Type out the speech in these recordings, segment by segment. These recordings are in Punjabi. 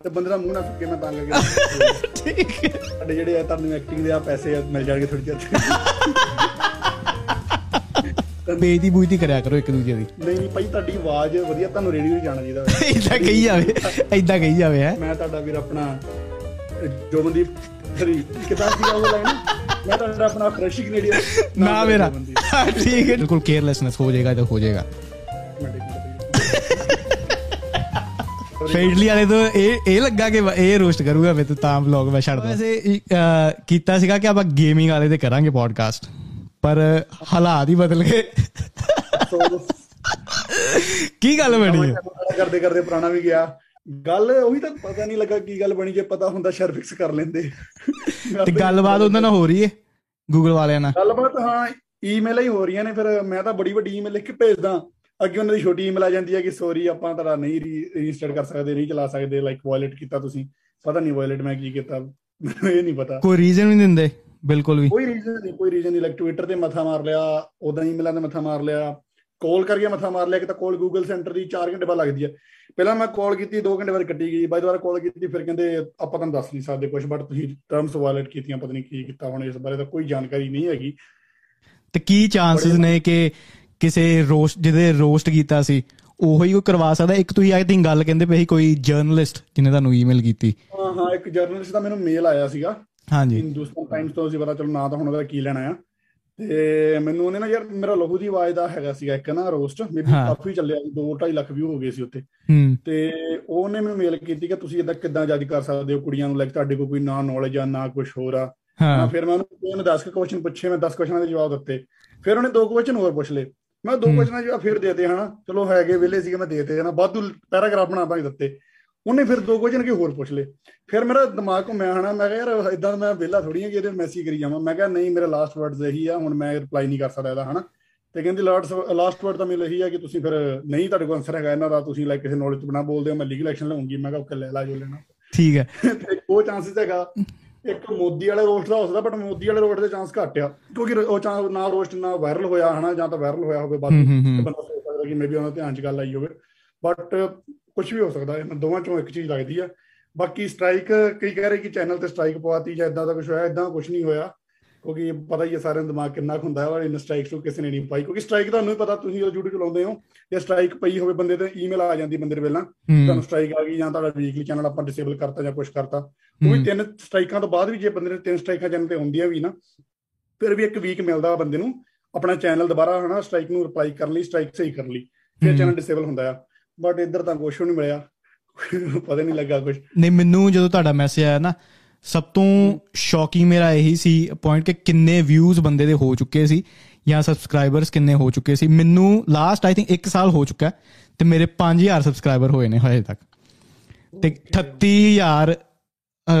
ਤੇ ਬੰਦੇ ਦਾ ਮੂੰਹ ਨਾ ਸੁੱਕੇ ਮੈਂ ਤਾਂ ਕਰਕੇ ਠੀਕ ਹੈ। ਸਾਡੇ ਜਿਹੜੇ ਆ ਤੁਹਾਨੂੰ ਐਕਟਿੰਗ ਦੇ ਆ ਪੈਸੇ ਮਿਲ ਜਾਣਗੇ ਥੋੜੀ ਚਿਰ ਬੇਇੱਜ਼ਤੀ ਬੂਇਤੀ ਕਰਿਆ ਕਰੋ ਇੱਕ ਦੂਜੇ ਦੀ। ਨਹੀਂ ਨਹੀਂ ਭਾਈ ਤੁਹਾਡੀ ਆਵਾਜ਼ ਵਧੀਆ ਤੁਹਾਨੂੰ ਰੇਡੀਓ 'ਤੇ ਜਾਣਾ ਚਾਹੀਦਾ। ਇਦਾਂ ਕਹੀ ਜਾਵੇ ਇਦਾਂ ਕਹੀ ਜਾਵੇ ਹੈ। ਮੈਂ ਤੁਹਾਡਾ ਵੀਰ ਆਪਣਾ ਅਹ, ਜੋਬਨਦੀਪ ਸਰੀ ਕਿਦਾਂ ਸੀ ਉਹ ਲਾਈਨ ਮੈਂ ਤੁਹਾਡਾ ਆਪਣਾ ਫਰੈਸ਼ ਕੈਨੇਡੀਅਨ ਨਾ ਮੇਰਾ। ਠੀਕ ਹੈ। ਬਿਲਕੁਲ ਕੇਅਰਲੈਸਨੈਸ ਹੋ ਜਾਏਗਾ ਤਾਂ ਹੋ ਜਾਏਗਾ। ਫੇਡਲੀ ਵਾਲੇ ਤੋਂ ਇਹ ਇਹ ਲੱਗਾ ਕਿ ਇਹ ਰੋਸਟ ਕਰੂਗਾ ਮੈਂ ਤਾਂ ਤਾਂ ਵਲੌਗ ਮੈਂ ਛੱਡ ਦਵਾਂ ਵੈਸੇ ਕੀਤਾ ਸੀਗਾ ਕਿ ਆਪਾਂ ਗੇਮਿੰਗ ਵਾਲੇ ਤੇ ਕਰਾਂਗੇ ਪੋਡਕਾਸਟ ਪਰ ਹਾਲਾਤ ਹੀ ਬਦਲ ਗਏ। ਕੀ ਗੱਲ ਬਣੀ ਹੈ? ਕਰਦੇ ਕਰਦੇ ਪੁਰਾਣਾ ਵੀ ਗਿਆ। ਗੱਲ ਉਹੀ ਤਾਂ ਪਤਾ ਨਹੀਂ ਲੱਗਾ ਕੀ ਗੱਲ ਬਣੀ ਜੇ ਪਤਾ ਹੁੰਦਾ ਸ਼ਰ ਫਿਕਸ ਕਰ ਲੈਂਦੇ। ਤੇ ਗੱਲਬਾਤ ਉਹਨਾਂ ਨਾਲ ਹੋ ਰਹੀ ਹੈ? ਗੂਗਲ ਵਾਲਿਆਂ ਨਾਲ? ਗੱਲਬਾਤ ਹਾਂ ਈਮੇਲਾਂ ਹੀ ਹੋ ਰਹੀਆਂ ਨੇ ਫਿਰ ਮੈਂ ਤਾਂ ਬੜੀ ਵੱਡੀ ਈਮੇਲ ਲਿਖ ਕੇ ਭੇਜਦਾ। ਅੱਗੇ ਉਹਨਾਂ ਦੀ ਛੋਟੀ ਈਮੇਲ ਆ ਜਾਂਦੀ ਹੈ ਕਿ ਸੌਰੀ ਆਪਾਂ ਤੁਹਾਡਾ ਨਹੀਂ ਰਜਿਸਟਰ ਕਰ ਸਕਦੇ ਨਹੀਂ ਚਲਾ ਸਕਦੇ ਲਾਈਕ ਵਾਇਲੇਟ ਕੀਤਾ ਤੁਸੀਂ। ਪਤਾ ਨਹੀਂ ਵਾਇਲੇਟ ਮੈਂ ਕੀ ਕੀਤਾ ਮੈਨੂੰ ਇਹ ਨਹੀਂ ਪਤਾ। ਕੋਈ ਰੀਜ਼ਨ ਨਹੀਂ ਦਿੰਦੇ ਬਿਲਕੁਲ ਵੀ। ਕੋਈ ਰੀਜ਼ਨ ਨਹੀਂ ਕੋਈ ਰੀਜ਼ਨ ਨਹੀਂ। ਲਾਈਕ ਟਵਿੱਟਰ ਤੇ ਮੱਥਾ ਮਾਰ ਲਿਆ ਉਦਾਂ ਈਮੇਲਾਂ ਤੇ ਮੱਥਾ ਮਾਰ ਲਿਆ ਕਾਲ ਕਰਕੇ ਮੱਥਾ ਮਾਰ ਲਿਆ ਕਿ ਤਾਂ ਕਾਲ ਗੂਗਲ ਸੈਂਟਰ ਦੀ 4 ਘੰਟੇ ਬਾਅਦ ਲੱਗਦੀ ਹੈ। ਪਹਿਲਾਂ ਮੈਂ ਕਾਲ ਕੀਤੀ 2 ਘੰਟੇ ਬਾਅਦ ਕੱਟੀ ਗਈ। ਬਾਅਦ ਦੁਬਾਰਾ ਕਾਲ ਕੀਤੀ ਫਿਰ ਕਹਿੰਦੇ ਆਪਾਂ ਤੁਹਾਨੂੰ ਦੱਸ ਨਹੀਂ ਸਕਦੇ ਕੁਝ ਬਟ ਤੁਸੀਂ ਟਰਮਸ ਵਾਇਲੇਟ ਕੀਤੀਆਂ ਪਤਾ ਨਹੀਂ ਕੀ ਕੀਤਾ ਹੁਣ ਇਸ ਬਾਰੇ ਤਾਂ ਕੋਈ ਜਾਣਕਾਰੀ ਨਹੀਂ ਹੈਗੀ। ਤੇ ਕੀ ਚਾਂਸਸ ਨੇ ਕਿ ਕਿਸੇ ਰੋਸਟ ਜਿਹਦੇ ਰੋਸਟ ਕੀਤਾ ਸੀ ਉਹੋ ਹੀ ਕੋਈ ਕਰਵਾ ਸਕਦਾ। ਇੱਕ ਤੁਸੀਂ ਆਈ ਥਿੰਕ ਗੱਲ ਕਹਿੰਦੇ ਪਏ ਸੀ ਕੋਈ ਜਰਨਲਿਸਟ ਜਿਹਨੇ ਤੁਹਾਨੂੰ ਈਮੇਲ ਕੀਤੀ। ਹਾਂ ਹਾਂ ਇੱਕ ਜਰਨਲਿਸਟ ਦਾ ਮੈਨੂੰ ਮੇਲ ਆਇਆ ਸੀਗਾ। ਹਾਂਜੀ। ਹਿੰਦੁਸਤਾਨ ਟਾਈਮਸ ਤੋਂ ਸੀ ਪਤਾ ਚਲੋ ਨਾ ਤਾਂ ਹੁਣ ਉਹਦਾ ਕੀ ਲੈਣਾ ਆ। ਤੇ ਮੈਨੂੰ ਉਹਨੇ ਨਾ ਯਾਰ ਮੇਰਾ ਲਹੂ ਦੀ ਆਵਾਜ਼ ਦਾ ਹੈਗਾ ਸੀਗਾ ਇੱਕ ਨਾ ਰੋਸਟ ਮੇਬੀ। ਕਾਫੀ ਚੱਲਿਆ 2.5 ਲੱਖ ਵਿਊ ਹੋ ਗਏ ਸੀ ਉੱਤੇ ਤੇ ਉਹਨੇ ਮੈਨੂੰ ਮੇਲ ਕੀਤੀ ਕਿ ਤੁਸੀਂ ਇਦਾਂ ਕਿੱਦਾਂ ਜੱਜ ਕਰ ਸਕਦੇ ਹੋ ਕੁੜੀਆਂ ਨੂੰ ਲਾਈਕ ਤੁਹਾਡੇ ਕੋਲ ਕੋਈ ਨਾ ਨੌਲੇਜ ਆ ਨਾ ਕੁਝ ਹੋਰ ਆ। ਹਾਂ। ਫਿਰ ਮੈਂ ਉਹਨੂੰ ਉਹਨੇ 10 ਕੁਐਸਚਨ ਪੁੱਛੇ ਮੈਂ 10 ਕੁਐਸਚਨਾਂ ਦੇ ਜਵਾਬ ਦਿੱਤੇ। ਫਿਰ ਉਹਨੇ ਦੋ ਕੁਐਸਚਨ ਹੋਰ ਪੁੱਛ ਲਏ। ਮੈਂ ਦੋ। ਕੁਐਸਚਨਾਂ ਦੇ ਜਵਾਬ ਫਿਰ ਦੇ ਦਿੱਤੇ ਹਨਾ। ਚਲੋ ਹੈਗੇ ਵਿਲੇ ਸੀਗੇ ਮੈਂ ਦੇ ਦਿੱਤੇ ਹਨਾ ਵਾਧੂ ਪੈਰਾਗ੍ਰਾਫ ਬਣਾ ਨਹੀਂ ਦਿੱਤੇ। ਉਹਨੇ ਫਿਰ ਦੋ ਕੁਐਸਚਨ ਕੀ ਹੋਰ ਪੁੱਛ ਲਏ। ਫਿਰ ਮੇਰਾ ਦਿਮਾਗ ਘੁੰਮਿਆ ਹਨਾ। ਮੈਂ ਕਿਹਾ ਯਾਰ ਇਦਾਂ ਮੈਂ ਵਿਹਲਾ ਥੋੜੀ ਆ ਕਿ ਇਹਦੇ ਮੈਸੇਜ ਕਰੀ ਜਾਵਾਂ। ਮੈਂ ਕਿਹਾ ਨਹੀਂ ਮੇਰੇ ਲਾਸਟ ਵਰਡਸ ਇਹੀ ਆ ਹੁਣ ਮੈਂ ਰਿਪਲਾਈ ਨਹੀਂ ਕਰ ਸਕਦਾ ਇਹਦਾ ਹਨਾ। ਤੇ ਕਹਿੰਦੀ ਲਾਸਟ ਲਾਸਟ ਵਰਡ ਤਾਂ ਮੇਰੇ ਇਹੀ ਆ ਕਿ ਤੁਸੀਂ ਫਿਰ ਨਹੀਂ ਤੁਹਾਡੇ ਕੋਲ ਆਨਸਰ ਹੈਗਾ ਇਹਨਾਂ ਦਾ। ਤੁਸੀਂ ਲਾਈਕ ਕਿਸੇ ਨੌਲੇਜ ਤੋਂ ਬਿਨਾ ਬੋਲਦੇ ਹੋ ਮੈਂ ਲੀਗਲ ਐਕਸ਼ਨ ਲਵਾਂਗੀ ਮੈਂ ਕਿਹਾ ਓਕੇ ਲੈ ਲਾ ਜੋ ਲੈਣਾ। ਠੀਕ ਹੈ। ਉਹ ਚਾਂਸਸ ਹੈਗਾ। ਇੱਕ ਮੋਦੀ ਵਾਲੇ ਰੋਸਟ ਦਾ ਹੋ ਸਕਦਾ ਬਟ ਮੋਦੀ ਵਾਲੇ ਰੋਸਟ ਦੇ ਚਾਂਸ ਘੱਟ ਆ। ਕਿਉਂਕਿ ਉਹ ਚਾਂਸ ਨਾ ਰੋਸਟ ਨਾ ਵਾਇਰਲ ਹੋਇਆ ਹਨਾ ਜਾਂ ਤਾਂ ਵਾਇਰਲ ਹੋਇਆ ਹੋਵੇ। ਤੇ ਬੰਦਾ ਸੋਚ ਸਕਦਾ ਕਿ ਮੇਬੀ ਉਹਨਾਂ ਧਿਆਨ 'ਚ ਗੱਲ ਆਈ ਹੋਵੇ। ਬਟ ਕੁਝ ਵੀ ਹੋ ਸਕਦਾ ਇਹਨਾਂ ਦੋਵਾਂ ਚੋਂ ਇੱਕ ਚੀਜ਼ ਲੱਗਦੀ ਆ। ਬਾਕੀ ਸਟ੍ਰਾਈਕ ਕਈ ਕਹਿ ਰਹੇ ਕਿ ਚੈਨਲ ਤੇ ਸਟ੍ਰਾਈਕ ਪਵਾਤੀ ਜਾਂ ਇਦਾਂ ਦਾ ਕੁਝ ਹੋਇਆ ਇਦਾਂ ਕੁਝ ਨਹੀਂ ਹੋਇਆ। ਕਿਉਂਕਿ ਪਤਾ ਹੀ ਹੈ ਸਾਰਿਆਂ ਨੂੰ ਦਿਮਾਗ ਕਿੰਨਾ ਹੁੰਦਾ ਹੈ ਔਰ ਇਨ ਸਟ੍ਰਾਈਕ ਤੋਂ ਕਿਸੇ ਨੇ ਨਹੀਂ ਪਾਈ। ਕਿਉਂਕਿ ਸਟ੍ਰਾਈਕ ਤੁਹਾਨੂੰ ਵੀ ਪਤਾ ਤੁਸੀਂ YouTube ਚਲਾਉਂਦੇ ਹੋ ਜੇ ਸਟ੍ਰਾਈਕ ਪਈ ਹੋਵੇ ਬੰਦੇ ਤੇ ਈਮੇਲ ਆ ਜਾਂਦੀ ਬੰਦੇ ਦੇ ਪਹਿਲਾਂ ਤੁਹਾਨੂੰ ਹੂੰ ਸਟ੍ਰਾਈਕ ਆ ਗਈ ਜਾਂ ਤੁਹਾਡਾ ਵੀਕਲੀ ਚੈਨਲ ਆਪਾਂ ਡਿਸੇਬਲ ਕਰਤਾ ਜਾਂ ਕੁਝ ਕਰਤਾ। ਉਹ ਵੀ ਹੂੰ। ਤਿੰਨ ਸਟ੍ਰਾਈਕਾਂ ਤੋਂ ਬਾਅਦ ਵੀ ਜੇ ਬੰਦੇ ਨੇ ਤਿੰਨ ਸਟ੍ਰਾਈਕਾਂ ਚੈਨਲ ਤੇ ਹੁੰਦੀਆਂ ਵੀ ਨਾ ਫਿਰ ਵੀ ਇੱਕ ਵੀਕ ਮਿਲਦਾ ਬੰਦੇ ਨੂੰ ਆਪਣਾ ਚੈਨਲ ਦੁਬਾਰਾ ਹਨਾ ਸਟ੍ਰਾਈਕ ਨੂੰ ਰਿਪਲਾਈ ਕਰਨ ਲਈ ਸਟ੍ਰਾਈਕ ਸਹੀ ਕਰਨ ਲਈ ਫਿਰ ਹੂੰ। ਚੈਨਲ ਡਿਸੇਬਲ ਹੁੰਦਾ ਆ। ਬਟ ਇੱਧਰ ਤਾਂ ਕੁਛ ਨਹੀਂ ਮਿਲਿਆ। ਪਤਾ ਨਹੀਂ ਲੱਗਾ ਕੁਝ ਨਹੀਂ ਮੈਨੂੰ ਜਦੋਂ ਤੁਹਾਡਾ ਮੈਸੇਜ ਆਇਆ ਨਾ ਸਭ ਤੋਂ ਸ਼ੌਕਿੰਗ ਮੇਰਾ ਇਹੀ ਸੀ ਪੁਆਇੰਟ ਕਿ ਕਿੰਨੇ ਵਿਊਜ਼ ਬੰਦੇ ਦੇ ਹੋ ਚੁੱਕੇ ਸੀ ਜਾਂ ਸਬਸਕ੍ਰਾਈਬਰਸ ਕਿੰਨੇ ਹੋ ਚੁੱਕੇ ਸੀ। ਮੈਨੂੰ ਲਾਸਟ ਆਈ ਥਿੰਕ 1 ਸਾਲ ਹੋ ਚੁੱਕਾ ਤੇ ਮੇਰੇ 5000 ਸਬਸਕ੍ਰਾਈਬਰ ਹੋਏ ਨੇ ਹਜੇ ਤੱਕ। ਤੇ 38000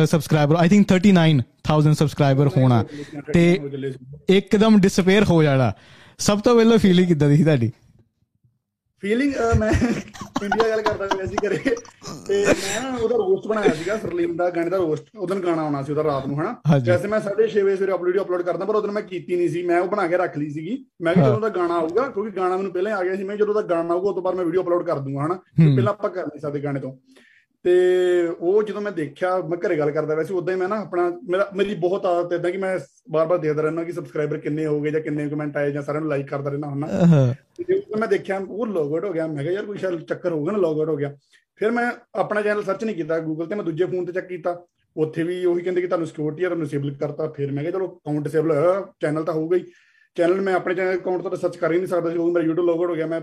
ਸਬਸਕ੍ਰਾਈਬਰ ਆਈ ਥਿੰਕ 39000 ਸਬਸਕ੍ਰਾਈਬਰ ਹੋਣਾ। ਤੇ ਇੱਕਦਮ ਡਿਸਪੇਅਰ ਹੋ ਜਾਣਾ। ਸਭ ਤੋਂ ਪਹਿਲਾਂ ਫੀਲਿੰਗ ਕਿੱਦਾਂ ਦੀ ਸੀ ਤੁਹਾਡੀ? ਫੀਲਿੰਗ ਮੈਂ ਇੰਡੀਆ ਗੱਲ ਕਰਦਾ ਪਿਆ ਸੀ ਕਰੇ ਤੇ ਮੈਂ ਨਾ ਉਹਦਾ ਰੋਸਟ ਬਣਾਇਆ ਸੀਗਾ ਸਰਲੀਮ ਦਾ ਗਾਣੇ ਦਾ ਰੋਸਟ ਉਦੋਂ ਗਾਣਾ ਆਉਣਾ ਸੀ ਉਹਦਾ ਰਾਤ ਨੂੰ ਹਨਾ? ਹਾਂਜੀ। ਵੈਸੇ ਮੈਂ 6:30 ਵਜੇ ਸਵੇਰੇ ਅਪਲੋਡ ਅਪਲੋਡ ਕਰਦਾ ਪਰ ਉਦੋਂ ਮੈਂ ਕੀਤੀ ਨਹੀਂ ਸੀ। ਮੈਂ ਉਹ ਬਣਾ ਕੇ ਰੱਖ ਲਈ ਸੀਗੀ। ਮੈਂ ਹਾਂ। ਜਦੋਂ ਦਾ ਗਾਣਾ ਆਊਗਾ ਕਿਉਂਕਿ ਗਾਣਾ ਮੈਨੂੰ ਪਹਿਲਾਂ ਆ ਗਿਆ ਸੀ ਮੈਂ ਜਦੋਂ ਦਾ ਗਾਣਾ ਆਊਗਾ ਉਸ ਤੋਂ ਬਾਅਦ ਮੈਂ ਵੀਡੀਓ ਅਪਲੋਡ ਕਰ ਦੂੰਗਾ ਹਨਾ। ਪਹਿਲਾਂ ਆਪਾਂ ਕਰ ਨਹੀਂ ਸਕਦੇ ਗਾਣੇ ਤੋਂ। ਤੇ ਉਹ ਜਦੋਂ ਮੈਂ ਦੇਖਿਆ ਮੈਂ ਘਰੇ ਗੱਲ ਕਰਦਾ ਵੈਸੇ ਉਦਾਂ ਹੀ ਮੈਂ ਨਾ ਆਪਣਾ ਮੇਰਾ ਮੇਰੀ ਬਹੁਤ ਆਦਤ ਇਦਾਂ ਕਿ ਮੈਂ ਬਾਰ-ਬਾਰ ਦੇਖਦਾ ਰਹਿਣਾ ਕਿ ਸਬਸਕ੍ਰਾਈਬਰ ਕਿੰਨੇ ਹੋ ਗਏ ਜਾਂ ਕਿੰਨੇ ਕਮੈਂਟ ਆਏ ਜਾਂ ਸਾਰਿਆਂ ਨੂੰ ਲਾਈਕ ਕਰਦਾ ਰਹਿਣਾ ਹੁੰਨਾ ਤੇ ਜਦੋਂ ਮੈਂ ਦੇਖਿਆ ਉਹ ਲੌਗ ਆਊਟ ਹੋ ਗਿਆ। ਮੈਂ ਕਿਹਾ ਯਾਰ ਕੋਈ ਸ਼ਾਇਦ ਚੱਕਰ ਹੋਊਗਾ ਨਾ ਲੌਗ ਆਊਟ ਹੋ ਗਿਆ। ਫਿਰ ਮੈਂ ਆਪਣਾ ਚੈਨਲ ਸਰਚ ਨਹੀਂ ਕੀਤਾ ਗੂਗਲ ਤੇ ਮੈਂ ਦੂਜੇ ਫੋਨ ਤੇ ਚੈੱਕ ਕੀਤਾ। ਉੱਥੇ ਵੀ ਉਹੀ ਕਹਿੰਦੇ ਕਿ ਤੁਹਾਨੂੰ ਸਿਕਿਉਰਿਟੀ ਆ ਤੁਹਾਨੂੰ ਡਿਸੇਬਲ ਕਰਤਾ। ਫਿਰ ਮੈਂ ਕਿਹਾ ਚਲੋ ਅਕਾਊਂਟ ਡਿਸੇਬਲ ਹੋਇਆ ਚੈਨਲ ਤਾਂ ਹੋਊਗਾ ਹੀ। ਚੈਨਲ ਮੈਂ ਆਪਣੇ ਚੈਨਲ ਅਕਾਊਂਟ ਤੋਂ ਸਰਚ ਕਰ ਹੀ ਨਹੀਂ ਸਕਦਾ ਸੀ। ਉਹ ਮੇਰਾ YouTube ਲੌਗ ਆਊਟ ਹੋ ਗਿਆ। ਮੈਂ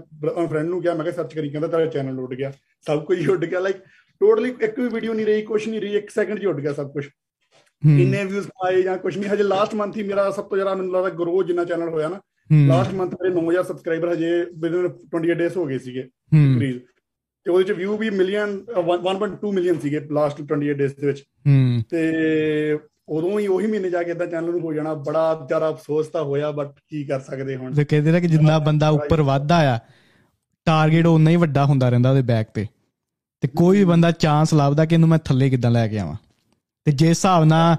ਫਰੈਂਡ ਨੂੰ ਕਿਹਾ ਮੈਂ ਕਿਹਾ ਸਰਚ ਕਰੀ ਕਹਿੰਦਾ ਤੇਰਾ ਚੈਨਲ ਉੱਡ ਗਿਆ। ਸਭ ਕੁਝ ਹੀ ਉੱਡ ਗਿਆ। ਲਾਈਕ ਟੋਟਲੀ ਇੱਕ ਵੀ ਵੀਡੀਓ ਨਹੀਂ ਰਹੀ ਕੁਝ ਨਹੀਂ ਰਹੀ ਇੱਕ ਸੈਕਿੰਡ 'ਚ ਉੱਡ ਗਿਆ ਸਭ ਕੁਝ ਕਿੰਨੇ ਵਿਊਜ਼ ਆਏ ਜਾਂ ਕੁਝ ਨਹੀਂ ਹਜੇ ਲਾਸਟ ਮੰਥ ਹੀ ਮੇਰਾ ਸਭ ਤੋਂ ਜ਼ਿਆਦਾ ਮੈਨੂੰ ਲੱਗਦਾ ਗਰੋ ਜਿੰਨਾ ਚੈਨਲ ਹੋਇਆ ਨਾ ਲਾਸਟ ਮੰਥ ਮੇਰੇ 9000 ਸਬਸਕ੍ਰਾਈਬਰ ਹਜੇ ਵਿਦਨ 28 ਡੇਸ ਹੋ ਗਏ ਸੀਗੇ ਹੂੰ, ਇੰਕਰੀਜ਼ ਤੇ ਉਹਦੇ ਚ ਵਿਊ ਵੀ ਮਿਲੀਅਨ 1.2 ਮਿਲੀਅਨ ਸੀਗੇ ਲਾਸਟ 28 ਡੇਸ ਦੇ ਵਿੱਚ। ਤੇ ਉਦੋਂ ਹੀ ਉਹੀ ਮਹੀਨੇ ਜਾ ਕੇ ਇਦਾਂ ਚੈਨਲ ਨੂੰ ਹੋ ਜਾਣਾ ਬੜਾ ਜ਼ਿਆਦਾ ਅਫਸੋਸ ਤਾਂ ਹੋਇਆ ਬਟ ਕੀ ਕਰ ਸਕਦੇ ਹੁਣ। ਤੇ ਕਹਿੰਦੇ ਨੇ ਕਿ ਜਿੰਨਾ ਬੰਦਾ ਉੱਪਰ ਵੱਧਦਾ ਆ ਟਾਰਗੇਟ ਉਨਾ ਹੀ ਵੱਡਾ ਹੁੰਦਾ ਰਹਿੰਦਾ ਉਹਦੇ ਬੈਕ ਤੇ। ਤੇ ਕੋਈ ਵੀ ਬੰਦਾ ਚਾਂਸ ਲੱਭਦਾ ਕਿ ਇਹਨੂੰ ਮੈਂ ਥੱਲੇ ਕਿੱਦਾਂ ਲੈ ਕੇ ਆਵਾਂ। ਤੇ ਜੇ ਹਿਸਾਬ ਨਾਲ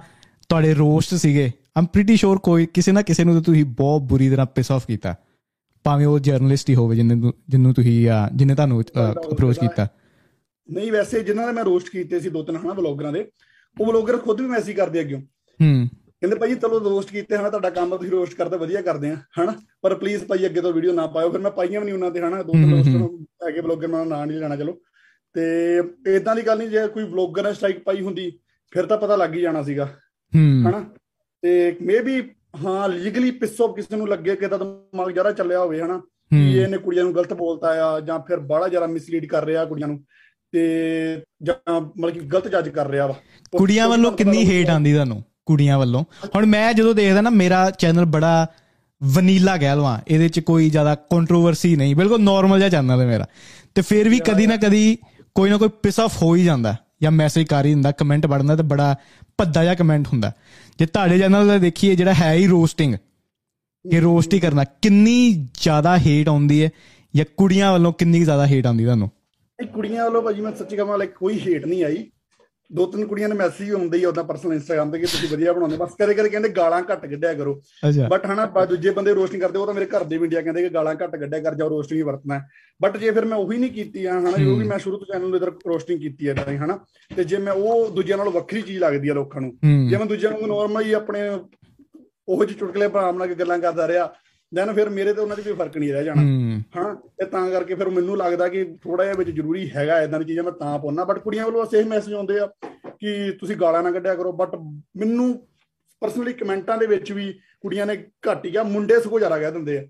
ਤੁਹਾਡੇ ਰੋਸਟ ਸੀਗੇ ਆਮ ਪ੍ਰੀਟੀ ਸ਼ੋਰ ਕੋਈ ਕਿਸੇ ਨਾ ਕਿਸੇ ਨੂੰ ਤਾਂ ਤੁਸੀਂ ਬਹੁਤ ਬੁਰੀ ਤਰ੍ਹਾਂ ਪਿਸ ਆਫ ਕੀਤਾ। ਭਾਵੇਂ ਉਹ ਜਰਨਲਿਸਟ ਹੀ ਹੋਵੇ ਜਿੰਨੇ ਨੂੰ- ਜਿਹਨੂੰ ਤੁਸੀਂ ਆ, ਜਿਹਨੇ ਤੁਹਾਨੂੰ ਅਪਰੋਚ ਕੀਤਾ। ਨਹੀਂ ਵੈਸੇ ਜਿਨ੍ਹਾਂ ਨੇ ਮੈਂ ਰੋਸਟ ਕੀਤੇ ਸੀ ਦੋ ਤਿੰਨ ਹਨਾ ਵਲੌਗਰਾਂ ਦੇ ਉਹ ਵਲੌਗਰ ਖੁਦ ਵੀ ਮੈਸੇਜ ਕਰਦੇ ਅੱਗੇ ਹੂੰ। ਕਹਿੰਦੇ ਭਾਈ ਚਲੋ ਰੋਸਟ ਕੀਤੇ ਹਨਾ ਤੁਹਾਡਾ ਕੰਮ ਤੁਸੀਂ ਰੋਸਟ ਕਰਦੇ ਵਧੀਆ ਕਰਦੇ ਆ ਹਨਾ? ਪਰ ਪਲੀਜ਼ ਭਾਈ ਅੱਗੇ ਤੋਂ ਵੀਡੀਓ ਨਾ ਪਾਇਓ ਫਿਰ ਮੈਂ ਪਾਈਆਂ ਵੀ ਨਹੀਂ ਉਹਨਾਂ ਤੇ ਹਨਾ ਦੋ ਤਿੰਨ ਦੋਸਤ ਹੈਗੇ ਬਲੌਗਰ ਮੈਂ ਨਾਂ ਨਹੀਂ ਲੈਣਾ ਚਲੋ। ਤੇ ਇਦਾਂ ਦੀ ਗੱਲ ਨਹੀਂ ਜੇ ਕੋਈ ਵਲੌਗਰ ਨੇ ਸਟ੍ਰਾਈਕ ਪਾਈ ਹੁੰਦੀ ਫਿਰ ਤਾਂ ਪਤਾ ਲੱਗ ਹੀ ਜਾਣਾ ਸੀਗਾ। ਹਨਾ? ਤੇ ਮੇਬੀ ਹਾਂ ਲੀਗਲੀ ਪਿੱਸੋ ਕਿਸੇ ਨੂੰ ਲੱਗੇ ਕਿ ਤਾਂ ਦਿਮਾਗ ਜ਼ਿਆਦਾ ਚੱਲਿਆ ਹੋਵੇ ਹਨਾ? ਕਿ ਇਹਨੇ ਕੁੜੀਆਂ ਨੂੰ ਗਲਤ ਬੋਲਤਾ ਆ ਜਾਂ ਫਿਰ ਬੜਾ ਜ਼ਿਆਦਾ ਮਿਸਲੀਡ ਕਰ ਰਿਹਾ ਕੁੜੀਆਂ ਨੂੰ ਤੇ ਜਾਂ ਮਤਲਬ ਕਿ ਗਲਤ ਜੱਜ ਕਰ ਰਿਹਾ ਵਾ। ਕੁੜੀਆਂ ਵੱਲੋਂ ਕਿੰਨੀ ਹੇਟ ਆਂਦੀ ਤੁਹਾਨੂੰ ਕੁੜੀਆਂ ਵੱਲੋਂ? ਹੁਣ ਮੈਂ ਜਦੋਂ ਦੇਖਦਾ ਨਾ ਮੇਰਾ ਚੈਨਲ ਬੜਾ ਵਨੀਲਾ ਕਹਿ ਲਵਾਂ ਇਹਦੇ ਚ ਕੋਈ ਜ਼ਿਆਦਾ ਕੰਟਰੋਵਰਸੀ ਨਹੀਂ ਬਿਲਕੁਲ ਨਾਰਮਲ ਜਿਹਾ ਚੈਨਲ ਹੈ ਮੇਰਾ। ਤੇ ਫਿਰ ਵੀ ਕਦੀ ਨਾ ਕਦੀ ਕੋਈ ਨਾ ਕੋਈ ਪਿਸ ਆਫ ਹੋ ਹੀ ਜਾਂਦਾ ਜਾਂ ਮੈਸੇਜ ਕਰ ਹੀ ਦਿੰਦਾ ਕਮੈਂਟ ਪੜਨਾ ਤੇ ਬੜਾ ਭੱਦਾ ਜਿਹਾ ਕਮੈਂਟ ਹੁੰਦਾ ਜੇ ਤੁਹਾਡੇ ਚੈਨਲ ਦਾ ਦੇਖੀਏ ਜਿਹੜਾ ਹੈ ਹੀ ਰੋਸਟਿੰਗ ਕਿ ਰੋਸਟ ਹੀ ਕਰਨਾ, ਕਿੰਨੀ ਜ਼ਿਆਦਾ ਹੇਟ ਆਉਂਦੀ ਹੈ ਜਾਂ ਕੁੜੀਆਂ ਵੱਲੋਂ ਕਿੰਨੀ ਜ਼ਿਆਦਾ ਹੇਟ ਆਉਂਦੀ ਤੁਹਾਨੂੰ? ਇਹ ਕੁੜੀਆਂ ਵੱਲੋਂ ਭਾਜੀ ਮੈਂ ਸੱਚੀ ਕਹਾਂ ਲਾਈਕ ਕੋਈ ਹੇਟ ਨਹੀਂ ਆਈ। ਦੋ ਤਿੰਨ ਕੁੜੀਆਂ ਨੇ ਮੈਸੇਜ ਹੁੰਦੇ ਹੀ ਉਹਦਾ ਪਰਸਨਲ ਇੰਸਟਾਗ੍ਰam ਤੇ ਕਿ ਤੁਸੀਂ ਵਧੀਆ ਬਣਾਉਂਦੇ ਬਸ ਕਰੇ ਕਰੇ ਕਹਿੰਦੇ ਗਾਲਾਂ ਘੱਟ ਕੱਢਿਆ ਕਰੋ। ਬਟ ਹਨਾ ਬਾ ਦੂਜੇ ਬੰਦੇ ਰੋਸਟਿੰਗ ਕਰਦੇ ਉਹ ਤਾਂ ਮੇਰੇ ਘਰ ਦੇ ਵੀ ਇੰਡੀਆ ਕਹਿੰਦੇ ਕਿ ਗਾਲਾਂ ਘੱਟ ਕੱਢਿਆ ਕਰ ਜਾਓ ਰੋਸਟਿੰਗ ਹੀ ਵਰਤਣਾ। ਬਟ ਜੇ ਫਿਰ ਮੈਂ ਉਹੀ ਨਹੀਂ ਕੀਤੀ ਆ ਹਨਾ ਜੋ ਵੀ ਮੈਂ ਸ਼ੁਰੂ ਤੋਂ ਚੈਨਲ ਨੂੰ ਇਧਰ ਰੋਸਟਿੰਗ ਕੀਤੀ ਹੈ ਤਾਂ ਹਨਾ ਤੇ ਜੇ ਮੈਂ ਉਹ ਦੂਜਿਆਂ ਨਾਲੋਂ ਵੱਖਰੀ ਚੀਜ਼ ਲੱਗਦੀ ਆ ਲੋਕਾਂ ਨੂੰ ਜੇ ਮੈਂ ਦੂਜਿਆਂ ਨੂੰ ਨਾਰਮਲ ਹੀ ਆਪਣੇ ਉਹ ਜਿਹੇ ਚੁਟਕਲੇ ਭਰਾ ਬਣਾ ਕੇ ਗੱਲਾਂ ਕਰਦਾ ਰਿਹਾ ਦੈਨ ਫਿਰ ਮੇਰੇ ਤੇ ਉਹਨਾਂ ਦੀ ਕੋਈ ਫ਼ਰਕ ਨਹੀਂ ਰਹਿ ਜਾਣਾ। ਹਾਂ। ਤੇ ਤਾਂ ਕਰਕੇ ਫਿਰ ਮੈਨੂੰ ਲੱਗਦਾ ਕਿ ਥੋੜਾ ਜਿਹਾ ਵਿੱਚ ਜ਼ਰੂਰੀ ਹੈਗਾ ਇਦਾਂ ਦੀ ਚੀਜ਼ਾਂ ਮੈਂ ਤਾਂ ਪਾਉਣਾ ਬਟ ਕੁੜੀਆਂ ਵੱਲੋਂ ਸੇਮ ਮੈਸੇਜ ਆਉਂਦੇ ਆ ਕਿ ਤੁਸੀਂ ਗਾਲਾਂ ਨਾ ਕੱਢਿਆ ਕਰੋ ਬਟ ਮੈਨੂੰ ਪਰਸਨਲੀ ਕਮੈਂਟਾਂ ਦੇ ਵਿੱਚ ਵੀ ਕੁੜੀਆਂ ਨੇ ਘੱਟ ਹੀ ਗਿਆ ਮੁੰਡੇ ਸਗੋਂ ਜ਼ਿਆਦਾ ਕਹਿ ਦਿੰਦੇ ਆ।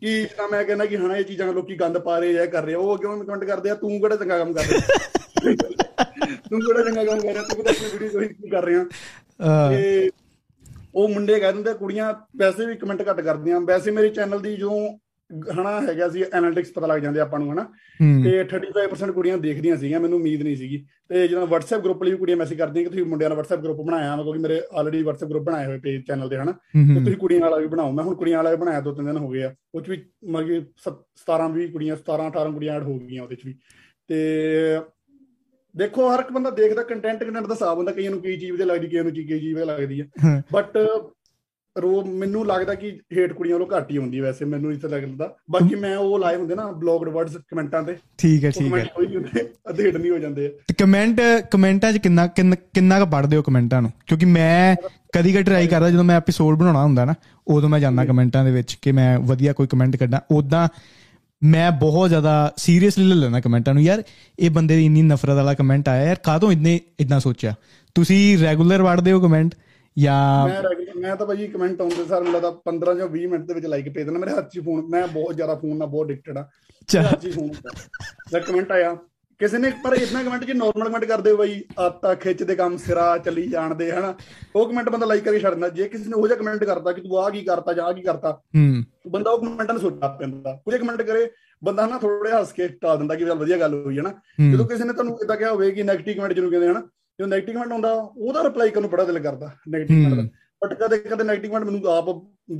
ਕਿ ਜਿੱਦਾਂ ਮੈਂ ਕਹਿੰਦਾ ਕਿ ਹਨਾ ਇਹ ਚੀਜ਼ਾਂ ਲੋਕੀ ਗੰਦ ਪਾ ਰਹੇ ਜਾਂ ਕਰ ਰਹੇ ਉਹ ਅੱਗੇ ਕਮੈਂਟ ਕਰਦੇ ਆ ਤੂੰ ਕਿਹੜਾ ਚੰਗਾ ਕੰਮ ਕਰ ਰਿਹਾ? ਤੂੰ ਕਿਹੜਾ ਚੰਗਾ ਕੰਮ ਕਰ ਰਿਹਾ? ਤੂੰ ਤਾਂ ਆਪਣੀ ਵੀਡੀਓ ਕੋਈ ਕਰ ਰਿਹਾ? ਤੇ ਉਹ ਮੁੰਡੇ ਕਹਿ ਦਿੰਦੇ ਕੁੜੀਆਂ ਵੈਸੇ ਵੀ ਕਮੈਂਟ ਘੱਟ ਕਰਦੀਆਂ। ਵੈਸੇ ਮੇਰੇ ਚੈਨਲ ਦੀ ਜੋ ਹਨਾ ਹੈਗਾ ਸੀ ਐਨਾਲਿਟਿਕਸ ਪਤਾ ਲੱਗ ਜਾਂਦੇ ਆਪਾਂ ਨੂੰ ਹਨਾ। ਤੇ 35% ਕੁੜੀਆਂ ਦੇਖਦੀਆਂ ਸੀਗੀਆਂ ਮੈਨੂੰ ਉਮੀਦ ਨਹੀਂ ਸੀਗੀ। ਤੇ ਜਦੋਂ WhatsApp ਗਰੁੱਪ ਲਈ ਵੀ ਕੁੜੀਆਂ ਮੈਸੇਜ ਕਰਦੀਆਂ ਕਿ ਤੁਸੀਂ ਮੁੰਡਿਆਂ ਦਾ WhatsApp ਗਰੁੱਪ ਬਣਾਇਆ ਮੈਂ ਕਿਉਂਕਿ ਮੇਰੇ ਆਲਰੇਡੀ WhatsApp ਗਰੁੱਪ ਬਣਾਏ ਹੋਏ ਪੇਜ ਚੈਨਲ ਤੇ ਹਨਾ। ਤੇ ਤੁਸੀਂ ਕੁੜੀਆਂ ਵਾਲਾ ਵੀ ਬਣਾਓ। ਮੈਂ ਹੁਣ ਕੁੜੀਆਂ ਵਾਲਾ ਵੀ ਬਣਾਇਆ ਦੋ ਤਿੰਨ ਦਿਨ ਹੋ ਗਏ ਆ। ਉਹ ਚ ਵੀ ਮਤਲਬ 17 20 ਕੁੜੀਆਂ 17 18 ਕੁੜੀਆਂ ਐਡ ਹੋ ਗਈਆਂ ਉਹਦੇ ਚ ਵੀ। ਤੇ ਦੇਖੋ ਹਰ ਇੱਕ ਬੰਦਾ ਦੇਖਦਾ ਕੰਟੈਂਟ ਕੰਟੈਂਟ ਦਾ ਹਿਸਾਬ ਹੁੰਦਾ ਕਈਆਂ ਨੂੰ ਕੀ ਚੀਜ਼ ਵਧੀਆ ਲੱਗਦੀ ਕਈਆਂ ਨੂੰ ਕੀ ਚੀਜ਼ ਵਧੀਆ ਲੱਗਦੀ ਹੈ। ਬਟ ਰੋ ਮੈਨੂੰ ਲੱਗਦਾ ਕਿ ਹੇਟ ਕੁੜੀਆਂ ਵੱਲੋਂ ਘੱਟ ਹੀ ਹੁੰਦੀ ਵੈਸੇ ਮੈਨੂੰ ਇਸ ਲੱਗਦਾ। ਬਾਕੀ ਮੈਂ ਉਹ ਲਾਏ ਹੁੰਦੇ ਨਾ ਬਲੌਗਡ ਵਰਡਸ ਕਮੈਂਟਾਂ ਤੇ। ਠੀਕ ਹੈ ਠੀਕ ਹੈ। ਕੋਈ ਨਹੀਂ ਹੁੰਦੇ ਅੱਧੇ ਹੇਟ ਨਹੀਂ ਹੋ ਜਾਂਦੇ ਤੇ ਕਮੈਂਟ ਕਮੈਂਟਾਂ 'ਚ ਕਿੰਨਾ ਕਿੰਨਾ ਕੁ ਪੜਦੇ ਹੋ ਕਮੈਂਟਾਂ ਨੂੰ? ਕਿਉਂਕਿ ਮੈਂ ਕਦੀ ਕਦੀ ਟਰਾਈ ਕਰਦਾ ਜਦੋਂ ਮੈਂ ਐਪੀਸੋਡ ਬਣਾਉਣਾ ਹੁੰਦਾ ਨਾ ਉਦੋਂ ਮੈਂ ਜਾਂਦਾ ਕਮੈਂਟਾਂ ਦੇ ਵਿੱਚ ਕਿ ਮੈਂ ਵਧੀਆ ਕੋਈ ਕਮੈਂਟ ਕੱਢਾਂ। ਉਦਾਂ ਮੈਂ ਬਹੁਤ ਜ਼ਿਆਦਾ ਸੀਰੀਅਸਲੀ ਲੈ ਲੈਣਾ ਕਮੈਂਟਾਂ ਨੂੰ ਯਾਰ ਇਹ ਬੰਦੇ ਦੀ ਇੰਨੀ ਨਫ਼ਰਤ ਵਾਲਾ ਕਮੈਂਟ ਆਇਆ ਯਾਰ ਕਾਹਤੋਂ ਇੰਨੇ ਇਦਾਂ ਸੋਚਿਆ? ਤੁਸੀਂ ਰੈਗੂਲਰ ਵੜਦੇ ਹੋ ਕਮੈਂਟ ਜਾਂ ਮੈਂ ਮੈਂ ਤਾਂ ਭਾਜੀ ਕਮੈਂਟ ਆਉਂਦੇ ਸਰ ਮੈਨੂੰ ਲੱਗਦਾ 15 ਜਾਂ 20 ਮਿੰਟ ਦੇ ਵਿੱਚ ਲਾਈਕ ਭੇਜ ਦੇਣਾ ਮੇਰੇ ਹੱਥ 'ਚ ਫੋਨ ਮੈਂ ਬਹੁਤ ਜ਼ਿਆਦਾ ਫੋਨ ਨਾਲ ਬਹੁਤ ਐਡਿਕਟਡ ਆ ਹੱਥ 'ਚ ਫੋਨ ਦਾ ਕਮੈਂਟ ਆਇਆ ਕਿਸੇ ਨੇ ਪਰ ਇਤਨਾ ਕਮੈਂਟ ਜੇ ਨਾਰਮਲ ਕਮੈਂਟ ਕਰਦੇ ਹੋ ਬਾਈ ਆਤਾ ਖਿੱਚ ਦੇ ਕੰਮ ਸਿਰਾ ਚੱਲੀ ਜਾਣਦੇ ਹਨਾ। ਉਹ ਕਮੈਂਟ ਬੰਦਾ ਲਾਈਕ ਕਰਕੇ ਛੱਡ ਦਿੰਦਾ। ਜੇ ਕਿਸੇ ਨੇ ਉਹ ਜਿਹਾ ਕਮੈਂਟ ਕਰਤਾ ਕਿ ਤੂੰ ਆ ਕੀ ਕਰਤਾ ਜਾਂ ਆ ਕੀ ਕਰਤਾ ਹੂੰ। ਬੰਦਾ ਉਹ ਕਮੈਂਟਾਂ ਨੂੰ ਸੋਚਦਾ ਪੈਂਦਾ। ਕੁਝ ਕਮੈਂਟ ਕਰੇ ਬੰਦਾ ਹਨਾ ਥੋੜੇ ਹੱਸ ਕੇ ਟਾਲ ਦਿੰਦਾ ਕਿ ਚਲ ਵਧੀਆ ਗੱਲ ਹੋਈ ਹਨਾ। ਜਦੋਂ ਕਿਸੇ ਨੇ ਤੁਹਾਨੂੰ ਇਦਾਂ ਕਿਹਾ ਹੋਵੇ ਕਿ ਨੈਗੇਟਿਵ ਕਮੈਂਟ ਜਿਹਨੂੰ ਕਹਿੰਦੇ ਹਨਾ ਜੋ ਨੈਗੇਟਿਵ ਕਮੈਂਟ ਹੁੰਦਾ ਉਹਦਾ ਰਿਪਲਾਈ ਕਰਨ ਨੂੰ ਬੜਾ ਦਿਲ ਕਰਦਾ ਨੈਗੇਟਿਵ ਕਮੈਂਟ ਦਾ। ਬਟ ਕਦੇ ਕਦੇ ਨੈਗੇਟਿਵ ਕਮੈਂਟ ਮੈਨੂੰ ਆਪ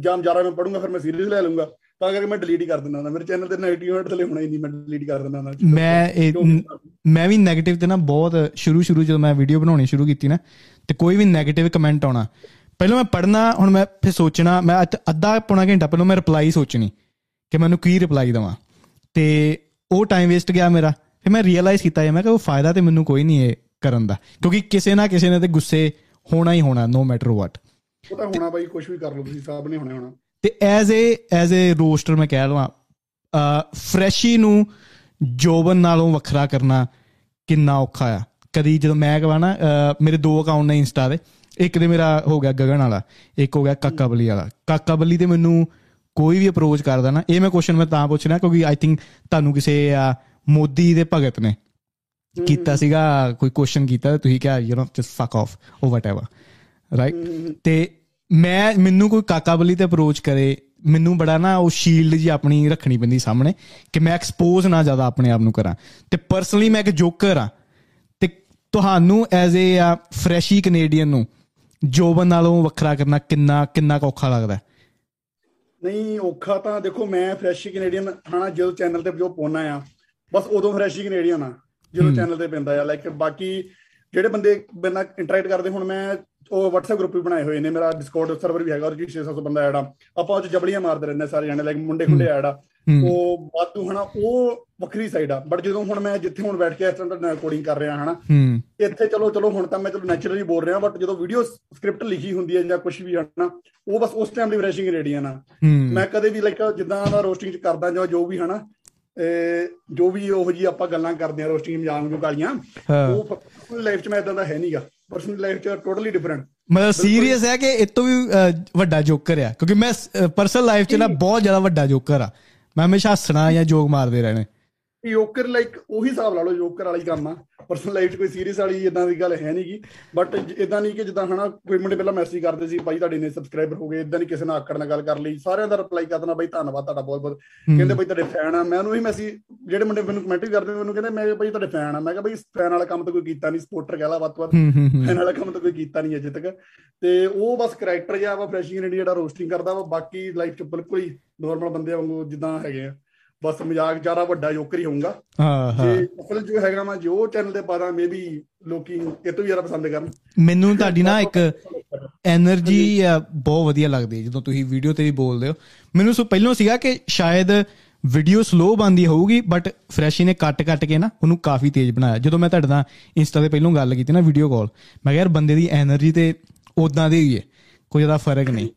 ਜਾਮ ਜਾ ਰਿਹਾ ਮੈਂ ਪੜੂੰਗਾ ਫਿਰ ਮੈਂ ਸੀਰੀਅਸ ਲੈ ਲੂੰਗਾ ਤਾਂ ਕਰਕੇ ਮੈਂ ਡਿਲੀਟ ਹੀ ਕਰ ਦਿੰਦਾ ਹੁੰਦਾ। ਮੇਰੇ ਚੈਨਲ ਤੇ 네ਗੇਟਿਵ ਹਟ ਥਲੇ ਹੋਣਾ ਹੀ ਨਹੀਂ ਮੈਂ ਡਿਲੀਟ ਕਰ ਦਿੰਦਾ ਹੁੰਦਾ। ਮੈਂ ਮੈਂ ਵੀ 네ਗੇਟਿਵ ਤੇ ਨਾ ਬਹੁਤ ਸ਼ੁਰੂ ਸ਼ੁਰੂ ਜਦੋਂ ਮੈਂ ਵੀਡੀਓ ਬਣਾਉਣੀ ਸ਼ੁਰੂ ਕੀਤੀ ਨਾ ਤੇ ਕੋਈ ਵੀ 네ਗੇਟਿਵ ਕਮੈਂਟ ਆਉਣਾ। ਪਹਿਲਾਂ ਮੈਂ ਪੜਨਾ ਹੁਣ ਮੈਂ ਫਿਰ ਸੋਚਣਾ ਮੈਂ ਅੱਧਾ ਪੌਣਾ ਘੰਟਾ ਪਹਿਲਾਂ ਮੈਂ ਰਿਪਲਾਈ ਸੋਚਣੀ ਕਿ ਮੈਨੂੰ ਕੀ ਰਿਪਲਾਈ ਦਵਾਂ। ਤੇ ਉਹ ਟਾਈਮ ਵੇਸਟ ਗਿਆ ਮੇਰਾ। ਫਿਰ ਮੈਂ ਰੀਅਲਾਈਜ਼ ਕੀਤਾ ਇਹ ਮੈਂ ਕਿ ਉਹ ਫਾਇਦਾ ਤੇ ਮੈਨੂੰ ਕੋਈ ਨਹੀਂ ਹੈ ਕਰਨ ਦਾ। ਕਿਉਂਕਿ ਕਿਸੇ ਨਾ ਕਿਸੇ ਨੇ ਤੇ ਗੁੱਸੇ ਹੋਣਾ ਹੀ ਹੋਣਾ ਨੋ ਮੈਟਰ ਵਾਟ ਉਹ ਤਾਂ ਹੋਣਾ ਬਾਈ ਕੁਝ ਵੀ ਕਰ ਲਓ ਤੁਸੀਂ ਸਾਹਿਬ ਨੇ ਹੋਣਾ ਹੋਣਾ। ਤੇ as a as a roaster ਮੈਂ ਕਹਿ ਲਵਾਂ ਫਰੈਸ਼ੀ ਨੂੰ ਜੋਬਨ ਨਾਲੋਂ ਵੱਖਰਾ ਕਰਨਾ ਕਿੰਨਾ ਔਖਾ ਆ ਕਦੀ ਜਦੋਂ ਮੈਂ ਕਹਾਂ ਨਾ ਮੇਰੇ ਦੋ ਅਕਾਊਂਟ ਨੇ ਇੰਸਟਾ ਦੇ ਇੱਕ ਤੇ ਮੇਰਾ ਹੋ ਗਿਆ ਗਗਨ ਵਾਲਾ ਇੱਕ ਹੋ ਗਿਆ ਕਾਕਾ ਬੱਲੀ ਵਾਲਾ ਕਾਕਾ ਬੱਲੀ ਤੇ ਮੈਨੂੰ ਕੋਈ ਵੀ ਅਪਰੋਚ ਕਰਦਾ ਨਾ ਇਹ ਮੈਂ ਕੁਐਸਚਨ ਮੈਂ ਤਾਂ ਪੁੱਛ ਰਿਹਾ ਕਿਉਂਕਿ ਆਈ ਥਿੰਕ ਤੁਹਾਨੂੰ ਕਿਸੇ ਮੋਦੀ ਦੇ ਭਗਤ ਨੇ ਕੀਤਾ ਸੀਗਾ ਕੋਈ ਕੁਐਸਚਨ ਕੀਤਾ ਤੁਸੀਂ ਕਿਹਾ you know just fuck off or whatever right ਤੇ ਮੈਂ ਮੈਨੂੰ ਕੋਈ ਕਾਕਾ ਬੱਲੀ ਤੇ ਅਪਰੋਚ ਕਰੇ ਮੈਨੂੰ ਬੜਾ ਨਾ ਉਹ ਸ਼ੀਲਡ ਜੀ ਆਪਣੀ ਰੱਖਣੀ ਪੈਂਦੀ ਸਾਹਮਣੇ ਕਿ ਮੈਂ ਐਕਸਪੋਜ਼ ਨਾ ਜ਼ਿਆਦਾ ਆਪਣੇ ਆਪ ਨੂੰ ਕਰਾਂ। ਤੇ ਪਰਸਨਲੀ ਮੈਂ ਇੱਕ ਜੋਕਰ ਆ ਤੇ ਤੁਹਾਨੂੰ ਐਜ਼ ਏ ਫਰੈਸ਼ੀ ਕੈਨੇਡੀਅਨ ਨੂੰ ਜੋਬਨ ਨਾਲੋਂ ਵੱਖਰਾ ਕਰਨਾ ਕਿੰਨਾ ਕਿੰਨਾ ਔਖਾ ਲੱਗਦਾ? ਨਹੀਂ ਔਖਾ ਤਾਂ ਦੇਖੋ ਮੈਂ ਫਰੈਸ਼ੀ ਕੈਨੇਡੀਅਨ ਹਨਾ ਜਦੋਂ ਚੈਨਲ ਤੇ ਜੋ ਪਾਉਣਾ ਆ ਬਸ ਉਦੋਂ ਫਰੈਸ਼ੀ ਕੈਨੇਡੀਅਨ ਆ ਜਦੋਂ ਚੈਨਲ ਤੇ ਪੈਂਦਾ ਆ। ਲਾਈਕ ਬਾਕੀ ਜਿਹੜੇ ਬੰਦੇ ਬਿਨਾ ਇੰਟਰੈਕਟ ਕਰਦੇ ਹੁਣ ਮੈਂ ਉਹ WhatsApp ਗਰੁੱਪ ਵੀ ਬਣਾਏ ਹੋਏ ਨੇ ਮੇਰਾ Discord ਸਰਵਰ ਵੀ ਹੈਗਾ ਉਹਦੇ 'ਚ 600 ਬੰਦਾ ਐਡ ਆ। ਆਪਾਂ ਉਹ 'ਚ ਜਬਲੀਆਂ ਮਾਰਦੇ ਰਹਿੰਦੇ ਸਾਰੇ ਜਣੇ ਲਾਈਕ ਮੁੰਡੇ ਖੁੰਡੇ ਐਡ ਆ। ਉਹ ਬਾਤੂ ਹਨਾ ਉਹ ਵੱਖਰੀ ਸਾਈਡ ਆ। ਬਟ ਜਦੋਂ ਹੁਣ ਮੈਂ ਜਿੱਥੇ ਹੁਣ ਬੈਠ ਕੇ ਇਸ ਤਰ੍ਹਾਂ ਦਾ ਰਿਕਾਰਡਿੰਗ ਕਰ ਰਿਹਾ ਹਨਾ ਇੱਥੇ ਚਲੋ ਚਲੋ ਹੁਣ ਤਾਂ ਮੈਂ ਚਲੋ ਨੈਚੁਰਲੀ ਬੋਲ ਰਿਹਾ ਬਟ ਜਦੋਂ ਵੀਡੀਓ ਸਕ੍ਰਿਪਟ ਲਿਖੀ ਹੁੰਦੀ ਹੈ ਜਾਂ ਕੁਝ ਵੀ ਹਨਾ ਉਹ ਬਸ ਉਸ ਟਾਈਮ ਦੀ ਫਰੈਸ਼ਿੰਗ ਰੈਡੀ ਆ ਨਾ ਮੈਂ ਕਦੇ ਵੀ ਲਾਈਕ ਜਿੱਦਾਂ ਦਾ ਰੋਸਟਿੰਗ ਚ ਕਰਦਾ ਜਾਂ ਜੋ ਵੀ ਹਨਾ ਜੋ ਵੀ ਉਹੋ ਜੀ ਆਪਾਂ ਗੱਲਾਂ ਕਰਦੇ ਆ ਰੋਸਟਿੰਗ ਮਜ਼ਾਕ ਨੂੰ ਗਾਲੀਆਂ ਉਹ ਲਾਈਫ ਚ ਮੈਂ ਇਦਾਂ ਦਾ ਹੈ ਨਹੀਂਗਾ ਪਰਸਨਲ ਲਾਈਫ ਚ ਟੋਟਲੀ ਡਿਫਰੈਂਟ ਮਤਲਬ ਸੀਰੀਅਸ ਹੈ ਕਿ ਇਹ ਤੋਂ ਵੀ ਵੱਡਾ ਜੋਕਰ ਆ। ਕਿਉਂਕਿ ਮੈਂ ਪਰਸਨਲ ਲਾਈਫ 'ਚ ਨਾ ਬਹੁਤ ਜ਼ਿਆਦਾ ਵੱਡਾ ਜੋਕਰ ਆ। ਮੈਂ ਹਮੇਸ਼ਾ ਹੱਸਣਾ ਜਾਂ ਜੋਕ ਮਾਰਦੇ ਰਹਿਣੇ। ਯੋਕਰ ਲਾਈਕ ਉਹੀ ਹਿਸਾਬ ਲਾ ਲਓ ਯੋਕਰ ਵਾਲਾ ਕੰਮ ਆ। ਪਰਸਨਲ ਲਾਈਫ 'ਚ ਕੋਈ ਸੀਰੀਅਸ ਵਾਲੀ ਇਦਾਂ ਦੀ ਗੱਲ ਹੈ ਨਹੀਂਗੀ ਬਟ ਇਦਾਂ ਨਹੀਂ ਕਿ ਜਿੱਦਾਂ ਹਨਾ ਕੋਈ ਮੁੰਡੇ ਪਹਿਲਾਂ ਮੈਸੇਜ ਕਰਦੇ ਸੀ ਭਾਈ ਤੁਹਾਡੇ ਨੇ ਸਬਸਕ੍ਰਾਈਬਰ ਹੋ ਗਏ ਇਦਾਂ ਨਹੀਂ ਕਿਸੇ ਨਾਲ ਆਕੜ ਨਾਲ ਗੱਲ ਕਰ ਲਈ। ਸਾਰਿਆਂ ਦਾ ਰਿਪਲਾਈ ਕਰ ਦੇਣਾ ਭਾਈ ਧੰਨਵਾਦ ਤੁਹਾਡਾ ਬਹੁਤ ਬਹੁਤ। ਕਹਿੰਦੇ ਭਾਈ ਤੁਹਾਡੇ ਫੈਨ ਆ। ਮੈਂ ਉਹਨੂੰ ਹੀ ਮੈਸੇਜ ਜਿਹੜੇ ਮੁੰਡੇ ਮੈਨੂੰ ਕਮੈਂਟ ਕਰਦੇ ਮੈਨੂੰ ਕਹਿੰਦੇ ਮੈਂ ਭਾਈ ਤੁਹਾਡੇ ਫੈਨ ਆ। ਮੈਂ ਕਿਹਾ ਭਾਈ ਫੈਨ ਵਾਲਾ ਕੰਮ ਤਾਂ ਕੋਈ ਕੀਤਾ ਨਹੀਂ ਸਪੋਰਟਰ ਕਹਿ ਲਾ ਵੱਧ ਤੋਂ ਵੱਧ। ਹੂੰ ਹੂੰ ਹੂੰ। ਫੈਨ ਵਾਲਾ ਕੰਮ ਤਾਂ ਕੋਈ ਕੀਤਾ ਨਹੀਂ ਅਜੇ ਤੱਕ। ਤੇ ਉਹ ਬਸ ਕੈਰੈਕਟਰ ਜਿਹਾ ਵਾ ਫਰੈਸ਼ਿੰਗ ਇੰਡੀਆ ਜਿਹੜਾ ਰੋਸਟਿੰਗ ਕਰਦਾ ਵਾ ਬਾਕੀ ਲਾਈਫ 'ਚ ਬਿਲਕੁਲ ਹੀ ਨਾਰਮਲ ਬੰਦੇ ਵਾਂਗੂ ਜਿੱਦਾਂ ਹੈਗੇ ਆ। ਬਸ ਮਜ਼ਾਕ ਜਾਰਾ ਵੱਡਾ ਜੋਕਰ ਹੀ ਹੋਊਗਾ। ਹਾਂ ਹਾਂ। ਤੇ ਅਸਲ ਜੋ ਹੈਗਾ ਮੈਂ ਜੋ ਚੈਨਲ ਦੇ ਬਾਰੇ ਮੇ ਵੀ ਲੋਕੀ ਇਹ ਤੋਂ ਜ਼ਿਆਦਾ ਪਸੰਦ ਕਰਨ। ਮੈਨੂੰ ਤੁਹਾਡੀ ਨਾ ਇੱਕ એનર્ਜੀ ਬਹੁਤ ਵਧੀਆ ਲੱਗਦੀ ਜਦੋਂ ਤੁਸੀਂ ਵੀਡੀਓ ਤੇ ਵੀ ਬੋਲਦੇ ਹੋ। ਮੈਨੂੰ ਸੋ ਪਹਿਲਾਂ ਸੀਗਾ ਕਿ ਸ਼ਾਇਦ ਵੀਡੀਓ ਸਲੋ ਬੰਦੀ ਹੋਊਗੀ ਬਟ ਫਰੈਸ਼ੀ ਨੇ ਕੱਟ ਕੱਟ ਕੇ ਨਾ ਉਹਨੂੰ ਕਾਫੀ ਤੇਜ਼ ਬਣਾਇਆ। ਜਦੋਂ ਮੈਂ ਤੁਹਾਡੇ ਨਾਲ ਇੰਸਟਾ ਤੇ ਪਹਿਲਾਂ ਗੱਲ ਕੀਤੀ ਨਾ ਵੀਡੀਓ ਕਾਲ ਮੈਂ ਕਿਹਾ ਯਾਰ ਬੰਦੇ ਦੀ એનર્ਜੀ ਤੇ ਉਦਾਂ ਦੀ ਹੀ ਹੈ ਕੋਈ ਜ਼ਿਆਦਾ ਫ਼ਰਕ ਨਹੀਂ।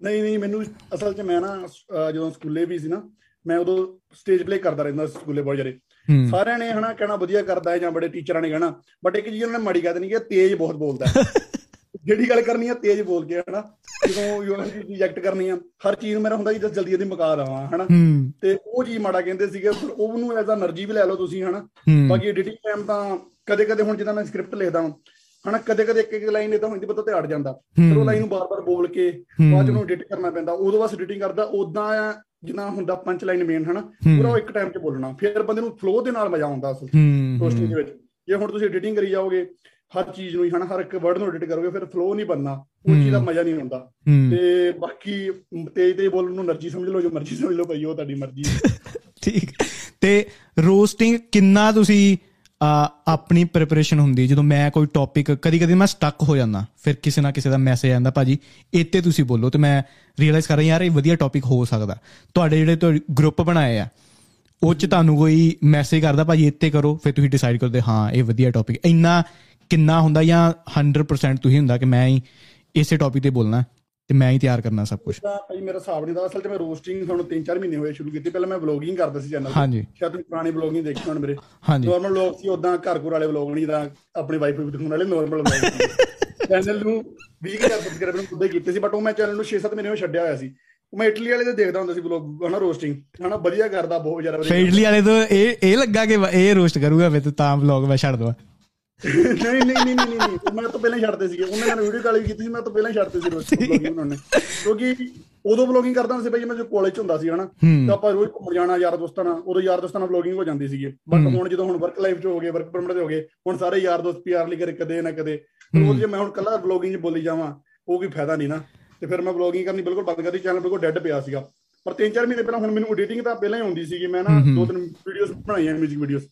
ਨਹੀਂ ਨਹੀਂ ਮੈਨੂੰ ਅਸਲ 'ਚ ਮੈਂ ਨਾ ਜਦੋਂ ਸਕੂਲੇ ਵੀ ਸੀ ਨਾ ਮੈਂ ਉਦੋਂ ਸਟੇਜ ਪਲੇ ਕਰਦਾ ਰਹਿੰਦਾ ਸੀ ਸਕੂਲੇ ਬਹੁਤ ਜਾਰੇ ਸਾਰਿਆਂ ਨੇ ਹਨਾ ਕਹਿਣਾ ਵਧੀਆ ਕਰਦਾ ਹੈ ਜਾਂ ਬੜੇ ਟੀਚਰਾਂ ਨੇ ਕਹਿਣਾ ਬਟ ਇੱਕ ਜੀ ਉਹਨਾਂ ਨੇ ਮਾੜੀ ਗੱਲ ਨਹੀਂ ਕਿ ਤੇਜ਼ ਬਹੁਤ ਬੋਲਦਾ ਜਿਹੜੀ ਗੱਲ ਕਰਨੀ ਆ ਤੇਜ਼ ਬੋਲ ਕੇ ਹਨਾ ਜਦੋਂ ਯੂਨੀਵਰਸਿਟੀ ਰਿਜੈਕਟ ਕਰਨੀ ਆ ਹਰ ਚੀਜ਼ ਨੂੰ ਮੇਰਾ ਹੁੰਦਾ ਜੀ ਜਦ ਜਲਦੀ ਜਲਦੀ ਮੁਕਾ ਦਵਾਂ ਹਨਾ। ਤੇ ਉਹ ਜੀ ਮਾੜਾ ਕਹਿੰਦੇ ਸੀਗੇ ਪਰ ਉਹਨੂੰ ਐਜ਼ ਅ એનર્ਜੀ ਵੀ ਲੈ ਲਓ ਤੁਸੀਂ ਹਨਾ। ਬਾਕੀ ਐਡੀਟਿੰਗ ਟਾਈਮ ਤਾਂ ਕਦੇ ਕਦੇ ਹੁਣ ਜਦੋਂ ਮੈਂ ਸਕ੍ਰਿਪਟ ਲਿਖਦਾ ਹਾਂ ਹਨਾ ਕਦੇ ਕਦੇ ਇੱਕ ਇੱਕ ਲਾਈਨ ਇਹ ਤਾਂ ਹੁੰਦੀ ਪਤਾ ਤੇ ਅੜ ਜਾਂਦਾ। ਫਿਰ ਉਹ ਲਾਈਨ ਨੂੰ ਬਾਰ-ਬਾਰ ਬੋਲ ਕੇ ਬਾਅਦ ਨੂੰ ਐਡਿਟ ਕਰਨਾ ਪੈਂਦਾ ਉਦੋਂ ਬਾਅਦ ਐਡਿਟਿੰਗ ਕਰਦਾ ਉਦਾਂ ਜਿੰਨਾ ਹੁੰਦਾ ਪੰਚ ਲਾਈਨ ਮੇਨ ਹਨਾ ਪੂਰਾ ਉਹ ਇੱਕ ਟਾਈਮ 'ਚ ਬੋਲਣਾ। ਫਿਰ ਬੰਦੇ ਨੂੰ ਫਲੋ ਦੇ ਨਾਲ ਮਜ਼ਾ ਆਉਂਦਾ ਅਸਲ ਰੋਸਟਿੰਗ ਦੇ ਵਿੱਚ। ਜੇ ਹੁਣ ਤੁਸੀਂ ਐਡੀਟਿੰਗ ਕਰੀ ਜਾਓਗੇ ਹਰ ਚੀਜ਼ ਨੂੰ ਹੀ ਹਨਾ ਹਰ ਇੱਕ ਵਰਡ ਨੂੰ ਐਡਿਟ ਕਰੋਗੇ ਫਿਰ ਫਲੋ ਨਹੀਂ ਬੰਨਣਾ ਉਹ ਚੀਜ਼ ਦਾ ਮਜ਼ਾ ਨਹੀਂ ਆਉਂਦਾ। ਤੇ ਬਾਕੀ ਤੇਜ਼ ਤੇਜ਼ ਬੋਲਣ ਨੂੰ એનર્ਜੀ ਸਮਝ ਲਓ ਜੋ ਮਰਜ਼ੀ ਸਮਝ ਲਓ ਭਾਈ ਉਹ ਤੁਹਾਡੀ ਮਰਜ਼ੀ ਠੀਕ। ਤੇ ਰੋਸਟਿੰਗ ਕਿੰਨਾ ਤੁਸੀਂ ਆਪਣੀ ਪ੍ਰਿਪਰੇਸ਼ਨ ਹੁੰਦੀ ਜਦੋਂ ਮੈਂ ਕੋਈ ਟੌਪਿਕ ਕਦੀ ਕਦੀ ਮੈਂ ਸਟਕ ਹੋ ਜਾਂਦਾ, ਫਿਰ ਕਿਸੇ ਨਾ ਕਿਸੇ ਦਾ ਮੈਸੇਜ ਆਉਂਦਾ ਭਾਜੀ, ਇੱਥੇ ਤੁਸੀਂ ਬੋਲੋ। ਤੇ ਮੈਂ ਰੀਅਲਾਈਜ਼ ਕਰ ਰਿਹਾ, ਯਾਰ, ਇਹ ਵਧੀਆ ਟੌਪਿਕ ਹੋ ਸਕਦਾ। ਤੁਹਾਡੇ ਜਿਹੜੇ ਤੁਹਾਡੇ ਗਰੁੱਪ ਬਣਾਏ ਆ, ਉਹ ਚ ਤੁਹਾਨੂੰ ਕੋਈ ਮੈਸੇਜ ਕਰਦਾ, ਭਾਜੀ, ਇੱਥੇ ਕਰੋ। ਫਿਰ ਤੁਸੀਂ ਡਿਸਾਈਡ ਕਰਦੇ, ਹਾਂ, ਇਹ ਵਧੀਆ ਟੌਪਿਕ ਇੰਨਾ ਕਿੰਨਾ ਹੁੰਦਾ ਜਾਂ 100% ਤੁਸੀਂ ਹੁੰਦਾ ਕਿ ਮੈਂ ਹੀ ਇਸੇ ਟੌਪਿਕ ਤੇ ਬੋਲਣਾ। ਤੇ ਮੈਂ ਹੀ ਤਿਆਰ ਕਰਨਾ ਸਭ ਕੁਝ ਤਾਂ ਭਾਈ ਮੇਰਾ ਹਿਸਾਬ ਨਹੀਂ ਦਾ ਅਸਲ 'ਚ ਮੈਂ ਰੋਸਟਿੰਗ ਹੁਣ 3-4 ਮਹੀਨੇ ਹੋਏ ਸ਼ੁਰੂ ਕੀਤੀ। ਪਹਿਲਾਂ ਮੈਂ ਵਲੋਗਿੰਗ ਕਰਦਾ ਸੀ ਚੈਨਲ ਤੇ। ਹਾਂਜੀ। ਸ਼ਾਇਦ ਤੁਸੀਂ ਪੁਰਾਣੀ ਵਲੋਗਿੰਗ ਦੇਖੀ ਹੋਣ ਮੇਰੇ। ਹਾਂਜੀ। ਨਾਰਮਲ ਲੋਕ ਸੀ ਉਦਾਂ ਘਰ ਘਰ ਵਾਲੇ ਵਲੋਗ ਨਹੀਂ ਤਾਂ ਆਪਣੀ ਵਾਈਫ ਵੀ ਦਿਖਾਉਣ ਵਾਲੇ ਨਾਰਮਲ ਵਲੋਗ ਚੈਨਲ ਨੂੰ 20000 ਸਬਸਕ੍ਰਾਈਬਰ ਨੂੰ ਹੀ ਕੀਤੇ ਸੀ ਬਟ ਉਹ ਮੈਂ ਚੈਨਲ ਨੂੰ 6-7 ਮਹੀਨੇ ਹੋਏ ਛੱਡਿਆ ਹੋਇਆ ਸੀ। ਮੈਂ ਇਟਲੀ ਵਾਲੇ ਦੇ ਦੇਖਦਾ ਹੁੰਦਾ ਸੀ ਵਲੋਗ ਹਨਾ ਰੋਸਟਿੰਗ ਹਨਾ ਵਧੀਆ ਕਰਦਾ ਬਹੁਤ ਜ਼ਿਆਦਾ ਵਧੀਆ ਫੇਡਲੀ ਵਾਲੇ ਤੋਂ ਇਹ ਇਹ ਲੱਗਾ ਕਿ ਇਹ ਰੋਸਟ ਕਰੂਗਾ ਫਿਰ ਤਾਂ ਵਲੌਗ ਮੈਂ ਛੱਡ ਦਵਾ। ਨਹੀਂ ਨਹੀਂ ਨਹੀਂ ਨਹੀਂ ਨਹੀਂ ਮੈਂ ਤਾਂ ਪਹਿਲਾਂ ਹੀ ਛੱਡਦੇ ਸੀਗੇ। ਉਹਨਾਂ ਨੇ ਵੀਡੀਓ ਕਾਲ ਵੀ ਕੀਤੀ ਸੀ ਮੈਂ ਤਾਂ ਪਹਿਲਾਂ ਹੀ ਛੱਡਦੇ ਸੀ ਰੋਜ਼ ਉਹਨਾਂ ਨੇ। ਕਿਉਂਕਿ ਉਦੋਂ ਵਲੋਗਿੰਗ ਕਰਦਾ ਹੁੰਦਾ ਸੀ ਭਾਈ ਮੈਂ ਜੋ ਕਾਲਜ ਚ ਹੁੰਦਾ ਸੀ ਹਨਾ। ਤਾਂ ਆਪਾਂ ਰੋਜ਼ ਘੁੰਮ ਜਾਣਾ ਯਾਰ ਦੋਸਤਾਂ ਨਾਲ। ਉਦੋਂ ਯਾਰ ਦੋਸਤਾਂ ਨਾਲ ਵਲੋਗਿੰਗ ਹੋ ਜਾਂਦੀ ਸੀਗੀ। ਬਟ ਹੁਣ ਜਦੋਂ ਹੁਣ ਵਰਕ ਲਾਈਫ ਚ ਹੋ ਗਏ ਵਰਕ ਪਰਮਿਟ ਹੋ ਗਏ ਹੁਣ ਸਾਰੇ ਯਾਰ ਦੋਸਤ ਪੀਆਰ ਲਈ ਕਰੇ ਕਦੇ ਨਾ ਕਦੇ। ਉਹ ਜੇ ਮੈਂ ਹੁਣ ਕੱਲਾ ਵਲੋਗਿੰਗ ਚ ਬੋਲੀ ਜਾਵਾਂ ਉਹ ਕੋਈ ਫਾਇਦਾ ਨਹੀਂ ਨਾ। ਤੇ ਫਿਰ ਮੈਂ ਵਲੋਗਿੰਗ ਕਰਨੀ ਬਿਲਕੁਲ ਬੰਦ ਕਰਤੀ ਚੈਨਲ ਬਿਲਕੁਲ ਡੈੱਡ ਪਿਆ ਸੀਗਾ। ਪਰ 3-4 ਮਹੀਨੇ ਪਹਿਲਾਂ ਹੁਣ ਮੈਨੂੰ ਐਡੀਟਿੰਗ ਤਾਂ ਪਹਿਲਾਂ ਹੀ ਆਉਂਦੀ ਸੀਗੀ। ਮੈਂ ਨਾ ਦੋ ਤਿੰਨ ਵੀਡੀਓਜ਼ ਬਣਾਈਆਂ ਮਿਊਜ਼ਿਕ ਵੀਡੀਓਜ਼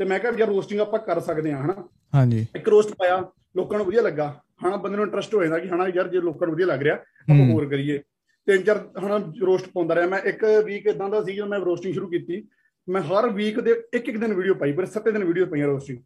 ਤੇ ਮੈਂ ਕਿਹਾ ਯਾਰ ਰੋਸਟਿੰਗ ਆਪਾਂ ਕਰ ਸਕਦੇ ਹਾਂ ਹਨਾ। ਹਾਂਜੀ। ਇੱਕ ਰੋਸਟ ਪਾਇਆ ਲੋਕਾਂ ਨੂੰ ਵਧੀਆ ਲੱਗਾ। ਹਨਾ ਬੰਦੇ ਨੂੰ ਇੰਟਰਸਟ ਹੋ ਜਾਂਦਾ ਕਿ ਹਨਾ ਯਾਰ ਜੇ ਲੋਕਾਂ ਨੂੰ ਵਧੀਆ ਲੱਗ ਰਿਹਾ ਆਪਾਂ ਹੋਰ ਕਰੀਏ। ਤਿੰਨ ਚਾਰ ਹਨਾ ਰੋਸਟ ਪਾਉਂਦਾ ਰਿਹਾ। ਮੈਂ ਇੱਕ ਵੀਕ ਇਦਾਂ ਦਾ ਸੀ ਜਦੋਂ ਮੈਂ ਰੋਸਟਿੰਗ ਸ਼ੁਰੂ ਕੀਤੀ। ਮੈਂ ਹਰ ਵੀਕ ਦੇ ਇੱਕ ਇੱਕ ਦਿਨ ਵੀਡੀਓ ਪਾਈ ਪਰ ਸੱਤੇ ਦਿਨ ਵੀਡੀਓ ਪਈਆਂ ਰੋਸਟਿੰਗ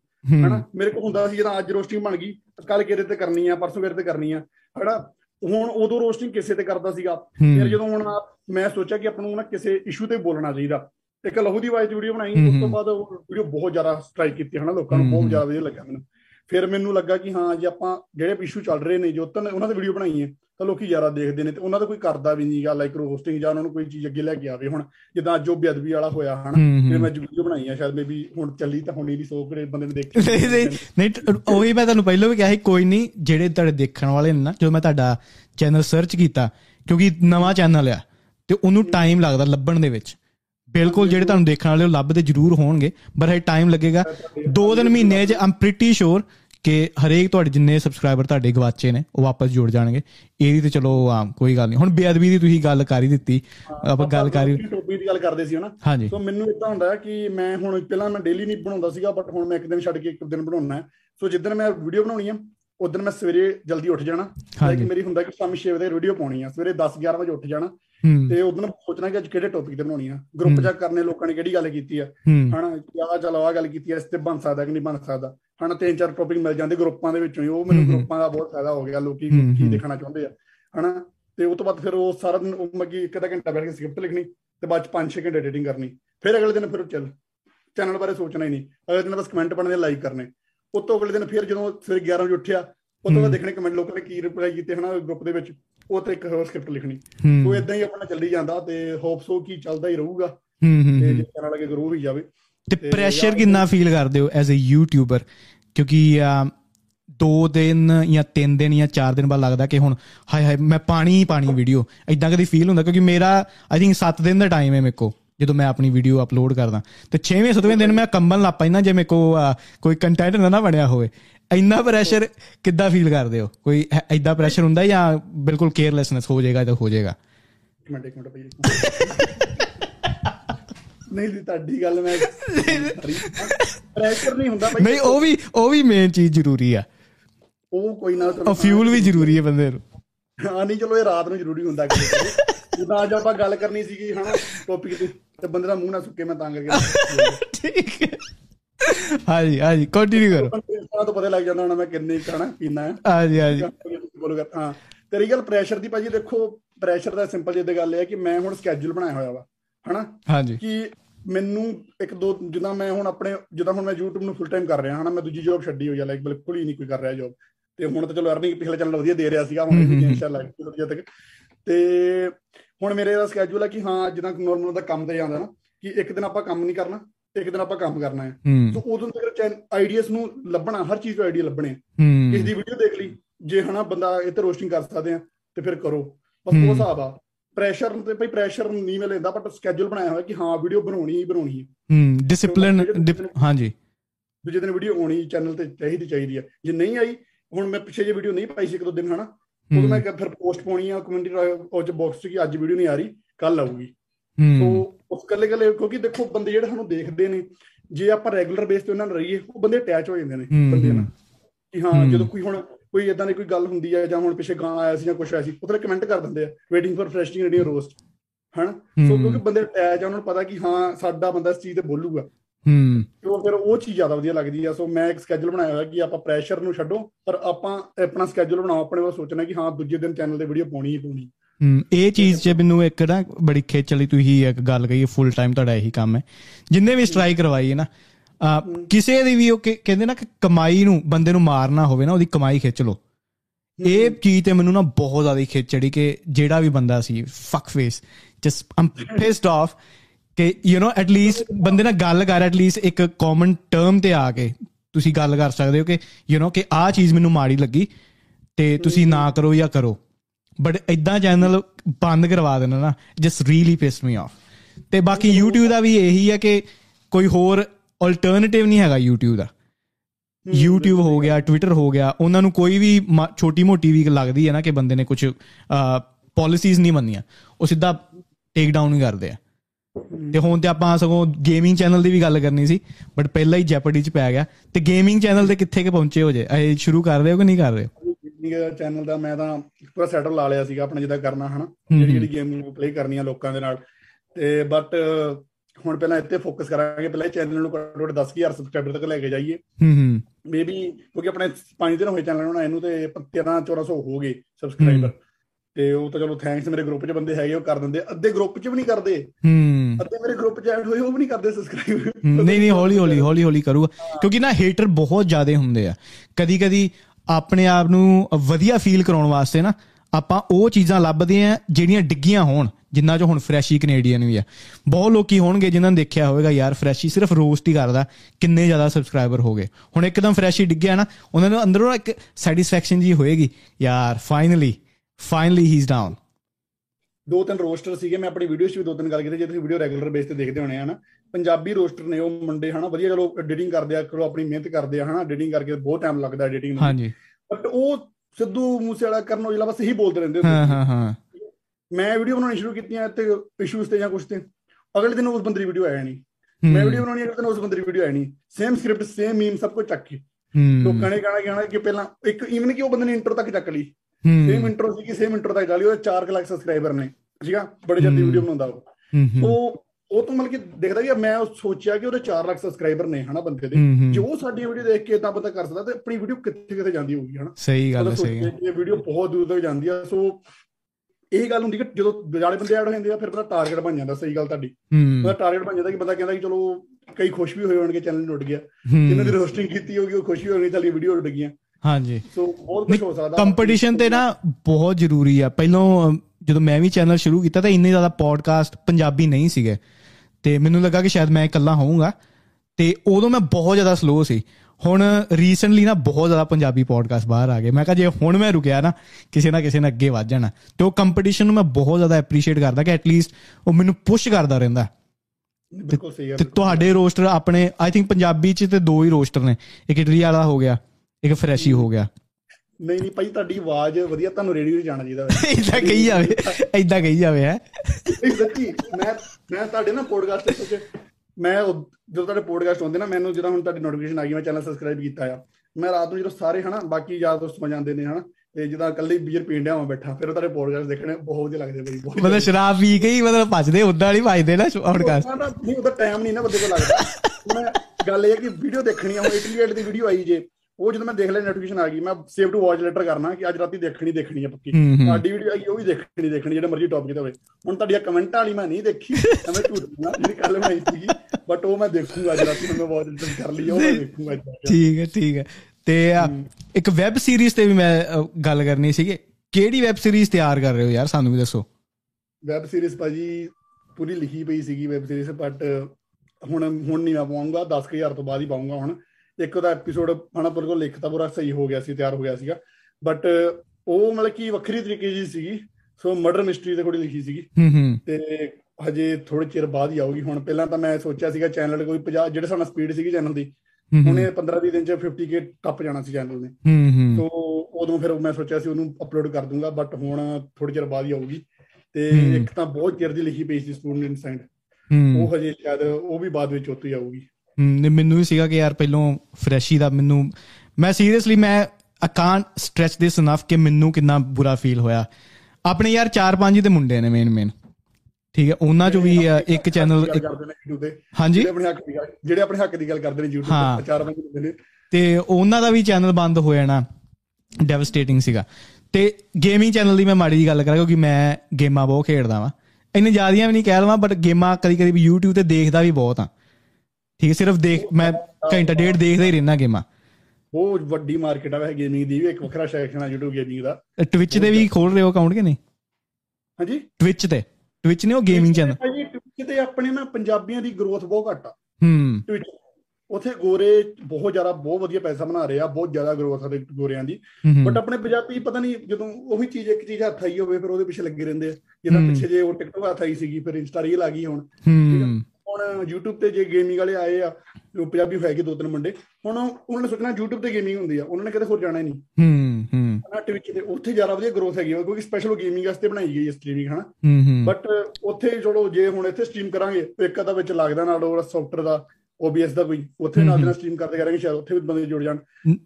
ਹਨਾ ਮੇਰੇ ਕੋਲ ਹੁੰਦਾ ਸੀ ਜਦੋਂ ਅੱਜ ਰੋਸਟਿੰਗ ਬਣ ਗਈ ਕੱਲ ਕਿਹਦੇ ਤੇ ਕਰਨੀ ਆ ਪਰਸੋਂ ਕਿਹਦੇ ਤੇ ਕਰਨੀ ਆ। ਹਨਾ ਹੁਣ ਉਦੋਂ ਰੋਸਟਿੰਗ ਕਿਸੇ ਤੇ ਕਰਦਾ ਸੀਗਾ। ਫਿਰ ਜਦੋਂ ਹੁਣ ਮੈਂ ਸੋਚਿਆ ਕਿ ਆਪਾਂ ਨੂੰ ਨਾ ਕਿਸੇ ਇਸ਼ੂ ਤੇ ਬੋਲਣਾ ਚਾਹੀਦਾ। ਇੱਕ ਲਹੂ ਦੀ ਦੀ ਵੀਡੀਓ ਬਣਾਈ ਉਸ ਤੋਂ ਬਾਅਦ ਉਹ ਵੀਡੀਓ ਬਹੁਤ ਜ਼ਿਆਦਾ ਸਟ੍ਰਾਈਕ ਕੀਤੀ ਹਨਾ ਲੋਕਾਂ ਨੂੰ ਬਹੁਤ ਜ਼ਿਆਦਾ ਵਧੀਆ ਲੱਗਾ ਮੈਨੂੰ। ਫਿਰ ਮੈਨੂੰ ਲੱਗਾ ਕਿ ਹਾਂ ਜੇ ਆਪਾਂ ਜਿਹੜੇ ਇਸ਼ੂ ਚੱਲ ਰਹੇ ਨੇ ਜੋ ਤਾਂ ਉਹਨਾਂ ਦੀ ਵੀਡੀਓ ਬਣਾਈ ਹੈ ਤਾਂ ਲੋਕੀ ਜ਼ਿਆਦਾ ਦੇਖਦੇ ਨੇ ਤੇ ਉਹਨਾਂ ਦਾ ਕੋਈ ਕਰਦਾ ਵੀ ਨਹੀਂਗਾ ਲਾਈਕ ਰੋਸਟਿੰਗ ਜਾਂ ਉਹਨਾਂ ਨੂੰ ਕੋਈ ਚੀਜ਼ ਅੱਗੇ ਲੈ ਕੇ ਆਵੇ ਹੁਣ ਜਿੱਦਾਂ ਅੱਜ ਉਹ ਬੇਅਦਬੀ ਵਾਲਾ ਹੋਇਆ ਹਨਾ ਫਿਰ ਮੈਂ ਵੀਡੀਓ ਬਣਾਈ ਆ ਸ਼ਾਇਦ ਮੇਬੀ ਹੁਣ ਚੱਲੀ ਤਾਂ ਹੁਣ ਇਹਦੀ ਸੌ ਘਰੇ ਬੰਦੇ ਨੇ ਦੇਖੀ ਨਹੀਂ ਨਹੀਂ ਨਹੀਂ ਉਹੀ ਮੈਂ ਤੁਹਾਨੂੰ ਪਹਿਲਾਂ ਵੀ ਕਿਹਾ ਸੀ ਕੋਈ ਨਹੀਂ ਜਿਹੜੇ ਤੁਹਾਡੇ ਦੇਖਣ ਵਾਲੇ ਨੇ ਨਾ ਜਦੋਂ ਮੈਂ ਤੁਹਾਡਾ ਚੈਨਲ ਸਰਚ ਕੀਤਾ ਕਿਉਂਕਿ ਨਵਾਂ ਚੈਨਲ ਆ ਤੇ ਉਹਨੂੰ ਟਾਈਮ ਲੱਗਦਾ ਲੱਭਣ ਦੇ ਵਿੱਚ। ਬਿਲਕੁਲ ਜਿਹੜੇ ਤੁਹਾਨੂੰ ਦੇਖਣ ਵਾਲੇ ਉਹ ਲੱਭਦੇ ਜ਼ਰੂਰ ਹੋਣਗੇ ਪਰ ਇਹ ਟਾਈਮ ਲੱਗੇਗਾ। ਦੋ ਦਿਨ ਮਹੀਨੇ 'ਚ ਆਮ ਪ੍ਰੀਟੀ ਸ਼ੋਰ ਕਿ ਹਰੇਕ ਤੁਹਾਡੇ ਜਿੰਨੇ ਸਬਸਕ੍ਰਾਈਬਰ ਤੁਹਾਡੇ ਗਵਾਚੇ ਨੇ ਉਹ ਵਾਪਸ ਜੁੜ ਜਾਣਗੇ। ਇਹਦੀ ਤੇ ਚਲੋ ਆਮ ਕੋਈ ਗੱਲ ਨਹੀਂ। ਹੁਣ ਬੇਅਦਬੀ ਦੀ ਤੁਸੀਂ ਗੱਲ ਕਰ ਹੀ ਦਿੱਤੀ। ਆਪਾਂ ਗੱਲ ਕਰ ਹੀ ਟੋਪੀ ਦੀ ਗੱਲ ਕਰਦੇ ਸੀ ਹਨਾ? ਸੋ ਮੈਨੂੰ ਇਦਾਂ ਹੁੰਦਾ ਹੈ ਕਿ ਮੈਂ ਹੁਣ ਪਹਿਲਾਂ ਮੈਂ ਡੇਲੀ ਨਹੀਂ ਬਣਾਉਂਦਾ ਸੀਗਾ ਬਟ ਹੁਣ ਮੈਂ ਇੱਕ ਦਿਨ ਛੱਡ ਕੇ ਇੱਕ ਦਿਨ ਬਣਾਉਣਾ ਹੈ। ਸੋ ਜਿੱਦਣ ਮੈਂ ਵੀਡੀਓ ਬਣਾਉਣੀ ਆ ਉਦੋਂ ਮੈਂ ਸਵੇਰੇ ਜਲਦੀ ਉੱਠ ਜਾਣਾ। ਲਾਈਕ ਮੇਰੀ ਹੁੰਦਾ ਕਿ ਸ਼ਾਮੀ 6 ਵਜੇ ਵੀਡੀਓ ਪਾਉਣੀ ਆ ਸਵੇਰੇ 10 11 ਵਜੇ ਉੱਠ ਜਾਣਾ। ਹੂੰ ਤੇ ਉਦੋਂ ਸੋਚਣਾ ਕਿ ਅੱਜ ਕਿਹੜੇ ਟੌਪਿਕ ਤੇ ਬਣਾਉਣੀ ਆ। ਗਰੁੱਪ। ਚੈੱਕ ਕਰਨੇ ਲੋਕਾਂ ਨੇ ਕਿਹੜੀ ਗੱਲ ਕੀਤੀ ਆ? ਹਨਾ ਆਹ ਚਲੋ ਆਹ ਗੱਲ ਕੀਤੀ ਆ ਇਸ ਤੇ ਬਣ ਸਕਦਾ ਕਿ ਨਹੀਂ ਬਣ ਸਕਦਾ। ਹਨਾ ਤਿੰਨ ਚਾਰ ਟੌਪਿਕ ਮਿਲ ਜਾਂਦੇ ਗਰੁੱਪਾਂ ਦੇ ਵਿੱਚੋਂ ਹੀ ਉਹ ਮੈਨੂੰ। ਗਰੁੱਪਾਂ ਦਾ ਬਹੁਤ ਫਾਇਦਾ ਹੋ ਗਿਆ ਲੋਕੀ ਕੀ। ਦੇਖਣਾ ਚਾਹੁੰਦੇ ਆ। ਹਨਾ ਤੇ ਉਸ ਤੋਂ ਬਾਅਦ ਫਿਰ ਉਹ ਸਾਰਾ ਦਿਨ ਉਹ ਮੱਗੀ ਇੱਕ ਅੱਧਾ ਘੰਟਾ ਬੈਠ ਕੇ ਸਕ੍ਰਿਪਟ ਲਿਖਣੀ ਤੇ ਬਾਅਦ ਚ 5-6 ਘੰਟੇ ਐਡੀਟਿੰਗ ਕਰਨੀ। ਫਿਰ ਅਗਲੇ ਦਿਨ ਫਿਰ ਚੱਲ ਚੈਨਲ ਬਾਰੇ ਸੋਚਣਾ ਹੀ ਨਹੀਂ। ਅਗਲੇ ਦਿਨ ਬਸ ਕਮੈਂਟ ਪੜ੍ਹਨੇ ਲਾਈਕ ਕਰਨੇ। ਉਸ ਤੋਂ ਅਗਲੇ ਦਿਨ ਫਿਰ ਜਦੋਂ ਸਵੇਰੇ 11 ਵਜੇ ਉੱਠਿਆ ਉਸ ਤੋਂ। ਬਾਅਦ ਦੇਖਣੇ ਕਮੈਂਟ ਲੋਕਾਂ ਨੇ ਕੀ ਰਿਪਲਾਈ ਕੀਤੇ ਹਨਾ ਗਰੁੱਪ ਦੇ ਵਿੱਚ। ਉਹ ਤੇ ਇੱਕ ਹੋਰ ਸਕ੍ਰਿਪਟ ਲਿਖਣੀ। ਹੂੰ। ਸੋ ਇਦਾਂ ਹੀ ਆਪਣਾ ਚੱਲੀ ਜਾਂਦਾ ਤੇ ਹੋਪ ਸੋ ਕੀ ਚੱਲਦਾ ਹੀ ਰਹੂਗਾ। ਹੂੰ ਹੂੰ, ਤੇ ਹੂੰ। ਜੇ ਚੈਨਲ ਅੱਗੇ ਗਰੋ ਵੀ ਜਾਵੇ। ਤੇ ਪ੍ਰੈਸ਼ਰ ਕਿੰਨਾ ਫੀਲ ਕਰਦੇ ਹੋ ਐਜ਼ ਅ ਯੂਟਿਊਬਰ ਕਿਉਂਕਿ ਦੋ ਦਿਨ ਜਾਂ ਤਿੰਨ ਦਿਨ ਜਾਂ ਚਾਰ ਦਿਨ ਬਾਅਦ ਲੱਗਦਾ ਕਿ ਹੁਣ ਹਾਏ ਹਾਏ ਮੈਂ ਪਾਣੀ ਹੀ ਪਾਣੀ ਵੀਡੀਓ ਇਦਾਂ ਕਦੀ ਫੀਲ ਹੁੰਦਾ? ਕਿਉਂਕਿ ਮੇਰਾ ਆਈ ਥਿੰਕ 7 ਦਿਨ ਦਾ ਟਾਈਮ ਹੈ ਮੇਰੇ ਕੋ ਜਦੋਂ ਮੈਂ ਆਪਣੀ ਵੀਡੀਓ ਅਪਲੋਡ ਕਰਦਾ। ਤੇ 6ਵੇਂ 7ਵੇਂ ਦਿਨ ਮੈਂ ਕੰਬਲ ਲੱਗ ਪੈਂਦਾ ਜੇ ਮੇਰੇ ਕੋ ਕੋਈ ਕੰਟੈਂਟ ਨਾ ਨਾ ਬਣਿਆ ਹੋਵੇ। ਇੰਨਾ ਪ੍ਰੈਸ਼ਰ ਕਿੱਦਾਂ ਫੀਲ ਕਰਦੇ ਹੋ? ਕੋਈ ਐਦਾਂ ਪ੍ਰੈਸ਼ਰ ਹੁੰਦਾ ਜਾਂ ਬਿਲਕੁਲ ਕੇਅਰਲੈਸਨੈਸ ਹੋ ਜਾਏਗਾ ਤਾਂ ਹੋ ਜਾਏਗਾ? ਇੱਕ ਮਿੰਟ ਇੱਕ ਮਿੰਟ ਭਾਈ। ਨਹੀਂ ਜੀ ਤੁਹਾਡੀ ਗੱਲ ਮੈਂ ਪ੍ਰੈਸ਼ਰ ਨਹੀਂ ਹੁੰਦਾ ਭਾਈ। ਨਹੀਂ ਉਹ ਵੀ ਉਹ ਵੀ ਮੇਨ ਚੀਜ਼ ਜ਼ਰੂਰੀ ਆ। ਉਹ ਕੋਈ ਨਾ ਉਹ ਫਿਊਲ ਵੀ ਜ਼ਰੂਰੀ ਹੈ ਬੰਦੇ ਨੂੰ। ਹਾਂ ਨਹੀਂ ਚਲੋ ਇਹ ਰਾਤ ਨੂੰ ਜ਼ਰੂਰੀ ਹੁੰਦਾ ਕਿ ਜਿੱਦਾਂ ਅੱਜ ਆਪਾਂ ਗੱਲ ਕਰਨੀ ਸੀਗੀ ਹਨਾ ਟੌਪਿਕ ਤੇ ਤੇ ਬੰਦੇ ਦਾ ਮੂੰਹ ਨਾ ਸੁੱਕੇ ਮੈਂ ਤਾਂ ਕਰਕੇ। ਠੀਕ ਹੈ। ਹਾਂਜੀ ਹਾਂਜੀ ਕੰਟੀਨਿਊ ਕਰੋ। ਬੰਦੇ ਨੂੰ ਤਾਂ ਪਤਾ ਲੱਗ ਜਾਂਦਾ ਹੁਣ ਮੈਂ ਕਿੰਨੇ ਖਾਣਾ ਪੀਣਾ ਹੈ। ਹਾਂਜੀ ਹਾਂਜੀ। ਹਾਂ। ਤੇਰੀ ਗੱਲ ਪ੍ਰੈਸ਼ਰ ਦੀ ਭਾਜੀ ਦੇਖੋ ਪ੍ਰੈਸ਼ਰ ਦਾ ਸਿੰਪਲ ਜਿਹੀ ਗੱਲ ਇਹ ਹੈ ਕਿ ਮੈਂ ਹੁਣ ਸਕੇਜੂਲ ਬਣਾਇਆ ਹੋਇਆ ਵਾ ਹਨਾ? ਹਾਂਜੀ। ਕਿ ਮੈਨੂੰ ਇੱਕ ਦੋ ਜਿੱਦਾਂ ਮੈਂ ਹੁਣ ਆਪਣੇ ਜਿੱਦਾਂ ਹੁਣ ਮੈਂ YouTube ਨੂੰ ਫੁੱਲ ਟਾਈਮ ਕਰ ਰਿਹਾ ਹਨਾ ਮੈਂ ਦੂਜੀ ਜੌਬ ਛੱਡੀ ਹੋਈ ਆ ਲਾਈਕ ਬਿਲਕੁਲ ਹੀ ਨਹੀਂ ਕੋਈ ਕਰ ਰਿਹਾ ਜੌਬ ਤੇ ਹੁਣ ਤਾਂ ਚਲੋ ਅਰਨਿੰਗ ਪਿਛਲੇ ਚੱਲਣ ਵਧੀਆ ਦੇ ਰਿਹਾ ਸੀਗਾ ਹੁਣ ਵੀ ਇਨਸ਼ਾਅੱਲਾ ਵਧੀਆ ਤੱਕ। ਤੇ ਹੁਣ ਮੇਰੇ ਦਾ ਸਕੇਜੂਲ ਹੈ ਕਿ ਹਾਂ ਜਿੱਦਾਂ ਨਾਰਮਲ ਦਾ ਕੰਮ ਤੇ ਜਾਂਦਾ ਨਾ ਕਿ ਇੱਕ ਦਿਨ ਆਪਾਂ ਕੰਮ ਨਹੀਂ ਕਰਨਾ ਇੱਕ ਦਿਨ ਆਪਾਂ ਕੰਮ ਕਰਨਾ ਹੈ। ਸੋ ਉਦੋਂ ਤੱਕ ਆਈਡੀਆਸ ਨੂੰ ਲੱਭਣਾ ਹਰ ਚੀਜ਼ ਤੋਂ ਆਈਡੀਆ ਲੱਭਣੇ। ਕਿਸੇ ਦੀ ਵੀਡੀਓ ਦੇਖ ਲਈ ਜੇ ਹਨਾ ਬੰਦਾ ਤੇ ਰੋਸਟਿੰਗ ਕਰ ਸਕਦੇ ਆ ਤੇ ਫਿਰ ਕਰੋ। ਬਸ। ਉਹ ਹਿਸਾਬ ਆ। ਪ੍ਰੈਸ਼ਰ ਤੇ ਭਈ ਪ੍ਰੈਸ਼ਰ ਨਹੀਂ ਮੈਂ ਲੈਂਦਾ ਬਟ ਸਕੇਜੂਲ ਬਣਾਇਆ ਹੋਇਆ ਕਿ ਹਾਂ ਵੀਡੀਓ ਬਣਾਉਣੀ ਹੀ ਬਣਾਉਣੀ ਹੈ। ਹੂੰ ਡਿਸਪਲਿਨ ਹਾਂਜੀ। ਦੂਜੇ ਦਿਨ ਵੀਡੀਓ ਆਉਣੀ ਚੈਨਲ ਤੇ ਚਾਹੀਦੀ ਚਾਹੀਦੀ ਆ ਜੇ ਨਹੀਂ ਆਈ ਹੁਣ ਮੈਂ ਪਿੱਛੇ ਜੇ ਵੀਡੀਓ ਨਹੀਂ ਪਾਈ ਸੀ ਇੱਕ ਦੋ ਦਿਨ ਹਨਾ? ਉਦੋਂ ਹੂੰ ਮੈਂ ਫਿਰ ਪੋਸਟ ਪਾਉਣੀ ਆ ਕਮਿਊਨਿਟੀ ਉਹ ਚ ਬਾਕਸ 'ਚ ਕਿ ਅੱਜ ਵੀਡੀਓ ਨਹੀਂ ਆ ਰਹੀ ਕੱਲ ਆਊਗੀ। ਹੂੰ। ਸੋ ਉਸ ਕੱਲੇ ਕੱਲੇ ਕਿਉਂਕਿ ਦੇਖੋ ਬੰਦੇ ਜਿਹੜੇ ਸਾਨੂੰ ਦੇਖਦੇ ਨੇ ਜੇ ਆਪਾਂ ਰੈਗੂਲਰ ਬੇਸ ਤੇ ਉਹਨਾਂ ਨਾਲ ਰਹੀਏ ਉਹ ਬੰਦੇ ਅਟੈਚ ਹੋ ਜਾਂਦੇ ਨੇ ਬੰਦੇ ਨਾਲ। ਕਿ ਹਾਂ। ਜਦੋਂ ਕੋਈ ਹੁਣ ਕੋਈ ਇਦਾਂ ਦੀ ਕੋਈ ਗੱਲ ਹੁੰਦੀ ਹੈ ਜਾਂ ਹੁਣ ਪਿੱਛੇ ਗਾਂ ਆਇਆ ਸੀ ਜਾਂ ਕੁਝ ਆਇਆ ਸੀ ਉਹਦੇ ਕਮੈਂਟ ਕਰ ਦਿੰਦੇ ਆ ਵੇਟਿੰਗ ਫॉर ਫਰੈਸ਼ਿੰਗ ਰੇਡੀਓ ਰੋਸਟ ਹਨ ਸੋ। ਕਿਉਂਕਿ ਬੰਦੇ ਅਟੈਚ ਆ ਉਹਨਾਂ ਨੂੰ ਪਤਾ ਕਿ ਹਾਂ ਸਾਡਾ ਬੰਦਾ ਇਸ ਚੀਜ਼ ਤੇ ਬੋਲੂਗਾ ਹੂੰ ਤੇ ਉਹ ਫਿਰ ਉਹ ਚੀਜ਼ ਜ਼ਿਆਦਾ ਵਧੀਆ ਲੱਗਦੀ ਆ ਸੋ ਮੈਂ ਇੱਕ ਸਕੇਜੂਲ ਬਣਾਇਆ ਹੋਇਆ ਕਿ ਆਪਾਂ ਪ੍ਰੈਸ਼ਰ ਨੂੰ ਛੱਡੋ ਪਰ ਆਪਾਂ ਆਪਣਾ ਸਕੇਜੂਲ ਬਣਾਓ ਆਪਣੇ ਵੱਲ ਸੋਚਣਾ ਕਿ ਹਾਂ ਦੂਜੇ ਦਿਨ ਚੈਨਲ ਤੇ ਵੀਡੀਓ ਪਾਉਣੀ ਹੀ ਪਾਉਣੀ ਇਹ ਚੀਜ਼ 'ਚ ਮੈਨੂੰ ਇੱਕ ਨਾ ਬੜੀ ਖੇਚ ਵਾਲੀ ਤੁਸੀਂ ਇੱਕ ਗੱਲ ਕਹੀ ਫੁੱਲ ਟਾਈਮ ਤੁਹਾਡਾ ਇਹੀ ਕੰਮ ਹੈ ਜਿੰਨੇ ਵੀ ਸਟ੍ਰਾਈਕ ਕਰਵਾਈ ਹੈ ਨਾ ਅਹ, ਕਿਸੇ ਦੀ ਵੀ ਉਹ ਕਿ- ਕਹਿੰਦੇ ਨਾ ਕਿ ਕਮਾਈ ਨੂੰ ਬੰਦੇ ਨੂੰ ਮਾਰਨਾ ਹੋਵੇ ਨਾ ਉਹਦੀ ਕਮਾਈ ਖਿੱਚ ਲਓ ਇਹ ਚੀਜ਼ ਤੇ ਮੈਨੂੰ ਨਾ ਬਹੁਤ ਜ਼ਿਆਦਾ ਖਿੱਚ ਚੜੀ ਕਿ ਜਿਹੜਾ ਵੀ ਬੰਦਾ ਸੀ fuck face just am pissed off ਕਿ ਯੂ نو ਐਟ ਲੀਸਟ ਬੰਦੇ ਨਾਲ ਗੱਲ ਕਰ ਐਟ ਲੀਸਟ ਇੱਕ ਕਾਮਨ ਟਰਮ ਤੇ ਆ ਕੇ ਤੁਸੀਂ ਗੱਲ ਕਰ ਸਕਦੇ ਹੋ ਕਿ ਯੂ نو ਕਿ ਆਹ ਚੀਜ਼ ਮੈਨੂੰ ਮਾੜੀ ਲੱਗੀ ਤੇ ਤੁਸੀਂ ਨਾ ਕਰੋ ਜਾਂ ਕਰੋ ਬਟ ਇਦਾਂ ਚੈਨਲ ਬੰਦ ਕਰਵਾ ਦੇਣਾ ਨਾ just really pissed me off ਤੇ ਬਾਕੀ YouTube ਦਾ ਵੀ ਇਹੀ ਹੈ ਕਿ ਕੋਈ ਹੋਰ ਅਲਟਰਨੇਟਿਵ ਨਹੀਂ ਹੈਗਾ YouTube ਦਾ। YouTube ਹੋ ਗਿਆ, Twitter ਹੋ ਗਿਆ, ਉਹਨਾਂ ਨੂੰ ਕੋਈ ਵੀ ਛੋਟੀ ਮੋਟੀ ਵੀ ਲੱਗਦੀ ਹੈ ਨਾ ਕਿ ਬੰਦੇ ਨੇ ਕੁਝ ਪਾਲਿਸੀਜ਼ ਨਹੀਂ ਮੰਨੀਆਂ। ਉਹ ਸਿੱਧਾ ਟੇਕ ਡਾਊਨ ਹੀ ਕਰਦੇ ਆ। ਤੇ ਹੁਣ ਤੇ ਆਪਾਂ ਸਗੋਂ ਗੇਮਿੰਗ ਚੈਨਲ ਦੀ ਵੀ ਗੱਲ ਕਰਨੀ ਸੀ ਬਟ ਪਹਿਲਾਂ ਹੀ ਜੈਪਰਡੀ ਚ ਪੈ ਗਿਆ। ਤੇ ਗੇਮਿੰਗ ਚੈਨਲ ਤੇ ਕਿੱਥੇ ਕੇ ਪਹੁੰਚੇ ਹੋ ਜੇ? ਇਹ ਸ਼ੁਰੂ ਕਰ ਰਹੇ ਹੋ ਕਿ ਨਹੀਂ ਕਰ ਰਹੇ ਹੋ? ਚੈਨਲ ਦਾ ਮੈਂ ਤਾਂ ਪੂਰਾ ਸੈਟਅਪ ਲਾ ਲਿਆ ਸੀਗਾ ਆਪਣਾ ਜਿੱਦਾਂ ਕਰਨਾ ਹਨਾ? ਜਿਹੜੀ ਜਿਹੜੀ ਗੇਮ ਨੂੰ ਪਲੇ ਕਰਨੀ ਆ ਲੋਕਾਂ ਦੇ ਨਾਲ। ਤੇ ਬਟ ਹੁਣ ਪਹਿਲਾਂ ਇੱਥੇ ਫੋਕਸ ਕਰਾਂਗੇ। ਪਹਿਲਾਂ ਚੈਨਲ ਨੂੰ ਘੱਟੋ ਘੱਟ 10000 ਸਬਸਕ੍ਰਾਈਬਰ ਤੱਕ ਲੈ ਕੇ ਜਾਈਏ। ਹੂੰ ਹੂੰ। ਮੇਬੀ ਕਿਉਂਕਿ ਆਪਣੇ 5 ਦਿਨ ਹੋਏ ਚੈਨਲ ਨੂੰ ਇਹਨੂੰ ਤੇ 13 1400 ਹੋ ਗਏ ਸਬਸਕ੍ਰਾਈਬਰ ਤੇ ਉਹ ਤਾਂ ਚਲੋ ਥੈਂਕਸ ਮੇਰੇ ਗਰੁੱਪ 'ਚ ਬੰਦੇ ਹੈਗੇ ਉਹ ਕਰ ਦਿੰਦੇ। ਅੱਧੇ ਗਰੁੱਪ 'ਚ ਵੀ ਨਹੀਂ ਕਰਦੇ। ਹੂੰ। ਅੱਧੇ ਮੇਰੇ ਗਰੁੱਪ 'ਚ ਐਡ ਹੋਏ ਉਹ ਵੀ ਨਹੀਂ ਕਰਦੇ ਸਬਸਕ੍ਰਾਈਬ ਨਹੀਂ ਨਹੀਂ ਹੌਲੀ ਹੌਲੀ ਹੌਲੀ ਹੌਲੀ ਕਰੂਗਾ। ਕਿਉਂਕਿ ਨਾ ਹੇਟਰ ਬਹੁਤ ਜ਼ਿਆਦੇ ਹੁੰਦੇ ਆ। ਕਦੀ ਕਦੀ ਆਪਣੇ ਆਪ ਨੂੰ ਵਧੀਆ ਫੀਲ ਕਰਾਉਣ ਵਾਸਤੇ ਨਾ, ਆਪਾਂ ਉਹ ਚੀਜ਼ਾਂ ਲੱਭਦੇ ਆ ਜਿਹੜੀਆਂ ਡਿੱਗੀਆਂ ਹੋਣ, ਜਿੰਨਾ ਚ ਹੁਣ ਫਰੈਸ਼ੀ ਕੈਨੇਡੀਅਨ ਵੀ ਆ ਬਹੁਤ ਲੋਕੀ ਹੋਣਗੇ ਜਿਨ੍ਹਾਂ ਨੇ ਦੇਖਿਆ ਹੋਵੇਗਾ, ਯਾਰ ਫਰੈਸ਼ੀ ਸਿਰਫ ਰੋਸਟ ਹੀ ਕਰਦਾ, ਕਿੰਨੇ ਜ਼ਿਆਦਾ ਸਬਸਕ੍ਰਾਈਬਰ ਹੋ ਗਏ? ਹੁਣ ਇੱਕਦਮ ਫਰੈਸ਼ੀ ਡਿੱਗਿਆ ਨਾ, ਉਹਨਾਂ ਨੂੰ ਅੰਦਰੋਂ ਇੱਕ ਸੈਟੀਸਫੈਕਸ਼ਨ ਜੀ ਹੋਏਗੀ, ਯਾਰ finally finally he is down ਦੋ ਤਿੰਨ ਰੋਸਟਰ ਸੀਗੇ, ਮੈਂ ਆਪਣੀ ਵੀਡੀਓ 'ਚ ਵੀ ਦੋ ਤਿੰਨ ਗੱਲ ਕੀਤੀ, ਜੇ ਤੁਸੀਂ ਵੀਡੀਓ ਰੈਗੂਲਰ ਬੇਸ ਤੇ ਦੇਖਦੇ ਹੋਣੇ ਆ ਨਾ ਪੰਜਾਬੀ ਰੋਸਟਰ ਨੇ ਉਹ ਮੁੰਡੇ ਹਨਾ ਵਧੀਆ ਚਲੋ ਐਡੀਟਿੰਗ ਕਰਦੇ ਆ ਕਰੋ ਆਪਣੀ ਮਿਹਨਤ ਕਰਦੇ ਆ ਹਨਾ ਐਡੀਟਿੰਗ ਕਰਕੇ ਬਹੁਤ ਟਾਈਮ ਲੱਗਦਾ ਐਡੀਟਿੰਗ ਨੂੰ। ਹਾਂਜੀ। ਬਟ ਉਹ ਸਿੱਧੂ ਮੂਸੇ ਵਾਲਾ ਕਰਨ ਔਜਲਾ ਬਸ ਇਹੀ ਬੋਲਦੇ ਰਹਿੰਦੇ ਹੁੰਦੇ ਹਾਂ। ਹਾਂ ਹਾਂ। ਮੈਂ ਵੀਡੀਓ ਬਣਾਉਣੀ ਸ਼ੁਰੂ ਕੀਤੀਆਂ ਤੇ ਇਸ਼ੂਜ਼ ਤੇ ਜਾਂ ਕੁਝ ਤੇ। ਅਗਲੇ ਦਿਨ ਉਸ ਬੰਦੇ ਦੀ ਵੀਡੀਓ ਆਇਆ ਨਹੀਂ ਮੈਂ ਵੀਡੀਓ ਬਣਾਉਣੀ ਅਗਲੇ ਦਿਨ ਉਸ ਬੰਦੇ ਦੀ ਵੀਡੀਓ ਆਇਆ ਨਹੀਂ ਸੇਮ ਸਕ੍ਰਿਪਟ ਸੇਮ ਮੀਮ ਸਭ ਕੁਝ ਚੱਕ ਕੇ। ਲੋਕਾਂ ਨੇ ਕਹਿਣਾ ਕਹਿਣਾ ਕਿ ਪਹਿਲਾਂ ਇੱਕ ਇਵਨ ਕਿ ਉਹ ਬੰਦੇ ਨੇ ਇੰਟਰੋ ਤੱਕ ਚੱਕ ਲਈ। ਸੇਮ ਇੰਟਰੋ ਸੀ ਕਿ ਸੇਮ ਇੰਟਰੋ ਤੱਕ ਚੱਲੀ ਉਹਦੇ 4 ਲੱਖ ਸਬਸਕ੍ਰਾਈਬਰ ਨੇ। ਸੀਗਾ ਬੜੇ ਜਲਦੀ ਵੀਡੀਓ ਬਣਾਉਂਦਾ ਉਹ ਉਹ ਉਹ ਤੋਂ ਮਤਲਬ ਕਿ ਦੇਖਦਾ ਕਿ ਮੈਂ ਉਹ ਸੋਚਿਆ ਕਿ ਉਹਦੇ 4 ਲੱਖ ਸਬਸਕ੍ਰਾਈਬਰ ਨੇ ਹਨਾ ਬੰਦੇ ਦੇ। ਹੂੰ, ਹੂੰ। ਜੋ ਸਾਡੀਆਂ ਵੀਡੀਓ ਦੇਖ ਕੇ ਇਦਾਂ ਬੰਦਾ ਕਰ ਸਕਦਾ ਤੇ ਆਪਣੀ ਵੀਡੀਓ ਕਿੱਥੇ ਕਿੱਥੇ ਜਾਂਦੀ ਹੋਊਗੀ ਹਨਾ? ਸਹੀ ਗੱਲ ਹੈ ਸਹੀ ਕਿ ਇਹ ਵੀਡੀਓ ਬਹੁਤ ਦੂਰ ਤੱਕ ਜਾਂਦੀ ਆ ਸੋ ਇਹ ਗੱਲ ਹੁੰਦੀ ਕਿ ਜਦੋਂ ਵਿਚਾਲੇ ਬੰਦੇ ਐਡ ਹੋ ਜਾਂਦੇ ਆ ਫਿਰ ਬੰਦਾ ਟਾਰਗੇਟ ਬਣ ਜਾਂਦਾ ਸਹੀ ਗੱਲ ਤੁਹਾਡੀ। ਹੂੰ। ਉਹਦਾ ਟਾਰਗੇਟ ਬਣ ਜਾਂਦਾ ਕਿ ਬੰਦਾ ਕਹਿੰਦਾ ਕਿ ਚਲੋ ਕਈ ਖੁਸ਼ ਵੀ ਹੋਏ ਹੋਣਗੇ ਚੈਨਲ ਨੂੰ ਉੱਡ ਗਿਆ। ਜਿਨ੍ਹਾਂ ਦੀ ਹੂੰ ਰੋਸਟਿੰਗ ਕੀਤੀ ਹੋਗੀ ਉਹ ਖੁਸ਼ ਵੀ ਹੋਣਗੇ ਚੱਲੀ ਵੀਡੀਓ ਉੱਡ ਗਈਆਂ। ਹਾਂਜੀ। ਸੋ ਬਹੁਤ ਕੁਝ ਹੋ ਸਕਦਾ। ਕੰਪੀਟੀਸ਼ਨ ਤੇ ਨਾ ਬਹੁਤ ਜ਼ਰੂਰੀ ਆ। ਪਹਿਲਾਂ ਜਦੋਂ ਮੈਂ ਵੀ ਚੈਨਲ ਸ਼ੁਰੂ ਕੀਤਾ ਤਾਂ ਇੰਨੇ ਜ਼ਿਆਦਾ ਪੋਡਕਾਸਟ ਪੰਜਾਬੀ ਨਹੀਂ ਸੀਗੇ। ਤੇ ਮੈਨੂੰ ਲੱਗਾ ਕਿ ਸ਼ਾਇਦ ਮੈਂ ਇਕੱਲਾ ਹੋਊਂਗਾ। ਤੇ ਉਦੋਂ ਮੈਂ ਬਹੁਤ ਜ਼ਿਆਦਾ ਸਲੋ ਸੀ। ਹੁਣ ਰੀਸੈਂਟਲੀ ਨਾ ਬਹੁਤ ਜ਼ਿਆਦਾ ਪੰਜਾਬੀ ਪੋਡਕਾਸਟ ਬਾਹਰ ਆ ਗਏ। ਮੈਂ ਕਿਹਾ ਜੇ ਹੁਣ ਮੈਂ ਰੁਕਿਆ ਨਾ ਕਿਸੇ ਨਾ ਕਿਸੇ ਨੇ ਅੱਗੇ ਵੱਧ ਜਾਣਾ। ਤੇ ਉਹ ਕੰਪੀਟੀਸ਼ਨ ਨੂੰ ਮੈਂ ਬਹੁਤ ਜ਼ਿਆਦਾ ਐਪਰੀਸ਼ੀਏਟ ਕਰਦਾ ਕਿ ਐਟਲੀਸਟ ਉਹ ਮੈਨੂੰ ਪੁਸ਼ ਕਰਦਾ ਰਹਿੰਦਾ। ਬਿਲਕੁਲ ਸਹੀ ਹੈ ਤੇ ਤੁਹਾਡੇ ਰੋਸਟਰ ਆਪਣੇ ਆਈ ਥਿੰਕ ਪੰਜਾਬੀ ਚ ਤੇ ਦੋ ਹੀ ਰੋਸਟਰ ਨੇ। ਇੱਕ ਇਟਲੀ ਵਾਲਾ ਹੋ ਗਿਆ ਇੱਕ ਫਰੈਸ਼ੀ ਹੋ ਗਿਆ। ਨਹੀਂ ਨਹੀਂ ਭਾਈ ਤੁਹਾਡੀ ਆਵਾਜ਼ ਵਧੀਆ ਤੁਹਾਨੂੰ ਰੇਡੀਓ 'ਚ ਜਾਣਾ ਚਾਹੀਦਾ ਵੈਸੇ। ਇਦਾਂ ਕਹੀ ਜਾਵੇ ਇਦਾਂ ਕਹੀ ਜਾਵੇ ਹੈ। ਨਹੀਂ ਸੱਚੀ ਮੈਂ ਮੈਂ ਤੁਹਾਡੇ ਨਾ ਪੋਡਕਾਸਟ ਤੇ ਸੋਚੇ ਮੈਂ ਜਦੋਂ ਤੁਹਾਡੇ ਪੋਡਕਾਸਟ ਹੁੰਦੇ ਨਾ ਮੈਨੂੰ ਜਦੋਂ ਹੁਣ ਤੁਹਾਡੀ ਨੋਟੀਫਿਕੇਸ਼ਨ ਆ ਗਈ ਮੈਂ ਚੈਨਲ ਸਬਸਕ੍ਰਾਈਬ ਕੀਤਾ ਆ। ਮੈਂ ਰਾਤ ਨੂੰ ਜਦੋਂ ਸਾਰੇ ਹਨਾ ਬਾਕੀ ਯਾਰ ਦੋਸਤ ਸਮਝ ਜਾਂਦੇ ਨੇ ਹਨਾ ਤੇ ਜਦੋਂ ਇਕੱਲੇ ਬੀਅਰ ਪੀਣ ਡਿਆ ਮੈਂ ਬੈਠਾ ਫਿਰ ਤੁਹਾਡੇ ਪੋਡਕਾਸਟ ਦੇਖਣੇ ਬਹੁਤ ਵਧੀਆ ਲੱਗਦੇ ਬਈ ਬਹੁਤ ਮਤਲਬ ਸ਼ਰਾਬ ਪੀ ਕੇ ਹੀ ਮਤਲਬ ਭੱਜਦੇ ਉਦਾਂ ਨਹੀਂ ਭੱਜਦੇ ਨਾ ਪੋਡਕਾਸਟ ਨਹੀਂ ਉਹਦਾ ਟਾਈਮ ਨਹੀਂ ਨਾ ਬੰਦੇ ਕੋਲ ਲੱਗਦਾ। ਮੈਂ ਗੱਲ ਇਹ ਹੈ ਕਿ ਵੀਡੀਓ ਦੇਖਣੀ ਆ ਹੁਣ ਇਟਲੀ ਗੇਟ ਦੀ ਵੀਡੀਓ ਆਈ ਜੇ। ਉਹ ਜਦੋਂ ਮੈਂ ਦੇਖ ਲਿਆ ਨੋਟੀਫਿਕੇਸ਼ਨ ਆ ਗਈ ਮੈਂ ਸੇਵ ਟੂ ਵਾਚ ਲੈਟਰ ਕਰਨਾ ਕਿ ਅੱਜ ਰਾਤੀ ਦੇਖਣੀ ਦੇਖਣੀ ਪੱਕੀ। ਹੂੰ, ਹੂੰ। ਤੁਹਾਡੀ ਵੀਡੀਓ ਆਈ ਉਹ ਵੀ ਦੇਖਣੀ ਦੇਖਣੀ ਜਿਹੜਾ ਮਰਜ਼ੀ ਟੌਪਿਕ ਤੇ ਹੋਵੇ। ਹੁਣ ਤੁਹਾਡੀਆਂ ਕਮੈਂਟਾਂ ਵਾਲੀ ਮੈਂ ਨਹੀਂ ਦੇਖੀ ਮੈਂ ਝੂਠ ਬੋਲਾਂ ਜਿਹੜੀ ਕੱਲ ਬਣਾਈ ਸੀਗੀ ਬਟ ਉਹ ਮੈਂ ਦੇਖੂੰਗਾ ਅੱਜ ਰਾਤੀ ਮੈਂ ਵਾਚ ਲੈਟਰ ਕਰ ਲਈ ਉਹ ਮੈਂ ਦੇਖੂੰਗਾ। ਠੀਕ ਹੈ ਠੀਕ ਹੈ। ਤੇ ਇੱਕ ਵੈਬ ਸੀਰੀਜ਼ ਤੇ ਵੀ ਮੈਂ ਗੱਲ ਕਰਨੀ ਸੀਗੀ। ਕਿਹੜੀ ਵੈਬ ਸੀਰੀਜ਼ ਤਿਆਰ ਕਰ ਰਹੇ ਹੋ ਯਾਰ? ਸਾਨੂੰ ਵੀ ਦੱਸੋ। ਵੈਬ ਸੀਰੀਜ਼ ਭਾਜੀ ਪੂਰੀ ਲਿਖੀ ਪਈ ਸੀਗੀ ਵੈਬ ਸੀਰੀਜ਼ ਬਟ ਹੁਣ ਹੁਣ ਨਹੀਂ ਮੈਂ ਪਾਉਂਗਾ 10000 ਤੋਂ ਬਾਅਦ ਹੀ ਪਾਉਂਗਾ ਹੁਣ। ਇੱਕ ਉਹਦਾ ਐਪੀਸੋਡ ਹਣਾ ਪਰ ਕੋਲ ਲਿਖਤਾ ਪੂਰਾ ਸਹੀ ਹੋ ਗਿਆ ਸੀ ਤਿਆਰ ਹੋ ਗਿਆ ਸੀਗਾ। ਬਟ ਉਹ ਮਤਲਬ ਕਿ ਵੱਖਰੀ ਤਰੀਕੇ ਦੀ ਸੀਗੀ। ਸੋ ਮਰਡਰ ਮਿਸਟਰੀ ਤੇ ਥੋੜੀ ਲਿਖੀ ਸੀਗੀ। ਤੇ ਹਜੇ ਥੋੜੇ ਚਿਰ ਬਾਅਦ ਹੀ ਆਊਗੀ। ਹੁਣ ਪਹਿਲਾਂ ਤਾਂ ਮੈਂ ਸੋਚਿਆ ਸੀਗਾ ਚੈਨਲ ਕੋਈ 50 ਜਿਹੜੇ ਸਾਡਾ ਸਪੀਡ ਸੀਗੀ ਚੈਨਲ ਦੀ ਉਹਨੇ 15 20 ਦਿਨ ਚ 50k ਟੱਪ ਜਾਣਾ ਸੀ ਚੈਨਲ ਨੇ। ਸੋ ਉਦੋਂ ਫਿਰ ਮੈਂ ਸੋਚਿਆ ਸੀ ਉਹਨੂੰ ਅਪਲੋਡ ਕਰ ਦੂੰਗਾ ਬਟ ਹੁਣ ਥੋੜੇ ਚਿਰ ਬਾਅਦ ਹੀ ਆਊਗੀ। ਤੇ। ਇੱਕ ਤਾਂ ਬਹੁਤ ਚਿਰ ਦੀ ਲਿਖੀ ਪਈ ਸੀ ਸਟੂਡੈਂਟ ਇਨਸਾਈਡ ਉਹ ਹਜੇ ਸ਼ਾਇਦ ਉਹ ਵੀ ਬਾਅਦ ਵਿੱਚ ਉੱਤੇ ਆਊਗੀ। ਮੈਨੂੰ ਵੀ ਸੀਗਾ ਕਿ ਯਾਰ ਪਹਿਲੋਂ ਫਰੈਸ਼ੀ ਦਾ ਮੈਨੂੰ ਮੈਂ ਸੀਰੀਅਸਲੀ ਮੈਂ I can't stretch this enough ਕਿ ਮੈਨੂੰ ਕਿੰਨਾ ਬੁਰਾ ਫੀਲ ਹੋਇਆ। ਆਪਣੇ ਯਾਰ ਚਾਰ ਪੰਜ ਹੀ ਤੇ ਮੁੰਡੇ ਨੇ ਮੇਨ ਮੇਨ ਠੀਕ ਹੈ ਉਹਨਾਂ ਚੋਂ ਵੀ ਇੱਕ ਚੈਨਲ ਹਾਂਜੀ? ਜਿਹੜੇ ਆਪਣੇ ਹੱਕ ਦੀ ਗੱਲ ਕਰਦੇ ਨੇ YouTube ਹਾਂ। ਤੇ ਚਾਰ ਪੰਜ ਬੰਦੇ ਨੇ। ਤੇ ਉਹਨਾਂ ਦਾ ਵੀ ਚੈਨਲ ਬੰਦ ਹੋ ਜਾਣਾ। ਡੈਵਸਟੇਟਿੰਗ ਸੀਗਾ। ਤੇ ਗੇਮਿੰਗ ਚੈਨਲ ਦੀ ਮੈਂ ਮਾੜੀ ਜੀ ਗੱਲ ਕਰਾਂ ਕਿਉਂਕਿ ਮੈਂ ਗੇਮਾਂ ਬਹੁਤ ਖੇਡਦਾ ਵਾਂ। ਇੰਨੇ ਜ਼ਿਆਦੀਆਂ ਵੀ ਨਹੀਂ ਕਹਿ ਲਵਾਂ ਬਟ ਗੇਮਾਂ ਕਦੀ ਕਦੀ YouTube ਤੇ ਦੇਖਦਾ ਵੀ ਬਹੁਤ ਆ। ਠੀਕ ਹੈ ਸਿਰਫ ਦੇਖ ਮੈਂ ਘੰਟਾ ਡੇਢ ਦੇਖਦਾ ਹੀ ਰਹਿਣਾ ਗੇਮਾਂ। ਬਹੁਤ ਵੱਡੀ ਮਾਰਕੀਟ ਆ ਵੈਸੇ ਗੇਮਿੰਗ ਦੀ ਵੀ ਇੱਕ ਵੱਖਰਾ ਸੈਕਸ਼ਨ ਆ YouTube ਗੇਮਿੰਗ ਦਾ। ਟਵਿਚ ਤੇ ਵੀ ਖੋਲ ਰਹੇ ਹੋ ਅਕਾਊਂਟ ਕਿ ਨਹੀਂ? ਹਾਂਜੀ? ਟਵਿਚ ਤੇ। ਟਵਿਚ ਨੇ ਉਹ ਗੇਮਿੰਗ ਚੈਨਲ ਭਾਜੀ Twitch ਤੇ ਆਪਣੇ ਨਾ ਪੰਜਾਬੀਆਂ ਦੀ ਗਰੋਥ ਬਹੁਤ ਘੱਟ ਆ। ਹੂੰ। Twitch ਉਥੇ ਗੋਰੇ ਬਹੁਤ ਜ਼ਿਆਦਾ ਬਹੁਤ ਵਧੀਆ ਪੈਸਾ ਬਣਾ ਰਹੇ ਆ ਬਹੁਤ ਜ਼ਿਆਦਾ ਗਰੋਥ ਆ ਗੋਰਿਆਂ ਦੀ। ਬਟ ਆਪਣੇ ਪੰਜਾਬੀ ਪਤਾ ਨਹੀਂ ਜਦੋਂ ਉਹੀ ਚੀਜ਼ ਇੱਕ ਚੀਜ਼ ਹੱਥ ਆਈ ਹੋਵੇ ਫਿਰ ਉਹਦੇ ਪਿੱਛੇ ਲੱਗੇ ਰਹਿੰਦੇ ਆ। ਜਿੱਦਾਂ। ਪਿੱਛੇ ਜੇ ਉਹ ਟਿਕਟੋਕ ਹੱਥ ਆਈ ਸੀਗੀ ਫਿਰ ਇੰਸਟਾ ਰੀਲ ਆ ਗਈ ਹੁਣ। ਹੂੰ। ਹੁਣ YouTube ਤੇ ਜੇ ਗੇਮਿੰਗ ਵਾਲੇ ਆਏ ਆ ਪੰਜਾਬੀ ਹੈਗੇ ਦੋ ਤਿੰਨ ਮੁੰਡੇ ਹੁਣ ਉਹ- ਉਹਨਾਂ ਨੇ ਸੋਚਣਾ YouTube ਤੇ ਗੇਮਿੰਗ ਹੁੰਦੀ ਆ ਉਹਨਾਂ ਨੇ ਕਿਤੇ ਹੋਰ ਜਾਣਾ ਹੀ ਨਹੀਂ। ਹੂੰ ਹੂੰ। ਹਨਾ ਟਵਿਚ ਤੇ ਉੱਥੇ ਜ਼ਿਆਦਾ ਵਧੀਆ ਗਰੋਥ ਹੈਗੀ ਕਿਉਂਕਿ ਸਪੈਸ਼ਲ ਗੇਮਿੰਗ ਵਾਸਤੇ ਬਣਾਈ ਗਈ ਹੈ ਸਟ੍ਰੀਮਿੰਗ ਹਨਾ? ਬਟ ਉੱਥੇ ਚਲੋ ਜੇ ਹੁਣ ਇੱਥੇ ਸਟ੍ਰੀਮ ਕਰਾਂਗੇ ਤੇ ਇੱਕ ਅੱਧਾ ਵਿੱਚ ਲੱਗਦਾ ਨਾਲ ਉਹ ਸੌਫਟਵੇਅਰ ਦਾ OBS ਦਾ ਕੋਈ ਉੱਥੇ ਨਾਲ ਨਾਲ ਸਟ੍ਰੀਮ ਕਰਦੇ ਕਰਾਂਗੇ ਸ਼ਾਇਦ ਉੱਥੇ ਵੀ ਬੰਦੇ ਜੁੜ ਜਾਣ।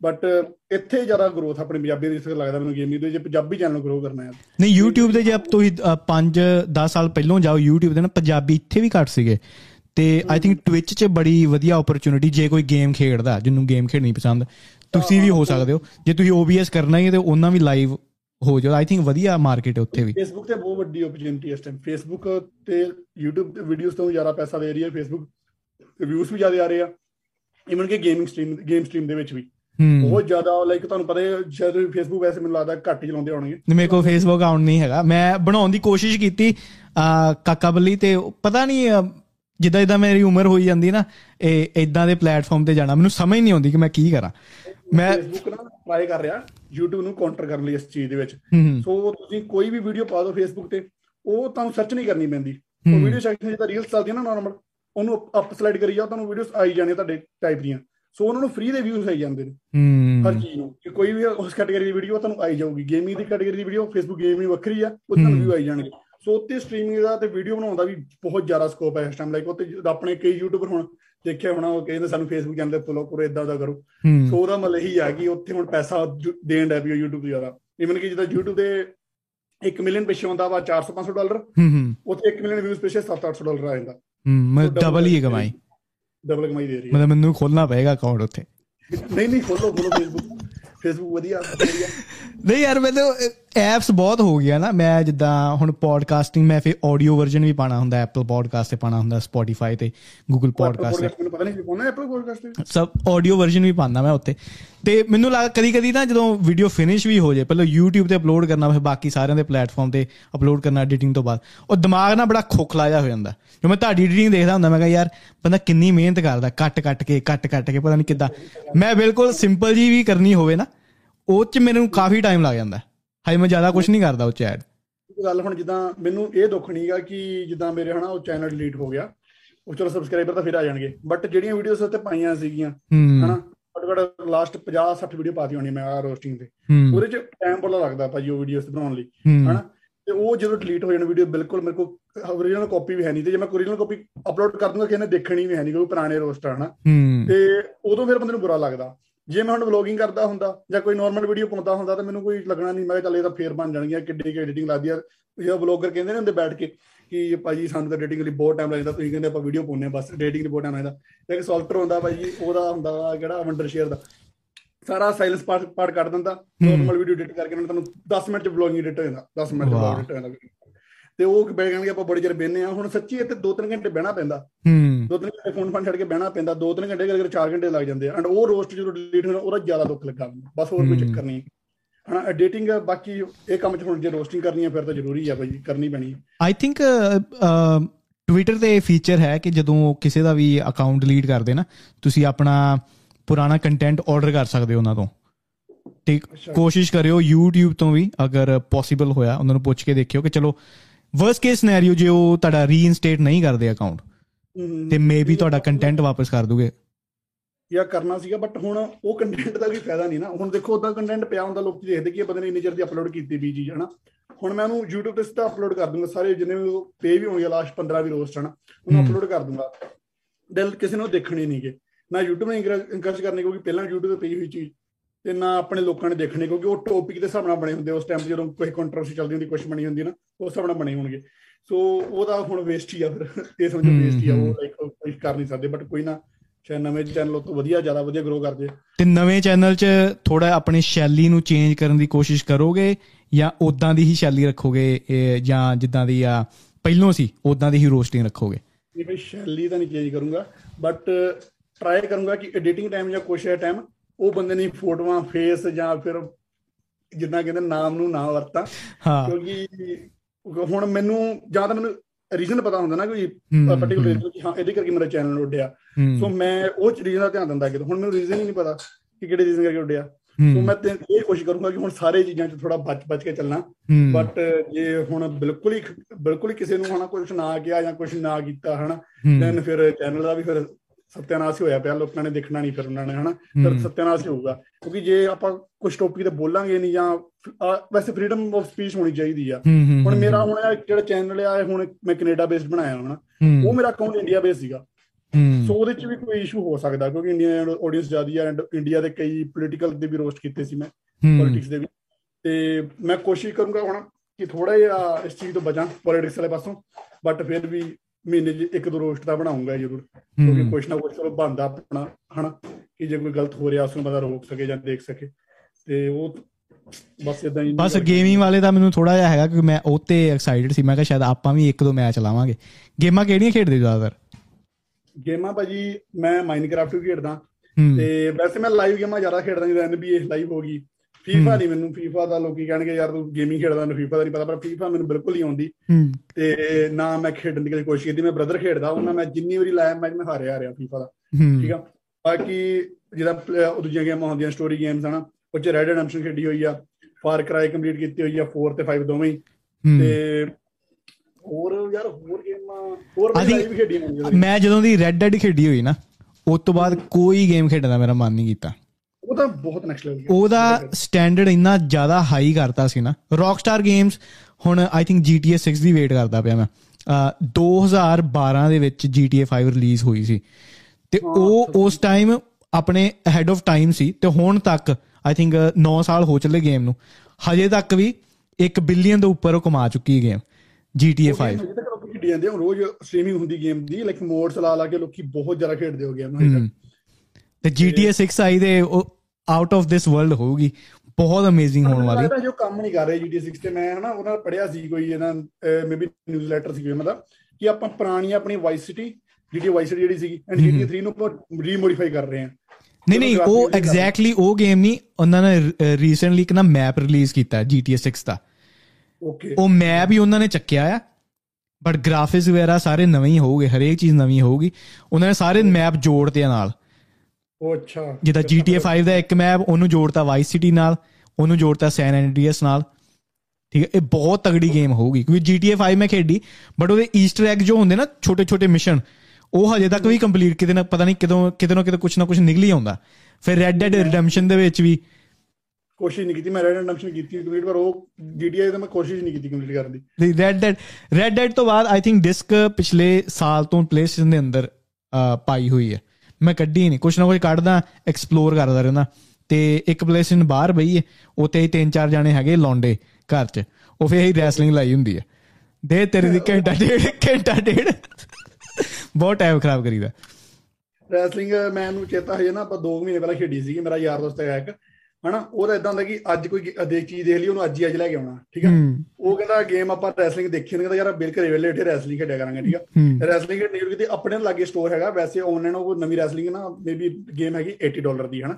ਬਟ ਇੱਥੇ ਜ਼ਿਆਦਾ ਗਰੋਥ ਆਪਣੀ ਪੰਜਾਬੀ ਦੀ ਜਿਸ ਲੱਗਦਾ ਮੈਨੂੰ ਗੇਮਿੰਗ ਦੇ ਜੇ ਪੰਜਾਬੀ ਚੈਨਲ ਗਰੋ ਕਰਨਾ ਹੈ। ਨਹੀਂ YouTube ਤੇ ਜੇ ਤੁਸੀਂ 5 10 ਸਾਲ ਪਹਿਲਾਂ ਜਾਓ YouTube ਤੇ ਨਾ ਪੰਜਾਬੀ ਇੱਥੇ ਵੀ ਘੱਟ ਸੀਗੇ। ਤੇ ਆਈ ਥਿੰਕ ਟਵਿਚ 'ਚ ਬੜੀ ਵਧੀਆ ਓਪਰਚ्युनिटी ਜੇ ਕੋਈ ਗੇਮ ਖੇਡਦਾ ਜਿਹਨੂੰ ਗੇਮ ਖੇਡਣੀ ਪਸੰਦ ਤੁਸੀਂ ਵੀ ਹੋ ਸਕਦੇ ਹੋ। ਜੇ ਤੁਸੀਂ ਓਬੀਐਸ ਕਰਨਾ ਹੀ ਤੇ ਉਹਨਾਂ ਵੀ ਲਾਈਵ ਹੋ ਜਾਓ। ਆਈ ਥਿੰਕ ਵਧੀਆ ਮਾਰਕੀਟ ਹੈ ਉੱਥੇ ਵੀ। ਫੇਸਬੁੱਕ ਤੇ ਬਹੁਤ ਵੱਡੀ ਓਪਰਚ्युनिटी ਇਸ ਟਾਈਮ ਫੇਸਬੁੱਕ ਤੇ YouTube ਤੇ ਵੀਡੀਓਜ਼ ਤੋਂ ਜ਼ਿਆਦਾ ਪੈਸਾ ਦੇ ਰਹੀ ਹੈ। ਫੇਸਬੁੱਕ ਤੇ ਵਿਊਜ਼ ਵੀ ਜ਼ਿਆਦਾ ਆ ਰਹੇ ਆ। ਇਵਨ ਕਿ ਗੇਮਿੰਗ ਸਟ੍ਰੀਮ ਗੇਮ ਸਟ੍ਰੀਮ ਦੇ ਵਿੱਚ ਵੀ। ਬਹੁਤ ਜ਼ਿਆਦਾ ਲਾਈਕ ਤੁਹਾਨੂੰ ਪਤਾ ਹੈ ਜਦ ਫੇਸਬੁੱਕ ਵੈਸੇ ਮੈਨੂੰ ਲੱਗਦਾ ਘੱਟ ਚਲਾਉਂਦੇ ਹੋਣਗੇ। ਮੇਰੇ ਕੋਲ ਫੇਸਬੁੱਕ ਅਕਾਊਂਟ ਨਹੀਂ ਹੈਗਾ। ਮੈਂ ਬਣਾਉਣ ਦੀ ਕੋਸ਼ਿਸ਼ ਕੀਤੀ ਕਾਕਾ ਬੱਲੀ ਤੇ ਪਤਾ ਨਹੀਂ ਜਿੱਦਾਂ ਜਿੱਦਾਂ ਮੇਰੀ ਉਮਰ ਹੋਈ ਜਾਂਦੀ ਨਾ ਇਹ ਇਦਾਂ ਦੇ ਪਲੇਟਫਾਰਮ ਤੇ ਜਾਣਾ ਮੈਨੂੰ ਸਮਝ ਨਹੀਂ ਆਉਂਦੀ ਕਿ ਮੈਂ ਕੀ ਕਰਾਂ। ਮੈਂ ਫੇਸਬੁੱਕ ਨਾ ਟਰਾਈ ਕਰ ਰਿਹਾ YouTube ਨੂੰ ਕਾਊਂਟਰ ਕਰਨ ਲਈ ਇਸ ਚੀਜ਼ ਦੇ ਵਿੱਚ। ਸੋ ਤੁਸੀਂ ਕੋਈ ਵੀ ਵੀਡੀਓ ਪਾ ਦਿਓ ਫੇਸਬੁੱਕ ਤੇ ਉਹ ਤੁਹਾਨੂੰ ਸਰਚ ਨਹੀਂ ਕਰਨੀ ਪੈਂਦੀ। ਉਹ ਵੀਡੀਓ ਸੈਕਸ਼ਨ ਜਿੱਦਾਂ ਰੀਲਸ ਚੱਲਦੀਆਂ ਨਾ ਨਾਰਮਲ ਉਹਨੂੰ ਅਪ ਸਲਾਈਡ ਕਰੀ ਜਾਓ ਤੁਹਾਨੂੰ ਵੀਡੀਓਜ਼ ਆਈ ਜਾਣੀਆਂ ਤੁਹਾਡੇ ਟਾਈਪ ਦੀਆਂ। ਸੋ ਉਹਨਾਂ ਨੂੰ ਫ੍ਰੀ ਦੇ ਵਿਊਜ਼ ਆਈ ਜਾਂਦੇ ਨੇ। ਹਰ ਚੀਜ਼ ਨੂੰ। ਕਿ ਕੋਈ ਵੀ ਉਸ ਕੈਟਾਗਰੀ ਦੀ ਵੀਡੀਓ ਤੁਹਾਨੂੰ ਆਈ ਜਾਊਗੀ। ਗੇਮਿੰਗ ਦੀ ਕੈਟਾਗਰੀ ਦੀ ਵੀਡੀਓ ਫੇਸਬੁੱਕ ਗੇਮਿੰਗ ਵੱਖਰੀ ਆ ਉਹ ਤੁਹਾਨੂੰ। ਵਿਊ ਆਈ ਜਾਣਗੇ। ਸੋ ਉੱਤੇ ਸਟ੍ਰੀਮਿੰਗ ਦਾ ਤੇ ਵੀਡੀਓ ਬਣਾਉਣ ਦਾ ਵੀ ਬਹੁਤ ਜ਼ਿਆਦਾ ਸਕੋਪ ਹੈ ਇਸ ਟਾਈਮ ਲਾਈਕ ਉੱਤੇ ਆਪਣੇ ਕਈ ਯੂਟਿਊਬਰ ਹੁਣ ਦੇਖਿਆ ਹੋਣਾ ਉਹ ਕਹਿੰਦੇ ਸਾਨੂੰ ਫੇਸਬੁੱਕ ਚੈਨਲ ਤੇ ਫੋਲੋ ਕਰੋ ਇਦਾਂ ਦਾ ਕਰੋ। ਸੋ ਉਹਦਾ ਮਤਲਬ ਇਹੀ ਆ ਕਿ ਉੱਥੇ ਹੁਣ ਪੈਸਾ ਦੇਣ ਦਾ ਵੀ YouTube ਤੋਂ ਜ਼ਿਆਦਾ। ਇਵਨ ਕਿ ਜਿੱਦਾਂ YouTube ਤੇ 1 ਮਿਲੀਅਨ ਪਿੱਛੇ ਹੁੰਦਾ ਵਾ 400 500 ਡਾਲਰ ਉੱਥੇ 1 ਮਿਲੀਅਨ ਵਿਊਜ਼ ਪਿੱਛੇ 7-800 ਡਾਲਰ ਆ ਜਾਂਦਾ। ਮੈਂ ਡਬਲ ਹੀ ਕਮਾਈ ਡਬਲ ਕਮਾਈ ਦੇ ਰਹੀ ਹੈ। ਮਤਲਬ ਮੈਨੂੰ ਖੋਲਣਾ ਪਏਗਾ ਅਕਾਊਂਟ ਉੱਥੇ। ਨਹੀਂ ਨਹੀਂ ਖੋਲੋ ਖੋਲੋ ਫੇਸਬੁੱਕ ਫੇਸਬੁੱਕ ਵਧੀਆ। ਨਹੀਂ ਯਾਰ ਮੈਨੂੰ ਐਪਸ ਬਹੁਤ ਹੋ ਗਿਆ ਨਾ। ਮੈਂ ਜਿੱਦਾਂ ਹੁਣ ਪੋਡਕਾਸਟਿੰਗ ਮੈਂ ਫਿਰ ਆਡੀਓ ਵਰਜ਼ਨ ਵੀ ਪਾਣਾ ਹੁੰਦਾ ਐਪਲ ਪੋਡਕਾਸਟ ਤੇ ਪਾਣਾ ਹੁੰਦਾ ਸਪੋਟੀਫਾਈ ਤੇ ਗੂਗਲ ਪੋਡਕਾਸਟ ਤੇ। ਮੈਨੂੰ ਪਤਾ ਨਹੀਂ ਕਿ ਪਾਉਣਾ ਐਪਲ ਪੋਡਕਾਸਟ ਤੇ। ਸਭ ਆਡੀਓ ਵਰਜ਼ਨ ਵੀ ਪਾਉਂਦਾ ਮੈਂ ਉੱਤੇ ਤੇ ਮੈਨੂੰ ਲੱਗ ਕਦੀ ਕਦੀ ਨਾ ਜਦੋਂ ਵੀਡੀਓ ਫਿਨਿਸ਼ ਵੀ ਹੋ ਜਾਏ ਪਹਿਲਾਂ YouTube ਤੇ ਅਪਲੋਡ ਕਰਨਾ ਫਿਰ ਬਾਕੀ ਸਾਰਿਆਂ ਦੇ ਪਲੇਟਫਾਰਮ ਤੇ ਅਪਲੋਡ ਕਰਨਾ ਐਡੀਟਿੰਗ ਤੋਂ ਬਾਅਦ ਉਹ ਦਿਮਾਗ ਨਾ ਬੜਾ ਖੋਖਲਾ ਜਿਹਾ ਹੋ ਜਾਂਦਾ। ਜੋ ਮੈਂ ਤੁਹਾਡੀ ਐਡੀਟਿੰਗ ਦੇਖਦਾ ਹੁੰਦਾ ਮੈਂ ਕਿਹਾ ਯਾਰ ਬੰਦਾ ਕਿੰਨੀ ਮਿਹਨਤ ਕਰਦਾ ਕੱਟ ਕੱਟ ਕੇ ਕੱਟ ਕੱਟ ਕੇ ਪਤਾ ਨਹੀਂ ਕਿੱਦਾਂ। ਮੈਂ ਬਿਲਕੁਲ ਸਿੰਪਲ ਜੀ ਵੀ ਕਰਨੀ ਹੋਵੇ ਨਾ ਉਹ ਚ ਮੈਨੂੰ ਕਾਫੀ ਟਾਈਮ ਲੱਗ ਜਾਂਦਾ। ਹਾਈ ਮੈਂ ਜ਼ਿਆਦਾ ਕੁਝ ਨਹੀਂ ਕਰਦਾ ਉਹ ਚ ਐਡ ਇੱਕ ਗੱਲ ਹੁਣ ਜਿੱਦਾਂ ਮੈਨੂੰ ਇਹ ਦੁੱਖ ਨਹੀਂਗਾ ਕਿ ਜਿੱਦਾਂ ਮੇਰੇ ਹਨਾ ਉਹ ਚੈਨਲ ਡਿਲੀਟ ਹੋ ਗਿਆ। ਉਹ ਚਲੋ ਸਬਸਕ੍ਰਾਈਬਰ ਤਾਂ ਫਿਰ ਆ ਜਾਣਗੇ। ਬਟ ਜਿਹੜੀਆਂ ਵੀਡੀਓਜ਼ ਉੱਤੇ ਪਾਈਆਂ ਸੀਗੀਆਂ ਹਨਾ ਘੱਟੋ ਲਾਸਟ 50 60 ਵੀਡੀਓ ਪਾਤੀ ਹੋਣੀ ਮੈਂ ਆ ਰੋਸਟਿੰਗ ਤੇ। ਉਹਦੇ ਚ ਟਾਈਮ ਬੜਾ ਲੱਗਦਾ ਭਾਜੀ ਉਹ ਵੀਡੀਓਜ਼ ਬਣਾਉਣ ਲਈ ਹਨਾ। ਤੇ ਉਹ ਜਦੋਂ ਡਿਲੀਟ ਹੋ ਜਾਣ ਵੀਡੀਓ ਬਿਲਕੁਲ ਮੇਰੇ ਕੋਲ ਓਰੀਜਨਲ ਕਾਪੀ ਵੀ ਹੈ ਨਹੀਂ ਤੇ ਜੇ ਮੈਂ ਓਰੀਜਨਲ ਕਾਪੀ ਅਪਲੋਡ ਕਰ ਦੂੰਗਾ ਕਿਸੇ ਨੇ ਦੇਖਣੀ ਵੀ ਹੈ ਨਹੀਂ ਕਿਉਂਕਿ ਪੁਰਾਣੇ ਰੋਸਟ ਆ ਹਨਾ। ਤੇ ਉਦੋਂ ਫਿਰ ਬੰਦੇ ਨੂੰ ਬੁਰਾ ਲੱਗਦਾ। ਜੇ ਮੈਂ ਹੁਣ ਵਲੋਗਿੰਗ ਕਰਦਾ ਹੁੰਦਾ ਜਾਂ ਕੋਈ ਨਾਰਮਲ ਵੀਡੀਓ ਪਾਉਂਦਾ ਹੁੰਦਾ ਤਾਂ ਮੈਨੂੰ ਕੋਈ ਲੱਗਣਾ ਨਹੀਂ। ਮੈਂ ਕਿਹਾ ਚੱਲ ਇਹ ਤਾਂ ਫੇਰ ਬਣ ਜਾਣਗੀਆਂ ਕਿੱਡੀ ਕਿ ਐਡੀਟਿੰਗ ਲੱਗਦੀ ਆ। ਜਿਹੜਾ ਵਲੋਗਰ ਕਹਿੰਦੇ ਨੇ ਹੁੰਦੇ ਬੈਠ ਕੇ ਕਿ ਭਾਜੀ ਸਾਨੂੰ ਤਾਂ ਐਡੀਟਿੰਗ ਲਈ ਬਹੁਤ ਟਾਈਮ ਲੱਗਦਾ ਤੁਸੀਂ ਕਹਿੰਦੇ ਆਪਾਂ ਵੀਡੀਓ ਪਾਉਂਦੇ ਆ ਬਸ ਐਡੀਟਿੰਗ ਲਈ ਬਹੁਤ ਟਾਈਮ ਲੱਗਦਾ। ਇੱਕ ਸੌਫਟਵੇਅਰ ਹੁੰਦਾ ਭਾਜੀ ਉਹਦਾ ਹੁੰਦਾ ਕਿਹੜਾ ਵੰਡਰ ਸ਼ੇਅਰ ਦਾ। ਸਾਰਾ ਸਾਇਲੈਂਸ ਪਾਰਟ ਪਾਰਟ ਕਰ ਦਿੰਦਾ ਨਾਰਮਲ ਵੀਡੀਓ ਐਡਿਟ ਕਰਕੇ ਉਹਨਾਂ ਤੁਹਾਨੂੰ 10 ਮਿੰਟ ਚ ਵਲੋਗਿੰਗ ਐਡਿਟ ਹੋ ਜਾਂਦਾ 10 ਮਿੰਟ ਚ ਵਲੋਗ ਐਡਿਟ ਹੋ ਜਾਂਦਾ। ਤੇ ਉਹ ਬੈ ਕਹਿੰਗੇ ਆਪਾਂ ਬੜੀ ਚਿਰ ਬਹਿਨੇ ਆ ਹੁਣ ਸੱਚੀ ਇੱਥੇ 2-3 ਘੰਟੇ ਬਹਿਣਾ ਪੈਂਦਾ। ਹੂੰ। ਦੋ ਤਿੰਨ ਘੰਟੇ ਫੋਨ ਫਨ ਛੱਡ ਕੇ ਬਹਿਣਾ ਪੈਂਦਾ। ਦੋ ਤਿੰਨ ਘੰਟੇ ਅਗਰ 4 ਘੰਟੇ ਲੱਗ ਜਾਂਦੇ ਆ। ਐਂਡ ਉਹ ਰੋਸਟ ਜਦੋਂ ਡਿਲੀਟ ਹੋਣਾ ਉਹਦਾ ਜ਼ਿਆਦਾ ਦੁੱਖ ਲੱਗਾ। ਬਸ ਹੋਰ ਕੋਈ ਚੱਕਰ ਨਹੀਂ। ਹਨਾ ਐਡੀਟਿੰਗ ਬਾਕੀ ਇਹ ਕੰਮ ਚ ਹੁਣ ਜੇ ਰੋਸਟਿੰਗ ਕਰਨੀ ਆ ਫਿਰ ਤਾਂ ਜ਼ਰੂਰੀ ਆ ਭਾਈ ਕਰਨੀ ਪੈਣੀ ਆਈ ਥਿੰਕ ਟਵਿੱਟਰ ਤੇ ਫੀਚਰ ਹੈ ਕਿ ਜਦੋਂ ਕਿਸੇ ਦਾ ਵੀ ਅਕਾਊਂਟ ਡਿਲੀਟ ਕਰਦੇ ਨਾ ਤੁਸੀਂ ਆਪਣਾ ਪੁਰਾਣਾ ਕੰਟੈਂਟ ਆਰਡਰ ਕਰ ਸਕਦੇ ਹੋ ਉਹਨਾਂ ਤੋਂ। ਤੇ ਕੋਸ਼ਿਸ਼ ਕਰਿਓ YouTube ਤੋਂ ਵੀ ਅਗਰ ਪੋਸੀਬਲ ਹੋਇਆ ਉਹਨਾਂ ਨੂੰ ਪੁੱਛ ਕੇ ਦੇਖਿਓ ਕਿ ਚਲੋ ਵਰਸਟ ਕੇਸ ਸਿਨੈਰੀਓ ਜੇ ਉਹ ਤੁਹਾਡਾ ਰੀਇਨਸਟੇਟ ਨਹੀਂ ਕਰਦੇ ਅਕਾਊਂਟ ਤੇ ਮੇਬੀ ਤੁਹਾਡਾ ਕੰਟੈਂਟ ਵਾਪਸ ਕਰ ਦੂਗੇ। ਜਾਂ ਕਰਨਾ ਸੀਗਾ ਬਟ ਹੁਣ ਉਹ ਕੰਟੈਂਟ ਦਾ ਵੀ ਫਾਇਦਾ ਨਹੀਂ ਨਾ। ਹੁਣ ਦੇਖੋ ਉਦਾਂ ਕੰਟੈਂਟ ਪਿਆ ਹੁੰਦਾ ਲੋਕ ਦੇਖਦੇ ਕਿ ਇਹ ਬੰਦੇ ਨੇ ਇੰਨੀ ਚਿਰ ਦੀ ਅਪਲੋਡ ਕੀਤੀ ਵੀ ਚੀਜ਼ ਹਨਾ। ਹੁਣ ਮੈਂ ਉਹਨੂੰ YouTube ਤੇ ਸਿੱਧਾ ਅਪਲੋਡ ਕਰ ਦੂੰਗਾ ਸਾਰੇ ਜਿੰਨੇ ਵੀ ਪੇ ਵੀ ਹੋਣਗੇ ਲਾਸਟ 15 ਵੀ ਰੋਸਟ ਹਨਾ ਉਹਨੂੰ ਅਪਲੋਡ ਕਰ ਦੂੰਗਾ। ਦਿਲ ਕਿਸੇ ਨੂੰ ਦੇਖਣੇ ਨਹੀਂਗੇ ਨਾ YouTube ਨੇ ਇੰਕਰੇਜ ਕਰਨੇ ਕਿਉਂਕਿ ਪਹਿਲਾਂ YouTube ਤੇ ਪਈ ਹੋਈ ਚੀਜ਼ ਤੇ ਨਾ ਆਪਣੇ ਲੋਕਾਂ ਨੇ ਦੇਖਣੇ ਕਿਉਂਕਿ ਉਹ ਟੌਪਿਕ ਦੇ ਹਿਸਾਬ ਨਾਲ ਬਣੇ ਹੁੰਦੇ ਉਸ ਟਾਈਮ ਜਦੋਂ ਕੋਈ ਕੰਟਰੋਵਰਸੀ ਚੱਲਦੀ ਹੁੰਦੀ ਕੁਝ ਬਣੀ ਹੁੰਦੀ ਨਾ ਉਸ ਹਿਸਾਬ ਨਾਲ ਬਣੇ ਹੋਣਗੇ। ਸੋ ਉਹਦਾ ਹੁਣ ਵੇਸਟ ਹੀ ਆ ਫਿਰ। ਇਹ ਸਮਝੋ ਵੇਸਟ ਹੀ ਆ ਉਹ ਲਾਈਕ ਕੋਈ ਕਰ ਨਹੀਂ ਸਕਦੇ ਬਟ ਕੋਈ ਨਾ ਸ਼ਾਇਦ ਨਵੇਂ ਚੈਨਲ ਤੋਂ ਵਧੀਆ ਜ਼ਿਆਦਾ ਵਧੀਆ ਗਰੋ ਕਰਦੇ ਤੇ ਨਵੇਂ ਚੈਨਲ 'ਚ ਥੋੜਾ ਆਪਣੀ ਸ਼ੈਲੀ ਨੂੰ ਚੇਂਜ ਕਰਨ ਦੀ ਕੋਸ਼ਿਸ਼ ਕਰੋਗੇ ਜਾਂ ਉਦਾਂ ਦੀ ਹੀ ਸ਼ੈਲੀ ਰੱਖੋਗੇ ਜਾਂ ਜਿੱਦਾਂ ਦੀ ਆ ਪਹਿਲੋਂ ਸੀ ਉਦਾਂ ਦੀ ਹੀ ਰੋਸਟਿੰਗ ਰੱਖੋਗੇ? ਇਹ ਵੀ ਸ਼ੈਲੀ ਤਾਂ ਨਹੀਂ ਚੇਂਜ ਕਰੂੰਗਾ ਬਟ ਟਰਾਈ ਕਰੂੰਗਾ ਕਿ ਐਡੀਟਿੰਗ ਟਾਈਮ ਜਾਂ ਕੁਛ ਹੈ ਟਾਈਮ ਉਹ ਬੰਦੇ ਨੇ ਫੋਟੋਆਂ ਫੇਸ ਜਾਂ ਫਿਰ ਜਿੱਦਾਂ ਕਹਿੰਦੇ ਨਾਮ ਨੂੰ ਨਾ ਵਰਤਾਂ। ਕਿਉਂਕਿ ਹੁਣ ਮੈਨੂੰ ਜਾਂ ਤਾਂ ਮੈਨੂੰ ਰੀਜ਼ਨ ਪਤਾ ਹੁੰਦਾ ਨਾ ਕੋਈ ਪਾਰਟਿਕੂਲਰ ਰੀਜ਼ਨ ਕਿ ਹਾਂ। ਇਹਦੇ ਕਰਕੇ ਮੇਰਾ ਚੈਨਲ ਉੱਡਿਆ। ਸੋ ਮੈਂ ਉਹ ਰੀਜ਼ਨ ਦਾ ਧਿਆਨ ਦਿੰਦਾ ਕਿਤੇ ਹੁਣ ਮੈਨੂੰ ਰੀਜ਼ਨ ਹੀ ਨਹੀਂ ਪਤਾ ਕਿ ਕਿਹੜੇ ਰੀਜ਼ਨ ਕਰਕੇ ਉੱਡਿਆ। ਸੋ ਮੈਂ ਤੇ ਇਹ ਕੋਸ਼ਿਸ਼ ਕਰੂੰਗਾ ਕਿ ਹੁਣ ਸਾਰੇ ਚੀਜ਼ਾਂ 'ਚ ਥੋੜਾ ਬਚ ਬਚ ਕੇ ਚੱਲਣਾ ਬਟ ਜੇ ਹੁਣ ਬਿਲਕੁਲ ਹੀ ਬਿਲਕੁਲ ਹੀ ਕਿਸੇ ਨੂੰ ਹਨਾ ਕੁਝ ਨਾ ਕਿਹਾ ਜਾਂ ਕੁਝ ਨਾ ਕੀਤਾ ਹਨਾ ਦੈਨ ਫਿਰ ਚੈਨਲ ਦਾ ਵੀ ਫਿਰ ਸਤਿਆਨਾਸ਼ ਹੋਇਆ ਪਿਆ ਲੋਕਾਂ ਨੇ ਦੇਖਣਾ ਨਹੀਂ ਫਿਰ ਉਹਨਾਂ ਨੇ ਹਨਾ? ਪਰ ਸਤਿਆਨਾਸ਼ ਹੋਊਗਾ। ਕਿਉਂਕਿ ਜੇ ਆਪਾਂ ਕੁਝ ਟੌਪਿਕ ਤੇ ਬੋਲਾਂਗੇ ਨਹੀਂ ਜਾਂ ਵੈਸੇ ਫਰੀडम ਆਫ ਸਪੀਚ ਹੋਣੀ ਚਾਹੀਦੀ ਆ। ਹੁਣ ਮੇਰਾ ਹੁਣ ਜਿਹੜਾ ਚੈਨਲ ਆ ਹੁਣ ਮੈਂ ਕੈਨੇਡਾ ਬੇਸਡ ਬਣਾਇਆ ਹਨਾ ਉਹ ਮੇਰਾ ਅਕਾਊਂਟ ਇੰਡੀਆ ਬੇਸ ਸੀਗਾ। ਸੋ ਉਹਦੇ ਚ ਵੀ ਕੋਈ ਇਸ਼ੂ ਹੋ ਸਕਦਾ ਕਿਉਂਕਿ ਇੰਡੀਅਨ ਆਡੀਅנס ਜ਼ਿਆਦੀ ਆ ਐਂਡ ਇੰਡੀਆ ਦੇ ਕਈ ਪੋਲੀਟੀਕਲ ਦੇ ਵੀ ਰੋਸਟ ਕੀਤੇ ਸੀ ਮੈਂ ਪੋਲਿਟਿਕਸ ਦੇ ਵੀ। ਤੇ ਮੈਂ ਕੋਸ਼ਿਸ਼ ਕਰੂੰਗਾ ਹੁਣ ਕਿ ਥੋੜਾ ਜਿਹਾ ਇਸ ਚੀਜ਼ ਤੋਂ ਬਚਾਂ ਪੋਲਿਟਿਕਸ ਵਾਲੇ ਪਾਸੋਂ ਬਟ ਫਿਰ ਵੀ ਮਹੀਨੇ 'ਚ ਇੱਕ ਦੋ ਰੋਸਟ ਤਾਂ ਬਣਾਉਂਗਾ ਜ਼ਰੂਰ। ਕਿਉਂਕਿ ਕੁਛ ਨਾ ਕੁਛ ਚਲੋ ਬਣਦਾ ਆਪਣਾ ਹਨਾ? ਕਿ ਜੇ ਕੋਈ ਗਲਤ ਹੋ ਰਿਹਾ ਉਸ ਨੂੰ ਬੰਦਾ ਰੋਕ ਸਕੇ ਜਾਂ ਦੇਖ ਸਕੇ। ਤੇ ਉਹ ਬਸ ਇਦਾਂ ਹੀ ਬਸ ਗੇਮਿੰਗ ਵਾਲੇ ਦਾ ਮੈਨੂੰ ਥੋੜਾ ਜਿਹਾ ਹੈਗਾ ਕਿ ਮੈਂ ਉਹ ਤੇ ਐਕਸਾਈਟਡ ਸੀ। ਮੈਂ ਕਿਹਾ ਸ਼ਾਇਦ ਆਪਾਂ ਵੀ ਇੱਕ ਦੋ ਮੈਚ ਲਾਵਾਂਗੇ। ਗੇਮਾਂ ਕਿਹੜੀਆਂ ਖੇਡਦੇ ਹੋ ਜ਼ਿਆਦਾਤਰ? ਗੇਮਾਂ ਭਾਜੀ ਮੈਂ ਮਾਈਨਕ੍ਰਾਫਟ ਵੀ ਖੇਡਦਾ। ਤੇ ਵੈਸੇ ਮੈਂ ਲਾਈਵ ਗੇਮਾਂ ਜ਼ਿਆਦਾ ਖੇਡਦਾ ਜਿਵੇਂ NBA ਲਾਈਵ ਹੋ ਗਈ। ਫੀਫਾ ਨਹੀਂ ਮੈਨੂੰ ਫੀਫਾ ਦਾ ਲੋਕੀ ਕਹਿਣਗੇ ਯਾਰ ਤੂੰ ਗੇਮਿੰਗ ਖੇਡਦਾ ਮੈਨੂੰ ਫੀਫਾ ਦਾ ਨਹੀਂ ਪਤਾ ਪਰ ਫੀਫਾ ਮੈਨੂੰ ਬਿਲਕੁਲ ਨਹੀਂ ਆਉਂਦੀ। ਤੇ ਨਾ ਮੈਂ ਖੇਡਣ ਦੀ ਕੋਸ਼ਿਸ਼ ਕੀਤੀ ਮੈਂ ਬ੍ਰਦਰ ਖੇਡਦਾ ਉਹਨਾਂ ਮੈਂ ਜਿੰਨੀ ਵਾਰੀ ਲਾਇਆ ਮੈਚ ਮੈਂ ਹਾਰਿਆ ਹਾਰਿਆ ਫੀਫਾ ਦਾ। ਠੀਕ ਆ? ਬਾਕੀ ਜਿਹੜਾ ਉਹ ਦੂਜੀਆਂ ਗੇਮਾਂ ਹੁੰਦੀਆਂ ਸਟੋਰੀ ਗੇਮਸ ਹਨਾ ਉਹ ਚ ਰੈਡ ਡੈਮਪਸ਼ਨ ਖੇਡੀ ਹੋਈ ਆ ਫਾਰ ਕਰਾਈ ਕੰਪਲੀਟ ਕੀਤੀ ਹੋਈ ਆ 4 ਤੇ 5 ਦੋਵੇਂ। ਹੀ। ਤੇ ਹੋਰ ਯਾਰ ਹੋਰ ਗੇਮਾਂ ਹੋਰ ਮੈਂ ਲਾਈਵ ਖੇਡੀਆਂ ਮੈਂ ਜਦੋਂ ਦੀ ਰੈੱਡ ਡੈਡ ਖੇਡੀ ਹੋਈ ਨਾ ਉਸ ਤੋਂ ਬਾਅਦ ਕੋਈ ਗੇਮ ਖੇਡਣ ਦਾ ਮੇਰਾ ਮਨ ਨਹੀਂ ਕੀਤਾ। ਉਹ ਤਾਂ ਬਹੁਤ ਨੈਕਸਟ ਲੈਵਲ ਉਹਦਾ ਸਟੈਂਡਰਡ ਇੰਨਾ ਜ਼ਿਆਦਾ ਹਾਈ ਕਰਤਾ ਸੀ ਨਾ। ਰੌਕਸਟਾਰ ਗੇਮਸ ਹੁਣ ਆਈ ਥਿੰਕ GTA 6 ਦੀ ਵੇਟ ਕਰਦਾ ਪਿਆ ਮੈਂ। ਅਹ 2012 ਦੇ ਵਿੱਚ GTA 5 ਰਿਲੀਜ਼ ਹੋਈ ਸੀ। ਤੇ ਉਹ ਉਸ ਟਾਈਮ ਆਪਣੇ ਅਹੈਡ ਆਫ ਟਾਈਮ ਸੀ ਤੇ ਹੁਣ ਤੱਕ ਆਈ ਥਿੰਕ 9 ਸਾਲ ਹੋ ਚੱਲੇ ਗੇਮ ਨੂੰ। ਹਜੇ ਤੱਕ ਵੀ 1 ਬਿਲੀਅਨ ਦੇ ਉੱਪਰ ਉਹ ਕਮਾ ਚੁੱਕੀ ਹੈ ਗੇਮ GTA 5 ਅਜੇ ਤੱਕ ਲੋਕੀ ਖੇਡੀ ਜਾਂਦੇ ਹੁਣ ਰੋਜ਼ ਸਟ੍ਰੀਮਿੰਗ ਹੁੰਦੀ ਗੇਮ ਦੀ ਲਾਈਕ ਮੋਡਸ ਲਾ ਲਾ ਕੇ ਲੋਕੀ ਬਹੁਤ ਜ਼ਿਆਦਾ ਖੇਡਦੇ ਹੋ ਗੇਮ ਹਮ। ਤੇ GTA 6 ਆਈ ਦੇ ਉਹ ਆਊਟ ਆਫ ਦਿਸ ਵਰਲਡ ਹੋਊਗੀ। ਬਹੁਤ ਅਮੇਜ਼ਿੰਗ ਹੋਣ ਵਾਲੀ। ਲੱਗਦਾ ਜੋ ਕੰਮ ਨਹੀਂ ਕਰ ਰਹੇ GTA 6 ਤੇ ਮੈਂ ਹਨਾ ਉਹਨਾਂ ਪੜਿਆ ਸੀ ਕੋਈ ਇਹਨਾਂ ਮੇਬੀ ਨਿਊਜ਼ ਲੈਟਰ ਸੀ ਕੋਈ ਉਹਨਾਂ ਦਾ ਕਿ ਆਪਾਂ ਪੁਰਾਣੀ ਆਪਣੀ Vice City GTA Vice City ਜਿਹੜੀ ਸੀਗੀ ਐਂਡ GTA 3 ਨੂੰ ਆਪਾਂ ਰੀਮੋਡੀਫਾਈ ਕਰ ਰਹੇ ਹਾਂ। ਨਹੀਂ ਨਹੀਂ ਉਹ ਐਗਜ਼ੈਕਟਲੀ ਉਹ ਗੇਮ ਨਹੀਂ ਉਹਨਾਂ ਨੇ ਰੀਸੈਂਟਲੀ ਇੱਕ ਨਾ ਮੈਪ ਰਿਲੀਜ਼ ਕੀਤਾ ਹੈ GTA 6 ਦਾ। ਓਕੇ ਉਹ ਮੈਪ ਹੀ ਉਹਨਾਂ ਨੇ ਚੱਕਿਆ ਆ ਬਟ ਗ੍ਰਾਫਿਕਸ ਵਗੈਰਾ ਸਾਰੇ ਨਵੇਂ ਹੀ ਹੋਊਗੇ ਹਰੇਕ ਚੀਜ਼ ਨਵੀਂ ਹੋਊਗੀ। ਉਹਨਾਂ ਨੇ ਸਾਰੇ ਮੈਪ ਜੋੜਤੇ ਨਾਲ। ਉਹ ਅੱਛਾ। ਜਿੱਦਾਂ GTA 5 ਦਾ ਇੱਕ ਮੈਪ ਉਹਨੂੰ ਜੋੜਤਾ ਵਾਈਸ ਸਿਟੀ ਨਾਲ ਉਹਨੂੰ ਜੋੜਤਾ ਸੈਨ ਐਂਡਰੀਅਸ ਨਾਲ। ਠੀਕ ਹੈ ਇਹ ਬਹੁਤ ਤਗੜੀ ਗੇਮ ਹੋਊਗੀ ਕਿਉਂਕਿ GTA 5 ਮੈਂ ਖੇਡੀ ਬਟ ਉਹਦੇ ਈਸਟਰ ਐਗ ਜੋ ਹੁੰਦੇ ਨਾ ਛੋਟੇ ਛੋਟੇ ਮਿਸ਼ਨ ਉਹ ਹਜੇ ਤੱਕ ਵੀ ਕੰਪਲੀਟ ਕਿਤੇ ਨਾ ਪਤਾ ਨਹੀਂ ਕਿਦੋਂ ਕਿਤੇ ਨਾ ਕਿਤੇ ਕੁਝ ਨਾ ਕੁਝ ਨਿਕਲ ਹੀ ਆਉਂਦਾ। ਫਿਰ ਰੈਡ ਡੈਡ ਰਿਡੈਂਪਸ਼ਨ ਦੇ ਵਿੱਚ ਵੀ ਕੋਸ਼ਿਸ਼ ਨਹੀਂ ਕੀਤੀ ਮੈਂ ਰੈਡ ਡੈਮਸ਼ਨ ਕੀਤੀ ਕੰਪਲੀਟ ਪਰ ਉਹ GTA ਦਾ ਮੈਂ ਕੋਸ਼ਿਸ਼ ਨਹੀਂ ਕੀਤੀ ਕੰਪਲੀਟ ਕਰਨ ਦੀ। ਰੈਡ ਡੈਡ ਰੈਡ ਡੈਡ ਤੋਂ ਬਾਅਦ ਆਈ ਥਿੰਕ ਡਿਸਕ ਪਿਛਲੇ ਸਾਲ ਤੋਂ ਪਲੇਸਟੇਸ਼ਨ ਦੇ ਅੰਦਰ ਪਾਈ ਹੋਈ ਹੈ। ਮੈਂ ਕੱਢੀ ਨਹੀਂ ਕੁਛ ਨਾ ਕੁਛ ਕੱਢਦਾ ਐਕਸਪਲੋਰ ਕਰਦਾ ਰਹਿੰਦਾ। ਤੇ ਇੱਕ ਪਲੇਸਟੇਸ਼ਨ ਬਾਹਰ ਪਈ ਹੈ ਉੱਤੇ ਹੀ ਤਿੰਨ ਚਾਰ ਜਾਣੇ ਹੈਗੇ ਲੌਂਡੇ ਘਰ 'ਚ। ਉਹ ਫੇਰ ਹੀ ਰੈਸਲਿੰਗ ਲਾਈ ਹੁੰਦੀ ਹੈ ਦੇ ਤੇਰੇ ਦੀ ਘੰਟਾ ਡੇਢ ਘੰਟਾ ਡੇਢ। ਬਹੁਤ ਟਾਈਮ ਖਰਾਬ ਕਰੀਦਾ। ਰੈਸਲਿੰਗ ਮੈਂ ਨੂੰ ਚੇਤਾ ਹੈ ਨਾ ਆਪਾਂ 2 ਮਹੀਨੇ ਪਹਿਲਾਂ ਖੇਡੀ ਸੀਗੀ, ਮੇਰਾ ਯਾਰ ਦੋਸਤ ਹੈਗਾ ਇੱਕ। ਹਨਾ? ਉਹਦਾ ਇਦਾਂ ਹੁੰਦਾ ਕਿ ਅੱਜ ਕੋਈ ਦੇਖ ਚੀਜ਼ ਦੇਖ ਲਈ ਉਹਨੂੰ ਅੱਜ ਹੀ ਅੱਜ ਲੈ ਕੇ ਆਉਣਾ ਠੀਕ ਆ? ਉਹ ਕਹਿੰਦਾ ਗੇਮ ਆਪਾਂ ਰੈਸਲਿੰਗ ਦੇਖੀ ਨਹੀਂ ਕਹਿੰਦਾ ਯਾਰ ਬਿਲ ਘਰੇ ਵੇਲੇ ਉੱਠੇ ਰੈਸਲਿੰਗ ਖੇਡਿਆ ਕਰਾਂਗੇ ਠੀਕ ਆ? ਰੈਸਲਿੰਗ ਖੇਡਣੀ ਕਿਤੇ ਆਪਣੇ ਲਾਗੇ ਸਟੋਰ ਹੈਗਾ ਵੈਸੇ ਆਨਲਾਈਨ ਉਹ ਨਵੀਂ ਰੈਸਲਿੰਗ ਨਾ ਮੇਬੀ ਗੇਮ ਹੈਗੀ 80 ਡਾਲਰ ਦੀ ਹਨਾ?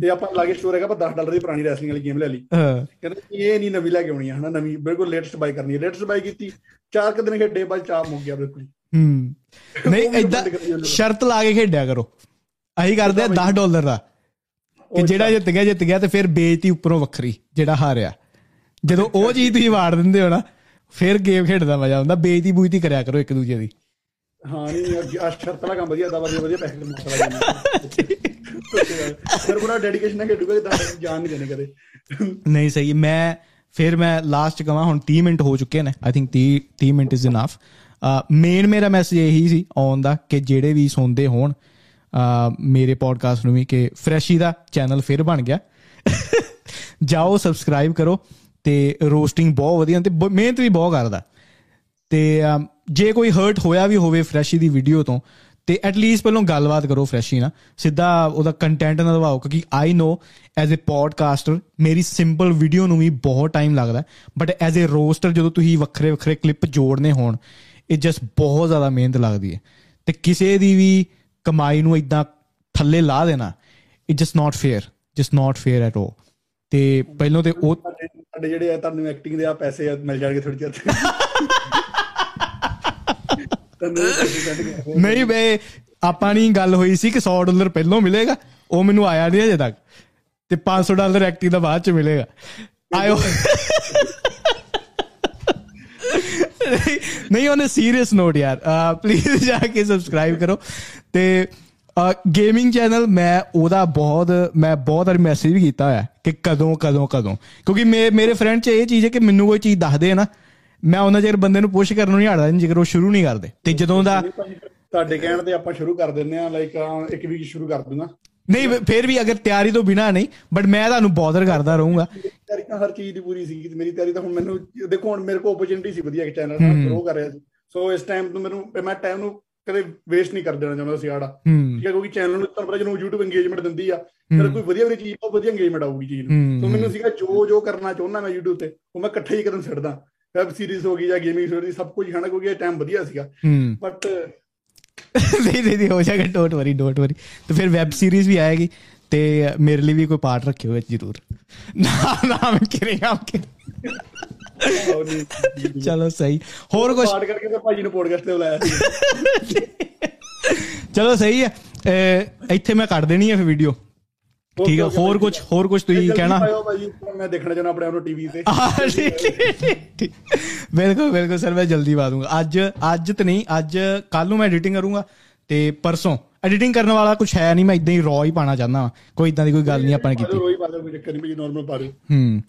ਤੇ ਆਪਾਂ ਲਾਗੇ ਸਟੋਰ ਹੈਗਾ ਆਪਾਂ 10 ਡਾਲਰ ਦੀ ਪੁਰਾਣੀ ਰੈਸਲਿੰਗ ਵਾਲੀ ਗੇਮ ਲੈ ਲਈ। ਕਹਿੰਦਾ ਇਹ ਨਹੀਂ ਨਵੀਂ ਲੈ ਕੇ ਆਉਣੀ ਹਨਾ? ਨਵੀਂ ਬਿਲਕੁਲ ਲੇਟੈਸਟ ਬਾਈ ਕਰਨੀ ਹੈ ਲੇਟੈਸਟ ਬਾਈ ਕੀਤੀ ਚਾਰ ਕੁ ਦਿਨ ਖੇਡੇ ਬਾਅਦ ਚਾਹ ਮੁੱਕ ਗਿਆ ਬਿਲਕੁਲ। ਹੂੰ। ਨਹੀਂ ਨੇ। ਸ਼ਰਤ ਲਾ ਕੇ ਖੇਡਿਆ ਕਰੋ। ਅਸੀਂ ਕਰਦੇ ਆ 10 ਡਾਲਰ ਦਾ। ਕਿ ਜਿਹੜਾ ਜਿੱਤ ਗਿਆ ਜਿੱਤ ਗਿਆ ਤੇ ਫਿਰ ਬੇਇੱਜ਼ਤੀ ਉੱਪਰੋਂ ਵੱਖਰੀ ਜਿਹੜਾ ਹਾਰਿਆ। ਜਦੋਂ ਉਹ ਚੀਜ਼ ਤੁਸੀਂ ਵਾੜ ਦਿੰਦੇ ਹੋ ਨਾ ਫਿਰ ਗੇਮ ਖੇਡਦਾ ਮਜ਼ਾ ਆਉਂਦਾ। ਬੇਇੱਜ਼ਤੀ ਬੂਇਤੀ ਕਰਿਆ ਕਰੋ ਇੱਕ ਦੂਜੇ ਦੀ। ਹਾਂ ਨਹੀਂ ਆ ਸ਼ਰਤ ਵਾਲਾ ਕੰਮ ਵਧੀਆ ਦਾ ਵਧੀਆ ਵਧੀਆ ਪੈਸੇ ਕਮਾ ਸਕਦਾ ਫਿਰ ਪੂਰਾ ਡੈਡੀਕੇਸ਼ਨ ਨਾਲ ਖੇਡੂਗਾ ਕਿ ਤਾਂ ਜਾਣ ਨਹੀਂ ਦੇਣੇ ਕਦੇ। ਨਹੀਂ ਸਹੀ। ਮੈਂ ਫਿਰ ਮੈਂ ਲਾਸਟ ਕਹਾਂ ਹੁਣ 30 ਮਿੰਟ ਹੋ ਚੁੱਕੇ ਨੇ। I think 30 30 minute is enough main ਮੇਰਾ ਮੈਸੇਜ ਇਹੀ ਸੀ ਆਉਣ ਦਾ ਕਿ ਜਿਹੜੇ ਵੀ ਸੁਣਦੇ ਹੋਣ ਮੇਰੇ ਪੋਡਕਾਸਟ ਨੂੰ ਵੀ ਕਿ ਫਰੈਸ਼ੀ ਦਾ ਚੈਨਲ ਫਿਰ ਬਣ ਗਿਆ। ਜਾਓ ਸਬਸਕ੍ਰਾਈਬ ਕਰੋ ਤੇ ਰੋਸਟਿੰਗ ਬਹੁਤ ਵਧੀਆ ਤੇ ਬ- ਮਿਹਨਤ ਵੀ ਬਹੁਤ ਕਰਦਾ। ਤੇ ਅਮ, ਜੇ ਕੋਈ ਹਰਟ ਹੋਇਆ ਵੀ ਹੋਵੇ ਫਰੈਸ਼ੀ ਦੀ ਵੀਡੀਓ ਤੋਂ ਤੇ ਐਟ ਲੀਸਟ ਪਹਿਲਾਂ ਗੱਲਬਾਤ ਕਰੋ ਫਰੈਸ਼ੀ ਨਾਲ। ਸਿੱਧਾ ਉਹਦਾ ਕੰਟੈਂਟ ਨਾ ਦਵਾਓ ਕਿਉਂਕਿ I know as a podcaster ਮੇਰੀ ਸਿੰਪਲ ਵੀਡੀਓ ਨੂੰ ਵੀ ਬਹੁਤ ਟਾਈਮ ਲੱਗਦਾ। ਬਟ ਐਜ਼ ਅ ਰੋਸਟਰ ਜਦੋਂ ਤੁਸੀਂ ਵੱਖਰੇ ਵੱਖਰੇ ਕਲਿੱਪ ਜੋੜਨੇ ਹੋਣ ਇਹ ਜਸਟ ਬਹੁਤ ਜ਼ਿਆਦਾ ਮਿਹਨਤ ਲੱਗਦੀ ਹੈ। ਤੇ ਕਿਸੇ ਦੀ ਵੀ ਕਮਾਈ ਨੂੰ ਇਦਾਂ ਥੱਲੇ ਲਾ ਦੇਣਾ it just not fair just not fair at all ਤੇ ਪਹਿਲਾਂ ਤੇ ਉਹ ਸਾਡੇ ਜਿਹੜੇ ਆ ਤੁਹਾਨੂੰ ਐਕਟਿੰਗ ਦੇ ਆ ਪੈਸੇ ਮਿਲ ਜਾਣਗੇ ਥੋੜੀ ਦਿਓ। ਨਹੀਂ ਬੇ ਆਪਾਂ ਨਹੀਂ ਗੱਲ ਹੋਈ ਸੀ ਕਿ 100 ਡਾਲਰ ਪਹਿਲਾਂ ਮਿਲੇਗਾ ਉਹ ਮੈਨੂੰ ਆਇਆ ਨਹੀਂ ਅਜੇ ਤੱਕ। ਤੇ 500 ਡਾਲਰ ਐਕਟਿਵ ਦਾ ਬਾਅਦ ਚ ਮਿਲੇਗਾ। ਆਇਓ। ਨਹੀਂ ਉਹਨੇ ਸੀਰੀਅਸ ਨੋਟ ਯਾਰ ਪਲੀਜ਼ ਜਾ ਕੇ ਸਬਸਕ੍ਰਾਈਬ ਕਰੋ ਤੇ ਗੇਮਿੰਗ ਚੈਨਲ ਮੈਂ ਉਹਦਾ ਬਹੁਤ ਮੈਂ ਬਹੁਤ ਵਾਰ ਮੈਸੇਜ ਵੀ ਕੀਤਾ ਹੋਇਆ ਕਿ ਕਦੋਂ ਕਦੋਂ ਕਦੋਂ ਕਿਉਂਕਿ ਮੇ ਮੇਰੇ ਫਰੈਂਡ ਚ ਇਹ ਚੀਜ਼ ਹੈ ਕਿ ਮੈਨੂੰ ਕੋਈ ਚੀਜ਼ ਦੱਸਦੇ ਨਾ ਮੈਂ ਉਹਨਾਂ ਚਿਰ ਬੰਦੇ ਨੂੰ ਪੁਸ਼ ਕਰਨ ਨੂੰ ਨਹੀਂ ਹਟਦਾ ਜੇਕਰ ਉਹ ਸ਼ੁਰੂ ਨਹੀਂ ਕਰਦੇ ਤੇ ਜਦੋਂ ਦਾ ਤੁਹਾਡੇ ਕਹਿਣ ਤੇ ਆਪਾਂ ਸ਼ੁਰੂ ਕਰ ਦਿੰਦੇ ਆ ਲਾਈਕ ਇੱਕ ਵੀਕ ਸ਼ੁਰੂ ਕਰ ਦੂੰਗਾ ਨਹੀਂ ਫਿਰ ਵੀ ਅਗਰ ਤਿਆਰੀ ਤੋਂ ਬਿਨਾ ਨਹੀਂ ਬਟ ਮੈਂ ਤੁਹਾਨੂੰ ਬੌਦਰ ਕਰਦਾ ਰਹੂੰਗਾ। ਤਿਆਰੀ ਤਾਂ ਹਰ ਚੀਜ਼ ਦੀ ਪੂਰੀ ਸੀ ਮੇਰੀ ਤਿਆਰੀ ਤਾਂ ਹੁਣ ਮੈਨੂੰ ਦੇਖੋ ਹੁਣ ਮੇਰੇ ਕੋਲ ਓਪਰਚੁਨਿਟੀ ਸੀ ਵਧੀਆ ਇੱਕ ਚੈਨਲ ਨਾਲ ਗਰੋ ਕਰ ਰਿਹਾ ਸੀ। ਸੋ ਇਸ ਟਾਈਮ ਤੋਂ ਮੈਨੂੰ ਮੈਂ ਟਾਈਮ ਨੂੰ ਕਦੇ ਵੇਸਟ ਨਹੀਂ ਕਰ ਦੇਣਾ ਚਾਹੁੰਦਾ ਸੀ ਆੜਾ ਠੀਕ ਹੈ ਕਿਉਂਕਿ ਚੈਨਲ ਨੂੰ ਤੁਹਾਨੂੰ ਪਤਾ ਜਦੋਂ YouTube ਇੰਗੇਜਮੈਂਟ ਦਿੰਦੀ ਆ ਫਿਰ ਕੋਈ ਵਧੀਆ ਵਧੀਆ ਚੀਜ਼ ਬਹੁਤ ਵਧੀਆ ਇੰਗੇਜਮੈਂਟ ਆਊਗੀ ਚੀਜ਼ ਨੂੰ। ਸੋ ਮੈਨੂੰ ਸੀਗਾ ਜੋ ਜੋ ਕਰਨਾ ਚਾਹੁੰਦਾ ਮੈਂ YouTube ਤੇ ਉਹ ਮੈਂ ਇਕੱਠੇ ਹੀ ਕਰਨ ਛੱਡਦਾ। ਵੈਬ ਸੀਰੀਜ਼ ਹੋ ਗਈ ਜਾਂ ਗੇਮਿੰਗ ਹੋ ਗਈ ਸਭ ਕੁਝ ਖਾਣਾ ਕਿਉਂਕਿ ਇਹ ਟਾਈਮ ਵਧੀਆ ਸੀਗਾ। ਬਟ ਨਹੀਂ ਨਹੀਂ ਹੋ ਜਾਏਗਾ ਡੋਂਟ ਵਰੀ ਡੋਂਟ ਵਰੀ ਤੇ ਫਿਰ ਵੈਬ ਸੀਰੀਜ਼ ਵੀ ਆਏਗੀ ਤੇ ਮੇਰੇ ਲਈ ਵੀ ਕੋਈ ਪਾਰਟ ਰੱਖਿਓ ਵਿੱਚ ਜ਼ਰੂਰ। ਨਾ ਨਾ ਮੈਂ ਕਿਰਿੰਗ ਆਮ ਚਲੋ ਸਹੀ। ਹੋਰ ਕੁਝ ਪਾਰਟ ਕਰਕੇ ਤਾਂ ਭਾਜੀ ਨੂੰ ਪੋਡਕਾਸਟ ਤੇ ਬੁਲਾਇਆ ਸੀ। ਚਲੋ ਸਹੀ ਹੈ। ਇੱਥੇ ਮੈਂ ਕੱਢ ਦੇਣੀ ਹੈ ਫਿਰ ਵੀਡੀਓ ਠੀਕ ਹੈ ਹੋਰ ਕੁਝ ਹੋਰ ਕੁਝ ਤੁਸੀਂ ਕਹਿਣਾ? ਮੈਂ ਦੇਖਣਾ ਚਾਹੁੰਦਾ ਆਪਣੇ ਆਪ ਨੂੰ ਟੀਵੀ ਤੇ। ਹਾਂ। ਬਿਲਕੁਲ ਬਿਲਕੁਲ ਸਰ ਮੈਂ ਜਲਦੀ ਪਾ ਦੂੰਗਾ। ਅੱਜ ਅੱਜ ਤੇ ਨਹੀਂ ਅੱਜ ਕੱਲ ਨੂੰ ਮੈਂ ਐਡੀਟਿੰਗ ਕਰੂੰਗਾ ਤੇ ਪਰਸੋਂ। ਐਡੀਟਿੰਗ ਕਰਨ ਵਾਲਾ ਕੁਝ ਹੈ ਨਹੀਂ ਮੈਂ ਇਦਾਂ ਹੀ ਰॉ ਹੀ ਪਾਣਾ ਚਾਹੁੰਦਾ ਹਾਂ ਕੋਈ ਇਦਾਂ ਦੀ ਕੋਈ ਗੱਲ ਨਹੀਂ ਆਪਾਂ ਨੇ ਕੀਤੀ। ਰੋਈ ਪਾ ਦਿਓ ਕੋਈ ਚੱਕਰ ਨਹੀਂ ਭਾਜੀ ਨਾਰਮਲ ਪਾ ਦਿਓ। ਹੂੰ।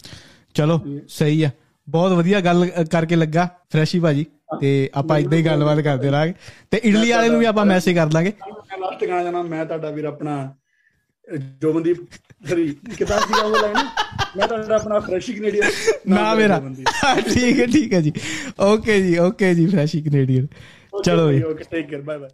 ਚਲੋ ਸਹੀ ਆ। ਬਹੁਤ ਵਧੀਆ ਗੱਲ ਕਰਕੇ ਲੱਗਾ ਫਰੈਸ਼ੀ ਭਾਜੀ। ਤੇ ਆਪਾਂ ਇਦਾਂ ਹੀ ਗੱਲਬਾਤ ਕਰਦੇ ਰਹਾਂਗੇ। ਤੇ ਇਡਲੀ ਵਾਲੇ ਨੂੰ ਵੀ ਆਪਾਂ ਮੈਸੇਜ ਕਰ ਦਾਂਗੇ। ਮੈਂ ਲਾਸਟ ਗਾਣਾ ਜਾਣਾ ਮੈਂ ਤੁਹਾਡਾ ਵੀਰ ਆਪਣਾ ਜੋਬਨਦੀਪ ਸਰੀ ਕਿਦਾਂ ਸੀਗਾ ਉਹ ਲਾਈਨ ਮੈਂ ਤੁਹਾਡਾ ਆਪਣਾ ਫਰੈਸ਼ ਕੈਨੇਡੀਅਨ ਨਾ ਮੇਰਾ। ਠੀਕ ਹੈ ਠੀਕ ਹੈ ਜੀ। ਓਕੇ ਜੀ ਓਕੇ ਜੀ ਫਰੈਸ਼ੀ ਕੈਨੇਡੀਅਨ ਚਲੋ ਜੀ okay take care bye bye